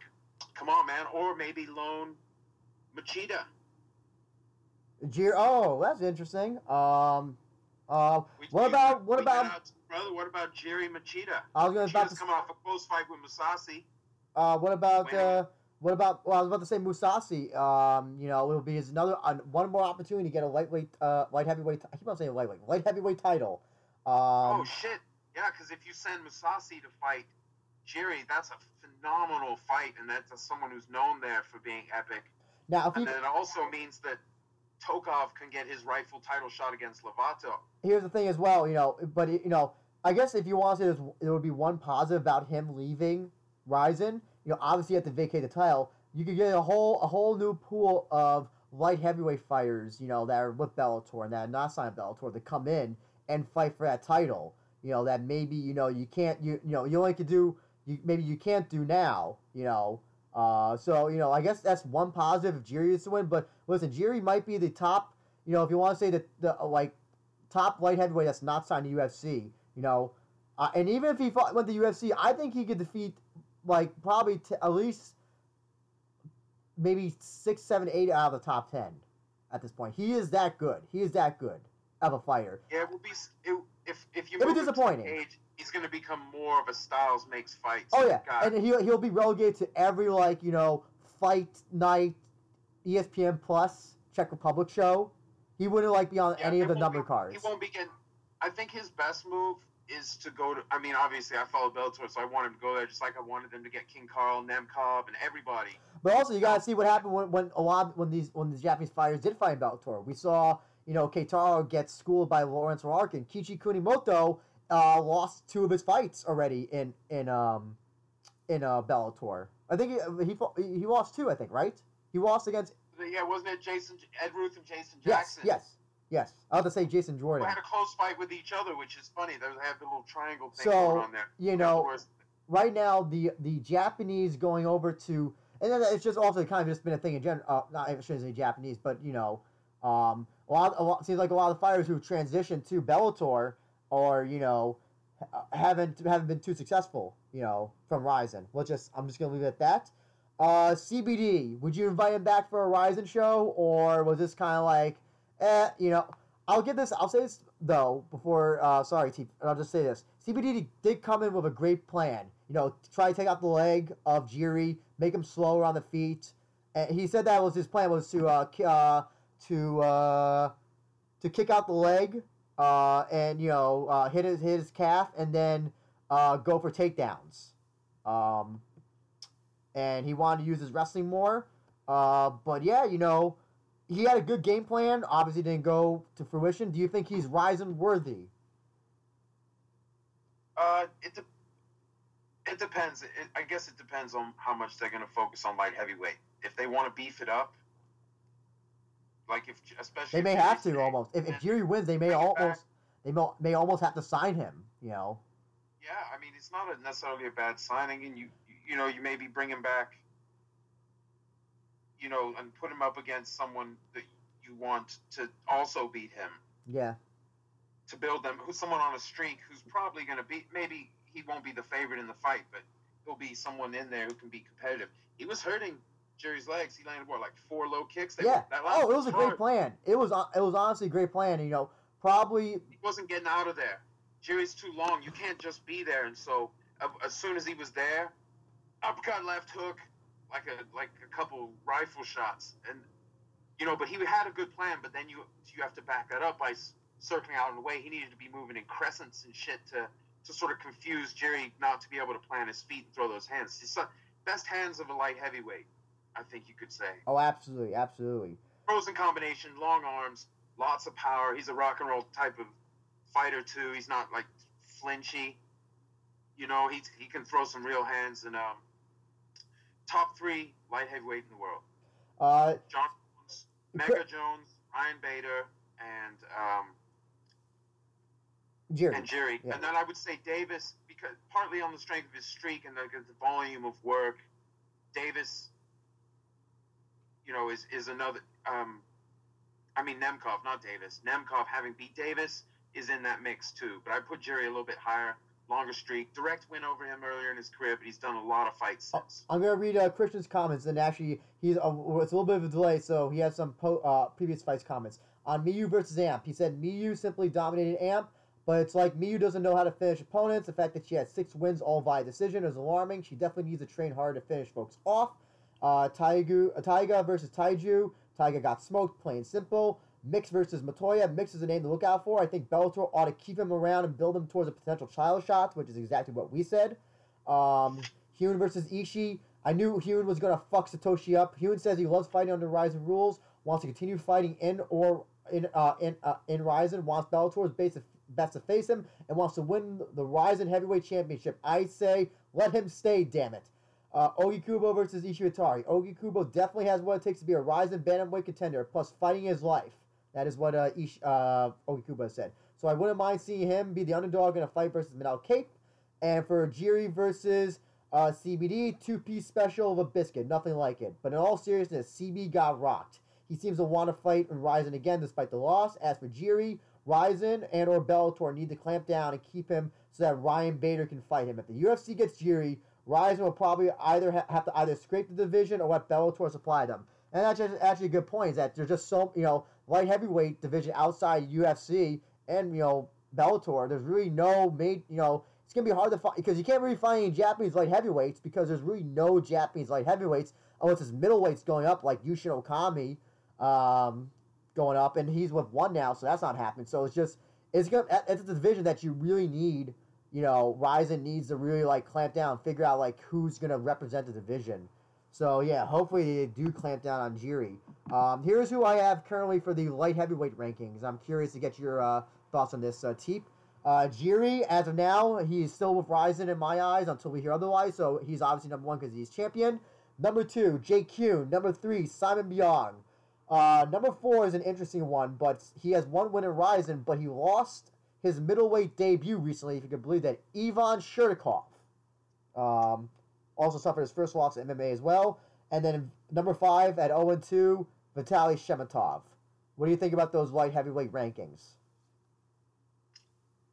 come on, man. Or maybe loan Machida. Oh, that's interesting. Um, uh, What about- what about- out- brother? What about Jerry Machida? I was Machida's to, coming off a close fight with Mousasi. uh, what about uh, what about? Well, I was about to say Mousasi. Um, you know, it'll be his another uh, one more opportunity to get a lightweight, uh, light heavyweight. I keep on saying lightweight, light heavyweight title. Um, oh shit! Yeah, because if you send Mousasi to fight Jerry, that's a phenomenal fight, and that's someone who's known there for being epic. now, if he And then it also means that Tokov can get his rightful title shot against Lovato. here's the thing as well, you know, but you know, I guess if you want to say there would be one positive about him leaving Rizin, you know, obviously you have to vacate the title. You could get a whole a whole new pool of light heavyweight fighters, you know, that are with Bellator and that are not signed Bellator to come in and fight for that title. You know, that maybe, you know, you can't you you know, you only could do you maybe you can't do now, you know. Uh, so you know, I guess that's one positive if Jiri is to win. But listen, Jiri might be the top. You know, if you want to say the uh, like top light heavyweight that's not signed to UFC. You know, uh, and even if he fought, went to UFC, I think he could defeat like probably t- at least maybe six, seven, eight out of the top ten at this point. He is that good. He is that good of a fighter. Yeah, it will be it, if if you It'll be move him to the disappointing. cage, he's going to become more of a Styles makes fights. Oh yeah, guy. and he'll he'll be relegated to every like you know fight night, ESPN Plus Czech Republic show. He wouldn't like be on Yeah, any of the number be- cards. He won't be getting. I think his best move is to go to. I mean, obviously, I follow Bellator, so I want him to go there, just like I wanted them to get King Carl, Nemkov, and everybody. But also, you gotta see what happened when, when a lot when these when the Japanese fighters did fight in Bellator. We saw you know Keitaro get schooled by Lorenz Larkin. Kiichi Kunimoto uh, lost two of his fights already in in um in uh, Bellator. I think he he he lost two. I think right. He lost against Yeah, wasn't it Jason Ed Ruth and Jason Jackson? yes yes. I was to say Jason Jordan. Jordan. had a close fight with each other, which is funny. They have the little triangle thing So, going on there. You know, right now the the Japanese going over to and then it's just also kind of just been a thing in general. Uh, not I shouldn't say Japanese, but you know, um, a lot, a lot seems like a lot of fighters who transitioned to Bellator or you know ha- haven't haven't been too successful. You know, from Rizin. We'll just I'm just gonna leave it at that. Uh, CBD, would you invite him back for a Rizin show, or was this kind of like, eh, you know? I'll give this. I'll say this though before. Uh, sorry, T. I'll just say this. CBD did come in with a great plan. You know, try to take out the leg of Jiri, make him slower on the feet. And he said that was his plan was to uh, uh to uh, to kick out the leg, uh, and you know uh, hit his hit his calf, and then uh, go for takedowns. Um, and he wanted to use his wrestling more. Uh, but yeah, you know, he had a good game plan. Obviously, didn't go to fruition. Do you think he's Rizin worthy? Uh, it de- it depends. It, I guess it depends on how much they're going to focus on light heavyweight. If they want to beef it up, like if especially They may have to almost. If, if. Jiri wins, they may it back. almost they may, may almost have to sign him. You know. Yeah, I mean it's not a, necessarily a bad signing, and you you know you maybe bring him back, you know, and put him up against someone that you want to also beat him Yeah. to build them. Who's someone on a streak who's probably going to be maybe he won't be the favorite in the fight, but he'll be someone in there who can be competitive. He was hurting Jerry's legs. He landed what like four low kicks. They yeah. Were, oh, it was a great plan. It was it was honestly a great plan. You know, probably he wasn't getting out of there. Jerry's too long. You can't just be there. And so uh, as soon as he was there, uppercut, left hook, like a like a couple rifle shots, and you know. But he had a good plan. But then you you have to back that up by circling out in the way. He needed to be moving in crescents and shit to to sort of confuse Jerry not to be able to plant his feet and throw those hands. He's best hands of a light heavyweight, I think you could say. Oh, absolutely, absolutely. Frozen combination, long arms, lots of power. He's a rock and roll type of fighter too. He's not like flinchy. You know, he he can throw some real hands and um, top three light heavyweight in the world. Uh, Jon Jones, Mega Jones, Ryan Bader, and um, Jerry. And Jerry. Yeah. And then I would say Davis, because partly on the strength of his streak and the, the volume of work, Davis, you know, is, is another. Um, I mean, Nemkov, not Davis. Nemkov, having beat Davis, is in that mix too. But I put Jerry a little bit higher, longer streak. Direct win over him earlier in his career, but he's done a lot of fights uh, since. I'm going to read uh, Christian's comments, and actually, he's uh, it's a little bit of a delay, so he has some po- uh, previous fights comments. On Miyu versus Amp, he said Miyu simply dominated Amp but it's like Miyu doesn't know how to finish opponents. The fact that she had six wins all via decision is alarming. She definitely needs to train hard to finish folks off. Uh, Taigu, uh, Taiga versus Taiju. Taiga got smoked, plain simple. Mix versus Motoya. Mix is a name to look out for. I think Bellator ought to keep him around and build him towards a potential child shot, which is exactly what we said. Um, versus Ishii. I knew Heun was going to fuck Satoshi up. Heun says he loves fighting under Rizin rules, wants to continue fighting in or in uh, in uh, in Rizin, wants Bellator's base best to face him and wants to win the Rizin Heavyweight Championship. I say let him stay, damn it. Uh, Ogikubo versus Ishiwatari. Ogikubo definitely has what it takes to be a Rizin Bantamweight contender, plus fighting his life. That is what uh, Ish, uh, Ogi said. So I wouldn't mind seeing him be the underdog in a fight versus Manel Kape. And for Jiri versus uh, CBD, two piece special of a biscuit. Nothing like it. But in all seriousness, CB got rocked. He seems to want to fight and Rizin again despite the loss. As for Jiri, Rizin and or Bellator need to clamp down and keep him so that Ryan Bader can fight him. If the UFC gets Jiri, Rizin will probably either ha- have to either scrape the division or let Bellator supply them. And that's just actually a good point. Is that there's just so you know light heavyweight division outside UFC and you know Bellator. There's really no made you know it's gonna be hard to find because you can't really find any Japanese light heavyweights because there's really no Japanese light heavyweights unless it's middleweights going up like Yushin Okami. Um, going up, and he's with one now, so that's not happening. So it's just it's gonna it's a division that you really need. You know, Rizin needs to really like clamp down, figure out like who's gonna represent the division. So yeah, hopefully they do clamp down on Jiri. Um, here's who I have currently for the light heavyweight rankings. I'm curious to get your uh, thoughts on this, uh, Teep. Uh, Jiri, as of now, he's still with Rizin in my eyes until we hear otherwise. So he's obviously number one because he's champion. Number two, JQ. Number three, Simon Biong. Uh, number four is an interesting one, but he has one win in Rizin, but he lost his middleweight debut recently, if you can believe that. Ivan Sherdakov um, also suffered his first loss in MMA as well. And then number five at 0 2, Vitaly Shemetov. What do you think about those light heavyweight rankings?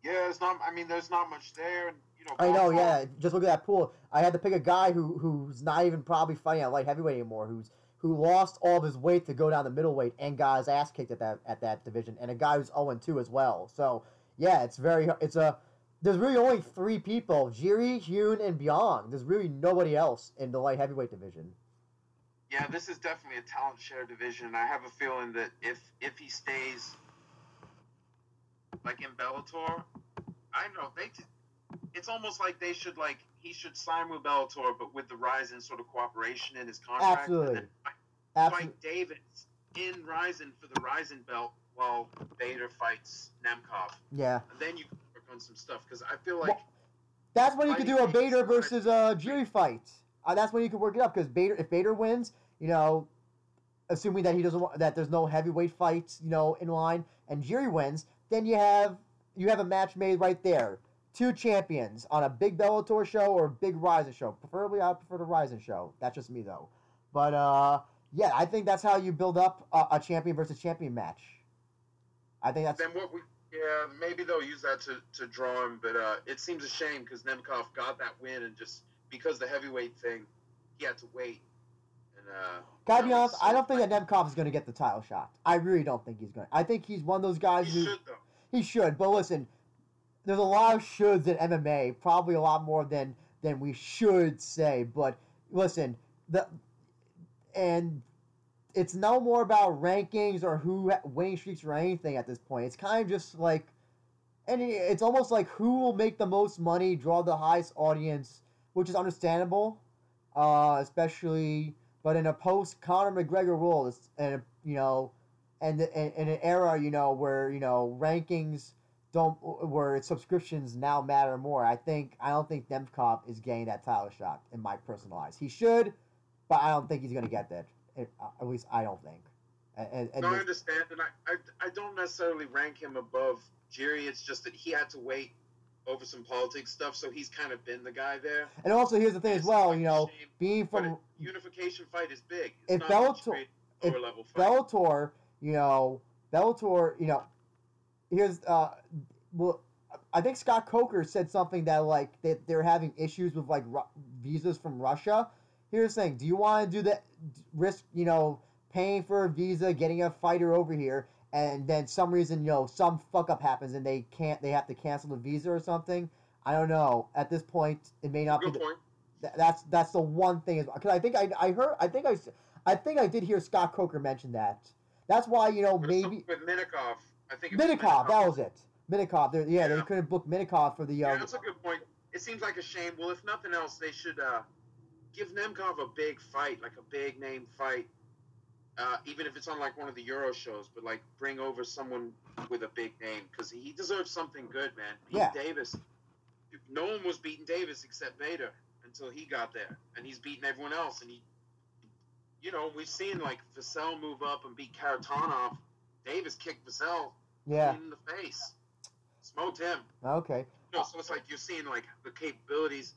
Yeah, it's not. I mean, there's not much there. You know, I know. Yeah, just look at that pool. I had to pick a guy who who's not even probably fighting at light heavyweight anymore. Who's who lost all of his weight to go down the middleweight and got his ass kicked at that at that division, and a guy who's 0 2 as well. So yeah, it's very it's a there's really only three people: Jiri, Heun, and Biong. There's really nobody else in the light heavyweight division. Yeah, this is definitely a talent share division. I have a feeling that if if he stays like in Bellator, I know they. T- it's almost like they should like he should sign with Bellator, but with the Rizin sort of cooperation in his contract. Absolutely. Fight, Absolutely. fight Davis in Rizin for the Rizin belt while Bader fights Nemkov. Yeah. And then you on some stuff because I feel like. Well, that's when you could do a Bader versus a Jiri fight. Uh, that's when you could work it up because Bader, if Bader wins, you know, assuming that he doesn't want, that there's no heavyweight fights, you know, in line, and Jiri wins, then you have you have a match made right there two champions on a big Bellator show or a big Rizin show. Preferably, I prefer the Rizin show. That's just me though. But uh, yeah, I think that's how you build up a, a champion versus champion match. I think that's. Then what we Yeah, maybe they'll use that to, to draw him, but uh, it seems a shame because Nemkov got that win and just because the heavyweight thing, he had to wait. And uh, Gotta be honest, I don't think that Nemkov is going to get the title shot. I really don't think he's going. to I think he's one of those guys he who should though. he should. But listen, there's a lot of shoulds in MMA, probably a lot more than than we should say. But listen, the and it's no more about rankings or who winning streaks or anything at this point. It's kind of just like, and it's almost like who will make the most money, draw the highest audience, which is understandable, uh, especially. But in a post Conor McGregor world, it's, and you know, and in, an era you know where you know rankings don't where subscriptions now matter more. I think I don't think Nemkov is getting that title shot in my personal eyes. He should, but I don't think he's gonna get that. It, uh, at least I don't think. And, and, No, I understand, and I, I, I don't necessarily rank him above Jerry. It's just that he had to wait over some politics stuff, so he's kind of been the guy there. and also here's the thing as well. like You know, shame, being from unification fight is big. If It's not Bellator- if. Bellator, you know, Bellator, you know, here's uh, well, I think Scott Coker said something that like they they're having issues with like Ru- visas from Russia. Here's the thing: Do you want to do the risk, you know, paying for a visa, getting a fighter over here, and then some reason, you know, some fuck up happens and they can't, they have to cancel the visa or something? I don't know. At this point, it may not Good be. The, point. Th- that's that's the one thing is because I think I, I heard I think I I think I did hear Scott Coker mention that. That's why you know maybe with Minakov, I think. was Minakov. That was it. Minakov. they're- Yeah, they couldn't book Minakov for the. Yeah, Uh, that's a good point. It seems like a shame. Well, if nothing else, they should uh, give Nemkov a big fight, like a big name fight. Uh, even if it's on like one of the Euro shows, but like bring over someone with a big name because he deserves something good, man. Beat Yeah. Davis. No one was beating Davis except Bader until he got there, and he's beating everyone else. And he, you know, we've seen like Vassell move up and beat Kharitonov. Davis kicked Vassell yeah. in the face, smoked him. Okay. So it's like you're seeing like the capabilities,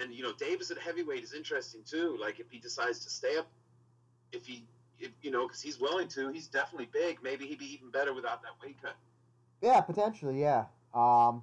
and you know Davis at heavyweight is interesting too. Like if he decides to stay up, if he, if you know, because he's willing to, he's definitely big. Maybe he'd be even better without that weight cut. Yeah, potentially. Yeah. Um,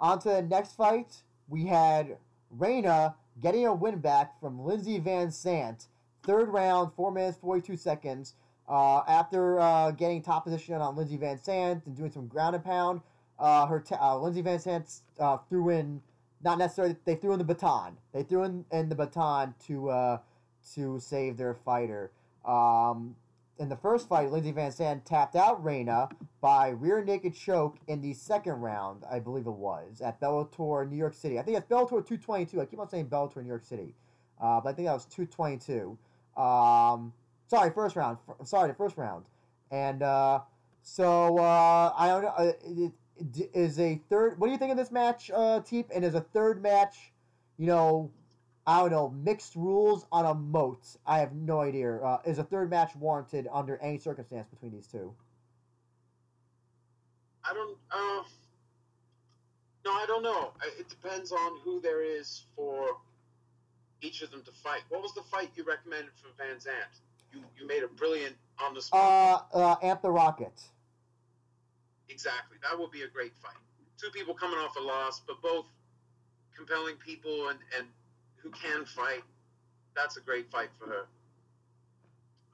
on to the next fight. We had Reina getting a win back from Lindsey VanZandt. Third round, four minutes forty-two seconds. Uh, after uh, getting top position on Lindsey VanZandt and doing some ground and pound, uh, her t- uh, Lindsey VanZandt uh, threw in not necessarily they threw in the baton. They threw in, in the baton to uh, to save their fighter. Um, in the first fight, Lindsey VanZandt tapped out Reina by rear naked choke in the second round, I believe it was, at Bellator New York City. I think it's Bellator 222. I keep on saying Bellator New York City, uh, but I think that was 222. Um, sorry, first round. F- sorry, the first round. And uh, so uh, I don't know. Uh, it, is a third. What do you think of this match, uh, Teep? And is a third match, you know, I don't know, mixed rules on a moat. I have no idea. Uh, is a third match warranted under any circumstance between these two? I don't. Uh, no, I don't know. It depends on who there is for each of them to fight. What was the fight you recommended for VanZandt? You you made a brilliant on the spot. Uh, uh, Amp the Rocket. Exactly. That will be a great fight. Two people coming off a loss, but both compelling people and, and who can fight. That's a great fight for her.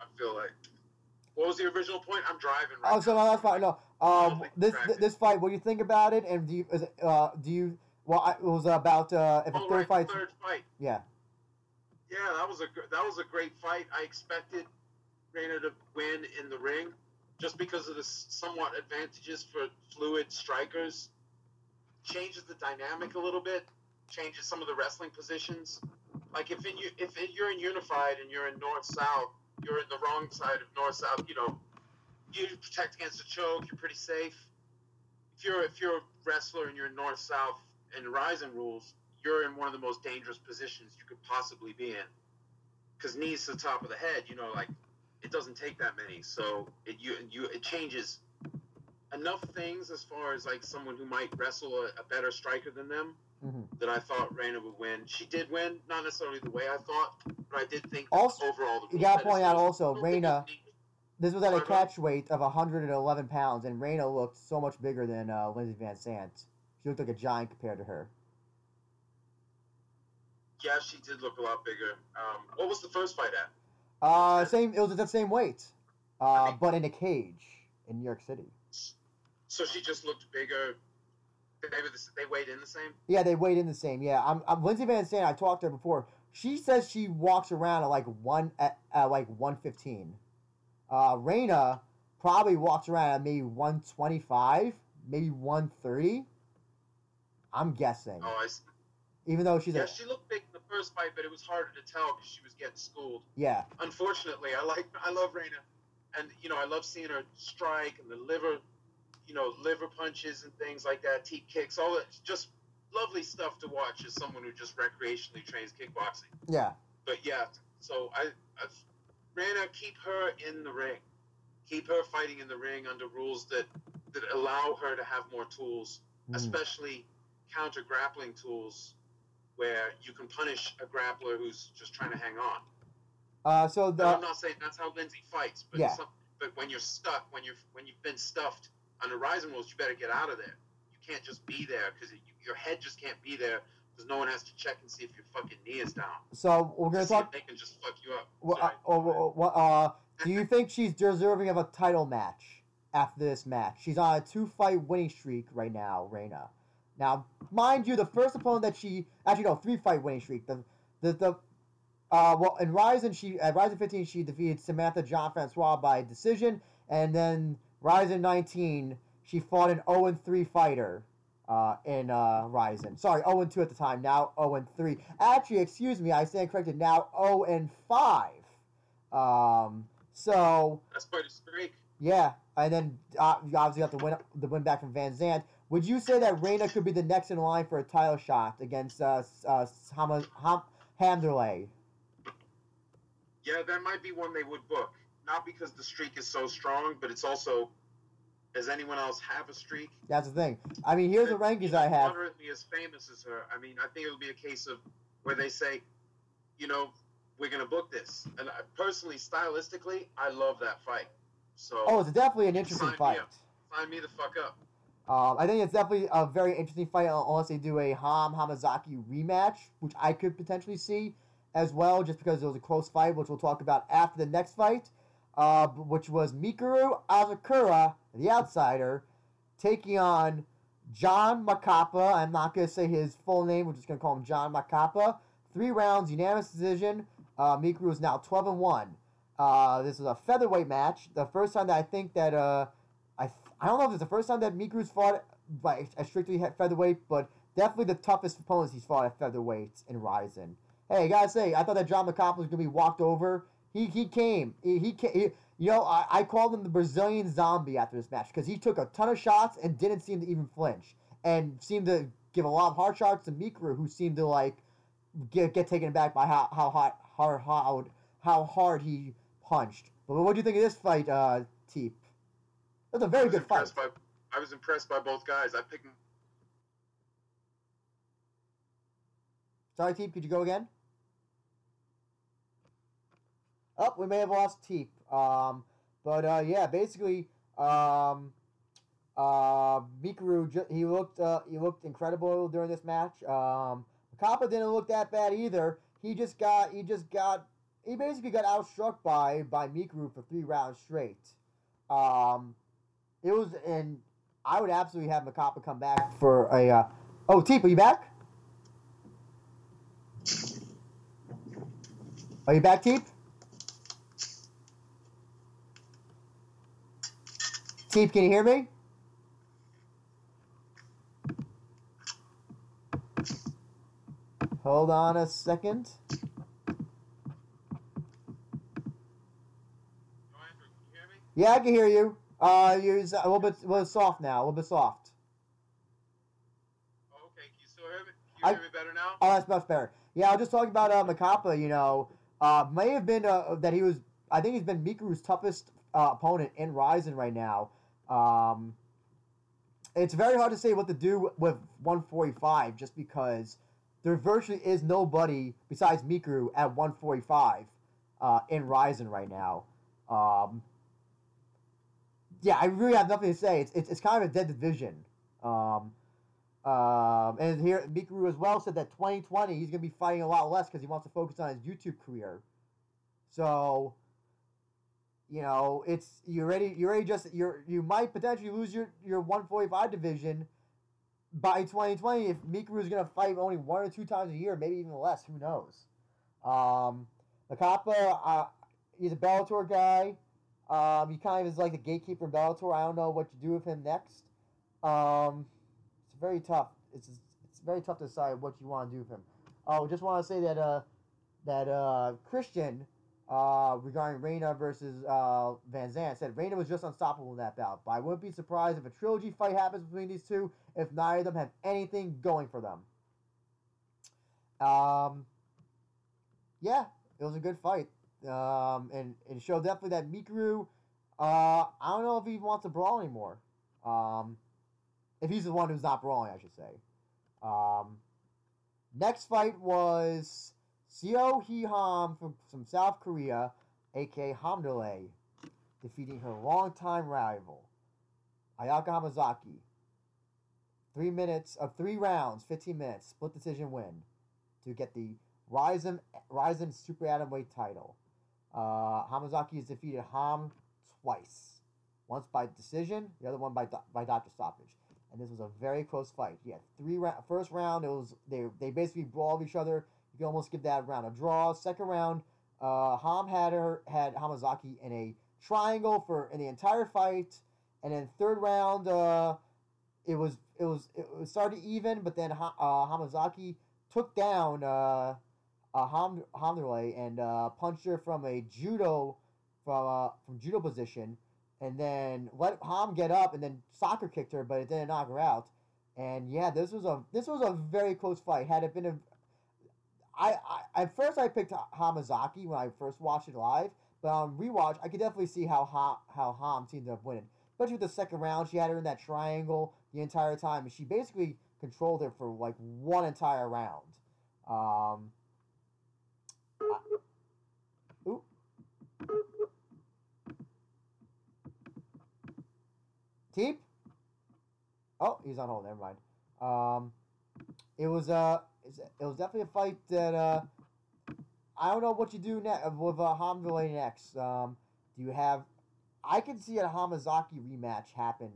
I feel like. What was the original point? I'm driving right Oh, so no, that's fine. No, um, this this fight. What do you think about it? And do you is it, uh do you? Well, I, it was about uh if a Oh, third right, fight. third fight. Yeah. Yeah, that was a that was a great fight. I expected Reina to win in the ring, just because of the somewhat advantages for fluid strikers. Changes the dynamic a little bit. Changes some of the wrestling positions. Like if in you if in, you're in unified and you're in north south, you're in the wrong side of north south. You know, you protect against a choke. You're pretty safe. If you're if you're a wrestler and you're in north south and Rizin rules, you're in one of the most dangerous positions you could possibly be in. Because knees to the top of the head, you know, like it doesn't take that many, so it you you it changes enough things as far as like someone who might wrestle a, a better striker than them hmm that I thought Reina would win. She did win, not necessarily the way I thought, but I did think Also, overall. The you gotta point out also, Reina- This was at a catch weight of 111 pounds, and Reina looked so much bigger than uh, Lindsey VanZandt. She looked like a giant compared to her. Yeah, she did look a lot bigger. Um, what was the first fight at? Uh, same. It was at the same weight, uh, but in a cage in New York City. So she just looked bigger. They, were the, they weighed in the same. Yeah, they weighed in the same. Yeah, I'm, I'm Lindsey VanZandt. I talked to her before. She says she walks around at like one at, at like 115. Uh, Reina probably walks around at maybe 125, maybe 130. I'm guessing, Oh, I. s- even though she's Yeah, a she looked big first fight, but it was harder to tell because she was getting schooled. yeah. Unfortunately, I like I love Reina, and you know I love seeing her strike and the liver, you know, liver punches and things like that, teep kicks, all that. Just lovely stuff to watch as someone who just recreationally trains kickboxing. Yeah, But yeah, so I, I Reina, keep her in the ring, keep her fighting in the ring under rules that that allow her to have more tools, Mm. especially counter grappling tools, where you can punish a grappler who's just trying to hang on. Uh, so But I'm not saying that's how Lindsay fights, but Yeah. some, but when you're stuck, when you're when you've been stuffed under Rizin rules, you better get out of there. You can't just be there because your head just can't be there because no one has to check and see if your fucking knee is down. so we're gonna To see if talk. They can just fuck you up. Well, uh, Sorry. oh, oh, oh, uh, do you think she's deserving of a title match after this match? She's on a two-fight winning streak right now, Reina. Now, mind you, the first opponent that she actually no three-fight winning streak. The the the uh well in Rizin she at Rizin 15 she defeated Samantha Jean-Francois by decision, and then Rizin 19 she fought an 0 3 fighter. Uh, in uh, Rizin. Sorry, 0 2 at the time. Now 0 3. Actually, excuse me, I stand corrected. Now 0 5. Um, so That's quite a streak. yeah, and then uh, you obviously got the win the win back from VanZandt. Would you say that Reina could be the next in line for a title shot against uh, uh, Ham- Ham- Hamderley? Yeah, that might be one they would book. Not because the streak is so strong, but it's also does anyone else have a streak? That's the thing. I mean, here's the rankings I have. Moderately as famous as her. I mean, I think it would be a case of where they say, you know, we're gonna book this. And I, personally, stylistically, I love that fight. So Oh, it's definitely an interesting Sign me fight. up. sign me the fuck up. Um, I think it's definitely a very interesting fight unless they do a Ham Hamazaki rematch, which I could potentially see as well, just because it was a close fight, which we'll talk about after the next fight, uh, which was Mikuru Asakura, the outsider, taking on John Macapá. I'm not going to say his full name, we're just going to call him John Macapá. Three rounds, unanimous decision. Uh, Mikuru is now 12 and 1. Uh, this is a featherweight match. The first time that I think that uh, I don't know if it's the first time that Mikuru's fought like a strictly he- featherweight, but definitely the toughest opponents he's fought at featherweight in Rizin. Hey, I gotta say, I thought that John Macapá was gonna be walked over. He he came. He, he, ca- he you know, I, I called him the Brazilian zombie after this match because he took a ton of shots and didn't seem to even flinch and seemed to give a lot of hard shots to Mikuru, who seemed to like get, get taken aback by how how hard how hard how hard he punched. But what do you think of this fight, uh, Teep? It a very good fight. by I was impressed by both guys. I picked Sorry, Teep, could you go again? Oh, we may have lost Teep. Um, but uh, yeah, basically, um, uh, Mikuru, ju- he looked uh, he looked incredible during this match. Um, Kappa didn't look that bad either. He just got he just got he basically got outstruck by by Mikuru for three rounds straight. Um, it was and I would absolutely have Macapá come back for a. Uh, oh, Teep, are you back? Are you back, Teep? Teep, can you hear me? Hold on a second. Andrew, can you hear me? Yeah, I can hear you. Uh, you're a little bit, a little soft now. A little bit soft. Oh, okay. Can you still hear me? Can you I- hear me better now? Oh, that's much better. Yeah, I was just talking about uh, Macapá. You know, uh, may have been uh, that he was. I think he's been Mikuru's toughest uh, opponent in Rizin right now. Um, it's very hard to say what to do with 145 just because there virtually is nobody besides Mikuru at 145 uh, in Rizin right now. Um, yeah, I really have nothing to say. It's it's, it's kind of a dead division. Um, um, and here Mikuru as well said that 2020 he's gonna be fighting a lot less because he wants to focus on his YouTube career. So, you know, it's you're ready. You're ready. Just you're you might potentially lose your your 145 division by 2020 if Mikuru is gonna fight only one or two times a year, maybe even less. Who knows? Um, Lakapa, uh, he's a Bellator guy. Um, he kind of is like the gatekeeper in Bellator. I don't know what to do with him next. Um, it's very tough. It's it's very tough to decide what you want to do with him. Oh, just want to say that uh that uh Christian uh regarding Reina versus uh VanZandt said Reina was just unstoppable in that bout, but I wouldn't be surprised if a trilogy fight happens between these two if neither of them have anything going for them. Um, yeah, it was a good fight. Um, and it showed definitely that Mikuru, uh, I don't know if he wants to brawl anymore. Um, if he's the one who's not brawling, I should say. Um, next fight was Seo Hee Ham from, from South Korea, aka Hamdale, defeating her longtime rival, Ayaka Hamazaki. Three minutes of three rounds, 15 minutes, split decision win to get the Rizin, Rizin Super Atomweight title. Uh, Hamazaki has defeated Ham twice. Once by decision, the other one by by doctor stoppage. And this was a very close fight. Yeah, three round. First round, it was they they basically brawled each other. You can almost give that round a draw. Second round, uh, Ham had her had Hamazaki in a triangle for in the entire fight. And then third round, uh, it was it was it started even, but then uh, Hamazaki took down uh, uh, Ham and uh, punched her from a judo from uh, from judo position, and then let Ham get up and then soccer kicked her, but it didn't knock her out. And yeah, this was a this was a very close fight. Had it been a, I, I at first I picked Hamazaki when I first watched it live, but on rewatch I could definitely see how ha, how Ham seemed to have winning. Especially with the second round, she had her in that triangle the entire time, and she basically controlled her for like one entire round. Um, Ooh. Teep? Oh, he's on hold. Never mind. Um, it was uh, it was definitely a fight that uh, I don't know what you do next with uh, next. Um, do you have? I can see a Hamazaki rematch happen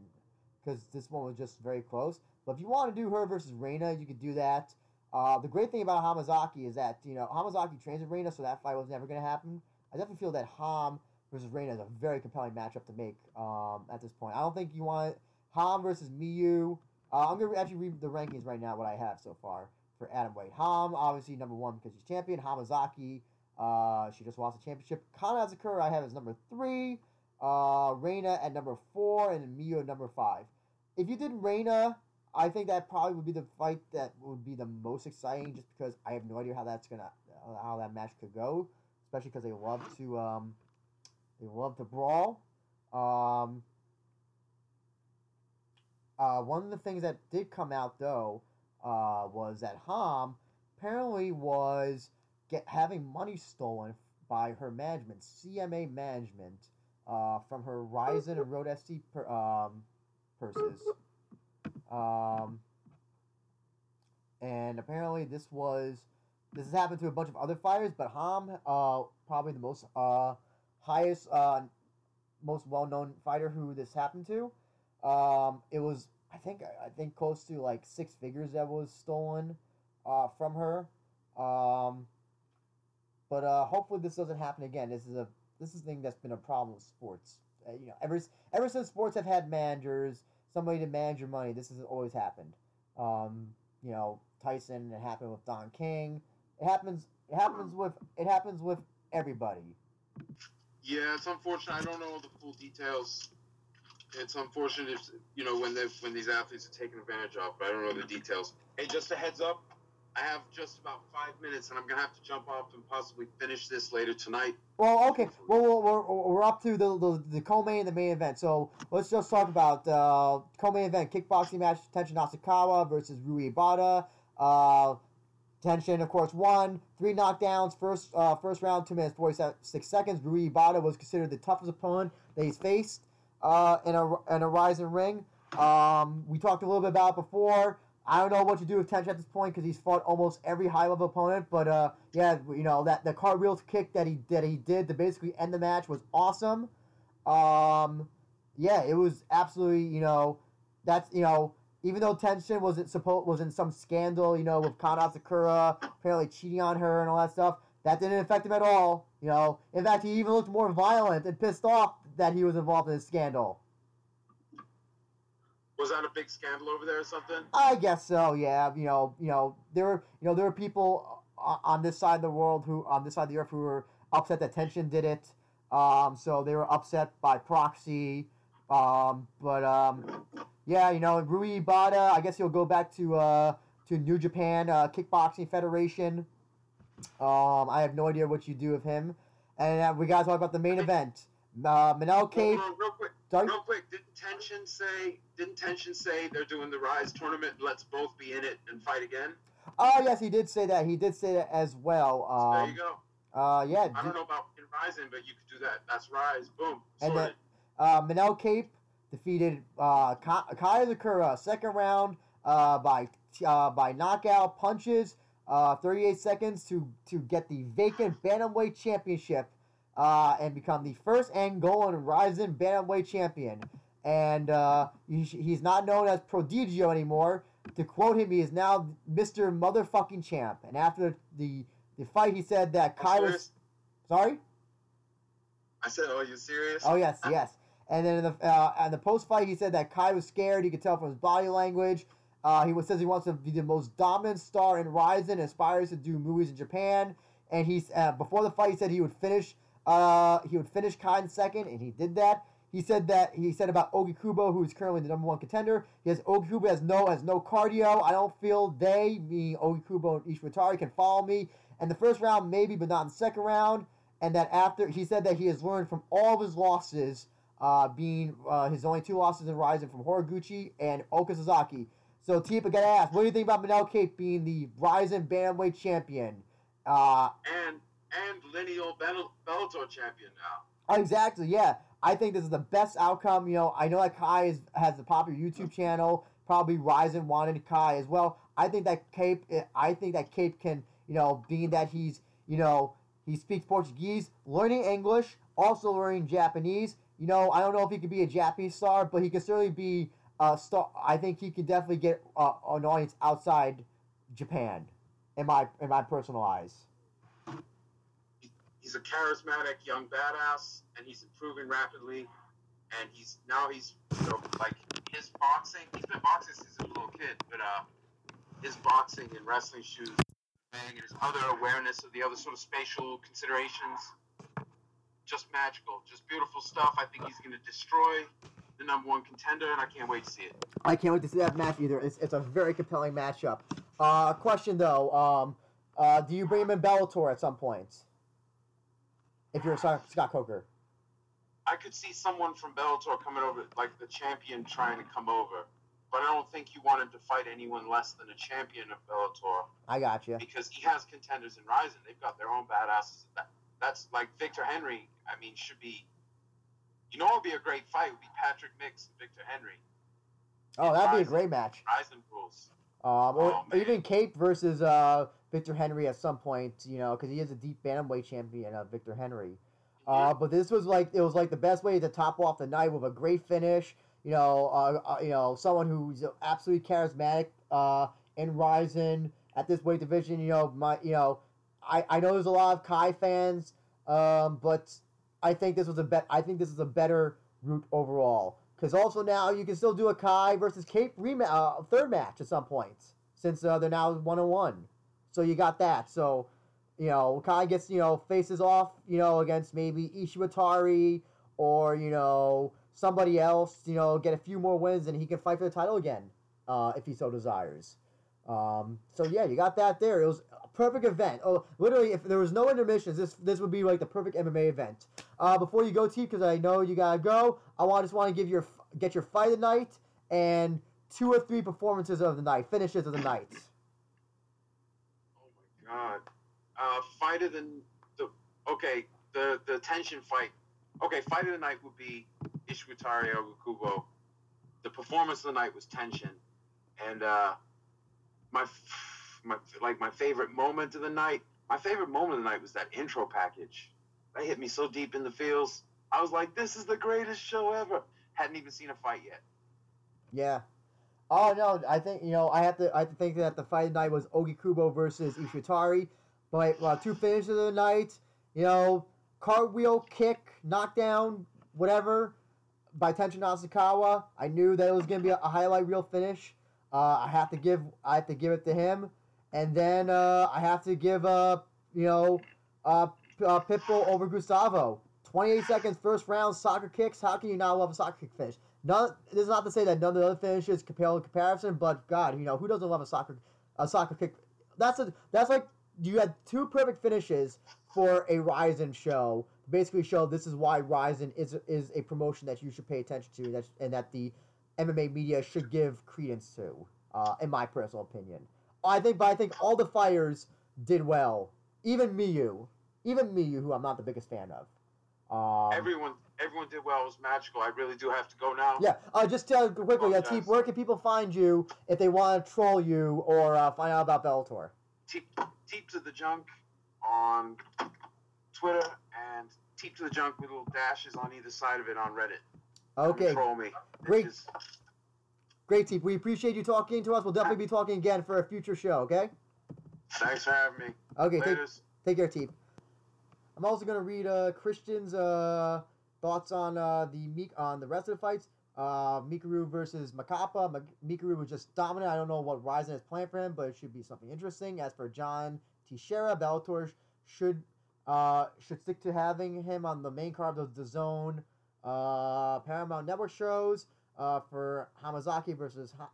because this one was just very close. But if you want to do her versus Reina, you could do that. Uh, the great thing about Hamazaki is that you know Hamazaki trains with Reina, so that fight was never going to happen. I definitely feel that Ham versus Reina is a very compelling matchup to make um, at this point. I don't think you want Ham versus Miyu. Uh, I'm going to actually read the rankings right now, what I have so far for atomweight. Ham, obviously, number one because she's champion. Hamazaki, uh, she just lost the championship. Kanna Asakura, I have as number three. Uh, Reina at number four, and Miyu at number five. If you did Reina I think that probably would be the fight that would be the most exciting, just because I have no idea how that's gonna how that match could go, especially because they love to um, they love to brawl. Um, uh, one of the things that did come out though uh, was that Ham apparently was get having money stolen by her management, CMA management, uh, from her Rizin and Road FC per, um, purses. Um, and apparently this was this has happened to a bunch of other fighters, but Ham, uh, probably the most uh, highest, uh, most well known fighter who this happened to. Um, it was I think I think close to like six figures that was stolen uh, from her. Um, but uh, hopefully this doesn't happen again. This is a this is a thing that's been a problem with sports. Uh, you know, ever ever since sports have had managers somebody to manage your money. This has always happened. Um, you know, Tyson. It happened with Don King. It happens. It happens with. It happens with everybody. Yeah, it's unfortunate. I don't know the full details. It's unfortunate if you know when they when these athletes are taken advantage of. But I don't know the details. Hey, just a heads up. I have just about five minutes, and I'm gonna have to jump off and possibly finish this later tonight. Well, okay. Well, we're, we're up to the, the, the co-main and the main event. So let's just talk about uh, co-main event kickboxing match: Tenshin Nasukawa versus Rui Ebata. Uh, Tenshin, of course, won three knockdowns. First uh, first round, two minutes forty six seconds. Rui Ebata was considered the toughest opponent that he's faced. uh, in a in a Rizin ring. Um, we talked a little bit about before. I don't know what to do with Tenshin at this point because he's fought almost every high level opponent. But uh, yeah, you know that the cartwheel kick that he that he did to basically end the match was awesome. Um, yeah, it was absolutely you know that's you know even though Tenshin wasn't supposed was in some scandal you know with Kana Sakura apparently cheating on her and all that stuff that didn't affect him at all. You know, in fact, he even looked more violent and pissed off that he was involved in a scandal. Was that a big scandal over there or something? I guess so. Yeah. You know. You know. There were. You know. There were people on this side of the world who, on this side of the earth, who were upset that Tenshin did it. Um. So they were upset by proxy. Um. But um. Yeah. You know, Rui Ebata. I guess he'll go back to uh to New Japan uh, Kickboxing Federation. Um. I have no idea what you do with him. And uh, we gotta talk about the main event. Uh, Manel Kape. Real, real quick. Sorry? Real quick. Didn't Tenshin say? Didn't Tenshin say they're doing the Rise tournament? Let's both be in it and fight again. Oh yes, he did say that. He did say that as well. Um, there you go. Uh, yeah. I don't know about in Rizin, but you could do that. That's Rise. Boom. And Sorted. Uh, Manel Kape defeated uh, Ka- Kai Asakura second round uh, by uh, by knockout punches, uh, 38 seconds to to get the vacant bantamweight championship uh, and become the first Angolan Rizin bantamweight champion. And uh, he, he's not known as Prodigio anymore. To quote him, he is now Mr. Motherfucking Champ. And after the the fight, he said that Kai was sorry. I said, "Oh, you serious?" Oh yes, yes. And then in the uh, in the post fight, he said that Kai was scared. He could tell from his body language. Uh, he says he wants to be the most dominant star in Rizin, and aspires to do movies in Japan. And he's uh, before the fight, he said he would finish. Uh, he would finish Kai in second, and he did that. He said that he said about Ogikubo, who is currently the number one contender. He has Ogikubo has no has no cardio. I don't feel they, me Ogikubo and Ishiwatari, can follow me. And the first round, maybe, but not in the second round. And that after he said that he has learned from all of his losses, uh, being uh, his only two losses in Rizin from Horiguchi and Okazaki. So, Teep, I gotta ask, what do you think about Manel Kape being the Rizin Bantamweight champion? Uh, And and lineal Bell- Bellator champion now. Exactly. Yeah, I think this is the best outcome. You know, I know that Kai is, has a popular YouTube channel. Probably Rizin wanted Kai as well. I think that Kape. I think that Kape can. You know, being that he's. You know, he speaks Portuguese, learning English, also learning Japanese. You know, I don't know if he could be a Japanese star, but he could certainly be a star. I think he could definitely get uh, an audience outside Japan. In my in my personal eyes. He's a charismatic young badass, and he's improving rapidly. And he's now he's you know like his boxing. He's been boxing since he was a little kid, but uh, his boxing and wrestling shoes, and his other awareness of the other sort of spatial considerations, just magical, just beautiful stuff. I think he's going to destroy the number one contender, and I can't wait to see it. I can't wait to see that match either. It's, it's a very compelling matchup. Uh, question though, um, uh, do you bring him in Bellator at some point? If you're Scott, Scott Coker. I could see someone from Bellator coming over, like the champion trying to come over. But I don't think you want him to fight anyone less than a champion of Bellator I got you. because he has contenders in Rizin. They've got their own badasses. That, that's like Victor Henry. I mean, should be. You know, it'd be a great fight it would be Patrick Mix and Victor Henry. Oh, that'd be a great match. Rizin rules. Um, or Oh, even Kape versus uh, Victor Henry at some point, you know, because he is a deep bantamweight champion of Victor Henry. Uh, but this was like it was like the best way to top off the night with a great finish. You know, uh, uh, you know, someone who's absolutely charismatic uh, in Rizin at this weight division. You know, my you know, I, I know there's a lot of Kai fans, um, but I think this was a bet. I think this is a better route overall. Because also now you can still do a Kai versus Kape rematch, uh, third match at some point, since uh, they're now one on one. So you got that. So you know, Kai gets, you know, faces off, you know, against maybe Ishiwatari or, you know, somebody else, you know, get a few more wins and he can fight for the title again, uh, if he so desires. Um, so yeah, you got that there. It was perfect event. Oh, literally, if there was no intermissions, this this would be like the perfect MMA event. Uh, before you go, T, because I know you gotta go, I want just want to give your get your fight of the night and two or three performances of the night, finishes of the night. Oh my god. Uh, fight of the the okay the the Tenshin fight. Okay, fight of the night would be Ishiwatari Ogikubo. The performance of the night was Tenshin, and uh, my my like my favorite moment of the night. My favorite moment of the night was that intro package. That hit me so deep in the feels. I was like, "This is the greatest show ever." Hadn't even seen a fight yet. Yeah. Oh no, I think you know I have to I have to think that the fight night was Ogikubo versus Ishitari, but uh, two finishes of the night, you know, cartwheel, kick, knockdown, whatever, by Tenshin Nasukawa. I knew that it was gonna be a, a highlight reel finish. Uh, I have to give I have to give it to him, and then uh, I have to give uh you know uh, uh Pitbull over Gustavo. 28 seconds, first round, soccer kicks. How can you not love a soccer kick finish? None. This is not to say that none of the other finishes compare in comparison, but God, you know who doesn't love a soccer a soccer kick? That's a that's like you had two perfect finishes for a Rizin show. Basically, show this is why Rizin is is a promotion that you should pay attention to, that and that the MMA media should give credence to. Uh, in my personal opinion, I think, but I think all the fighters did well. Even Miyu, even Miyu, who I'm not the biggest fan of. Um, everyone, everyone did well. It was magical. I really do have to go now. Yeah. Uh, just tell quickly, uh, Teep, where can people find you if they want to troll you or uh, find out about Bellator? Teep, Teep to the Junk on Twitter and Teep to the Junk with little dashes on either side of it on Reddit. Okay. Troll me. Great. Great, Teep. We appreciate you talking to us. We'll definitely be talking again for a future show. Okay. Thanks for having me. Okay. Take, take care, Teep. I'm also gonna read uh, Christian's uh, thoughts on uh, the Meek on the rest of the fights. Uh, Mikuru versus Macapá. Mikuru was just dominant. I don't know what Rizin has planned for him, but it should be something interesting. As for John Teixeira, Bellator should uh, should stick to having him on the main card of the Zone uh, Paramount Network shows. Uh, for Hamazaki versus ha-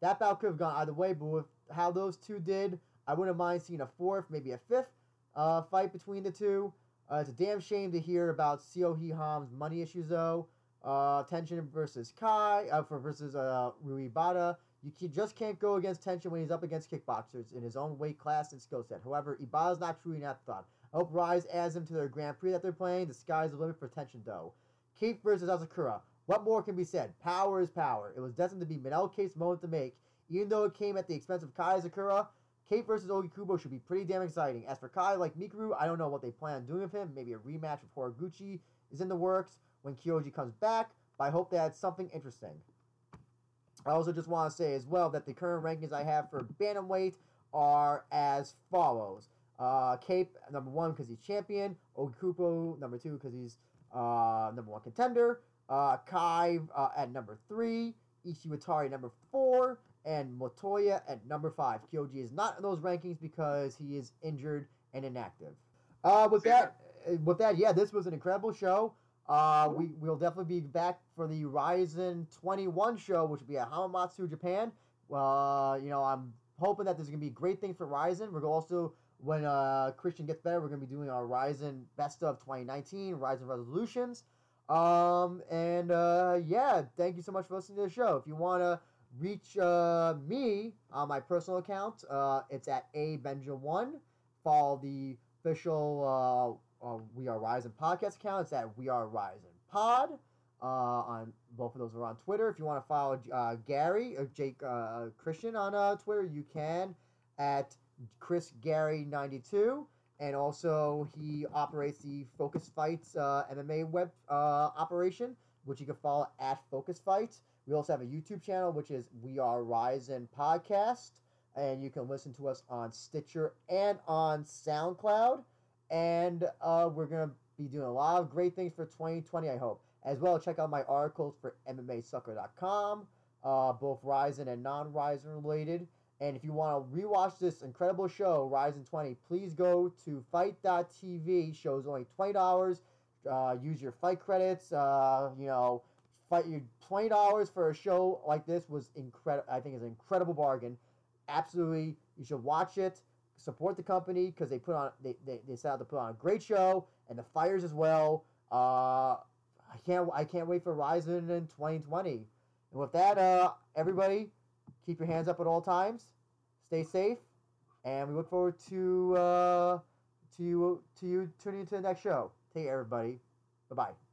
that bout could have gone either way, but with how those two did, I wouldn't mind seeing a fourth, maybe a fifth uh, fight between the two. Uh, it's a damn shame to hear about Seohee Ham's money issues, though. Uh, Tenshin versus Kai, uh, for versus uh, Rui Bada. You can, just can't go against Tenshin when he's up against kickboxers in his own weight class and skill set. However, Ebata's not truly an afterthought. I hope Rise adds him to their Grand Prix that they're playing. The sky's the limit for Tenshin, though. Keith versus Asakura. What more can be said? Power is power. It was destined to be Manel Kape's moment to make. Even though it came at the expense of Kai Asakura, Kate versus Ogikubo should be pretty damn exciting. As for Kai, like Mikuru, I don't know what they plan on doing with him. Maybe a rematch with Horiguchi is in the works when Kyoji comes back, but I hope that's something interesting. I also just want to say as well that the current rankings I have for Bantamweight are as follows. Uh, Kape, number one, because he's champion. Ogikubo, number two, because he's uh, number one contender. Uh, Kai uh, at number three. Ishiwatari, number four and Motoya at number five. Kyoji is not in those rankings because he is injured and inactive. Uh, with that, uh, with that, yeah, this was an incredible show. Uh, we will definitely be back for the Rizin 21 show, which will be at Hamamatsu, Japan. Uh, you know, I'm hoping that there's gonna be great things for Rizin. We're also when uh, Christian gets better, we're gonna be doing our Rizin Best of 2019, Rizin resolutions. Um, and uh, yeah, thank you so much for listening to the show. If you wanna reach uh, me on my personal account. Uh, it's at a benja one. Follow the official uh, uh, We Are Rizin podcast account. It's at We Are Rizin Pod. Uh, on both of those are on Twitter. If you want to follow uh, Gary or Jake uh, Christian on uh, Twitter, you can at Chris Gary ninety two. And also, he operates the Focus Fights uh, MMA web uh, operation, which you can follow at Focus Fights. We also have a YouTube channel, which is We Are Rizin Podcast, and you can listen to us on Stitcher and on SoundCloud. And uh, we're to be doing a lot of great things for 2020, I hope. As well, check out my articles for MMASucka.com, uh, both Rizin and non Rizin related. And if you want to rewatch this incredible show, Rizin 20, please go to FITE.tv. Shows only $20. Uh, use your fight credits. Uh, you know, fight you twenty dollars for a show like this was incredible. I think is an incredible bargain. Absolutely, you should watch it. Support the company because they put on they, they, they set out to put on a great show and the fires as well. Uh, I can't I can't wait for Rizin in 2020. And with that, uh, everybody, keep your hands up at all times. Stay safe, and we look forward to uh, to you to you tuning into the next show. Take care, everybody. Bye bye.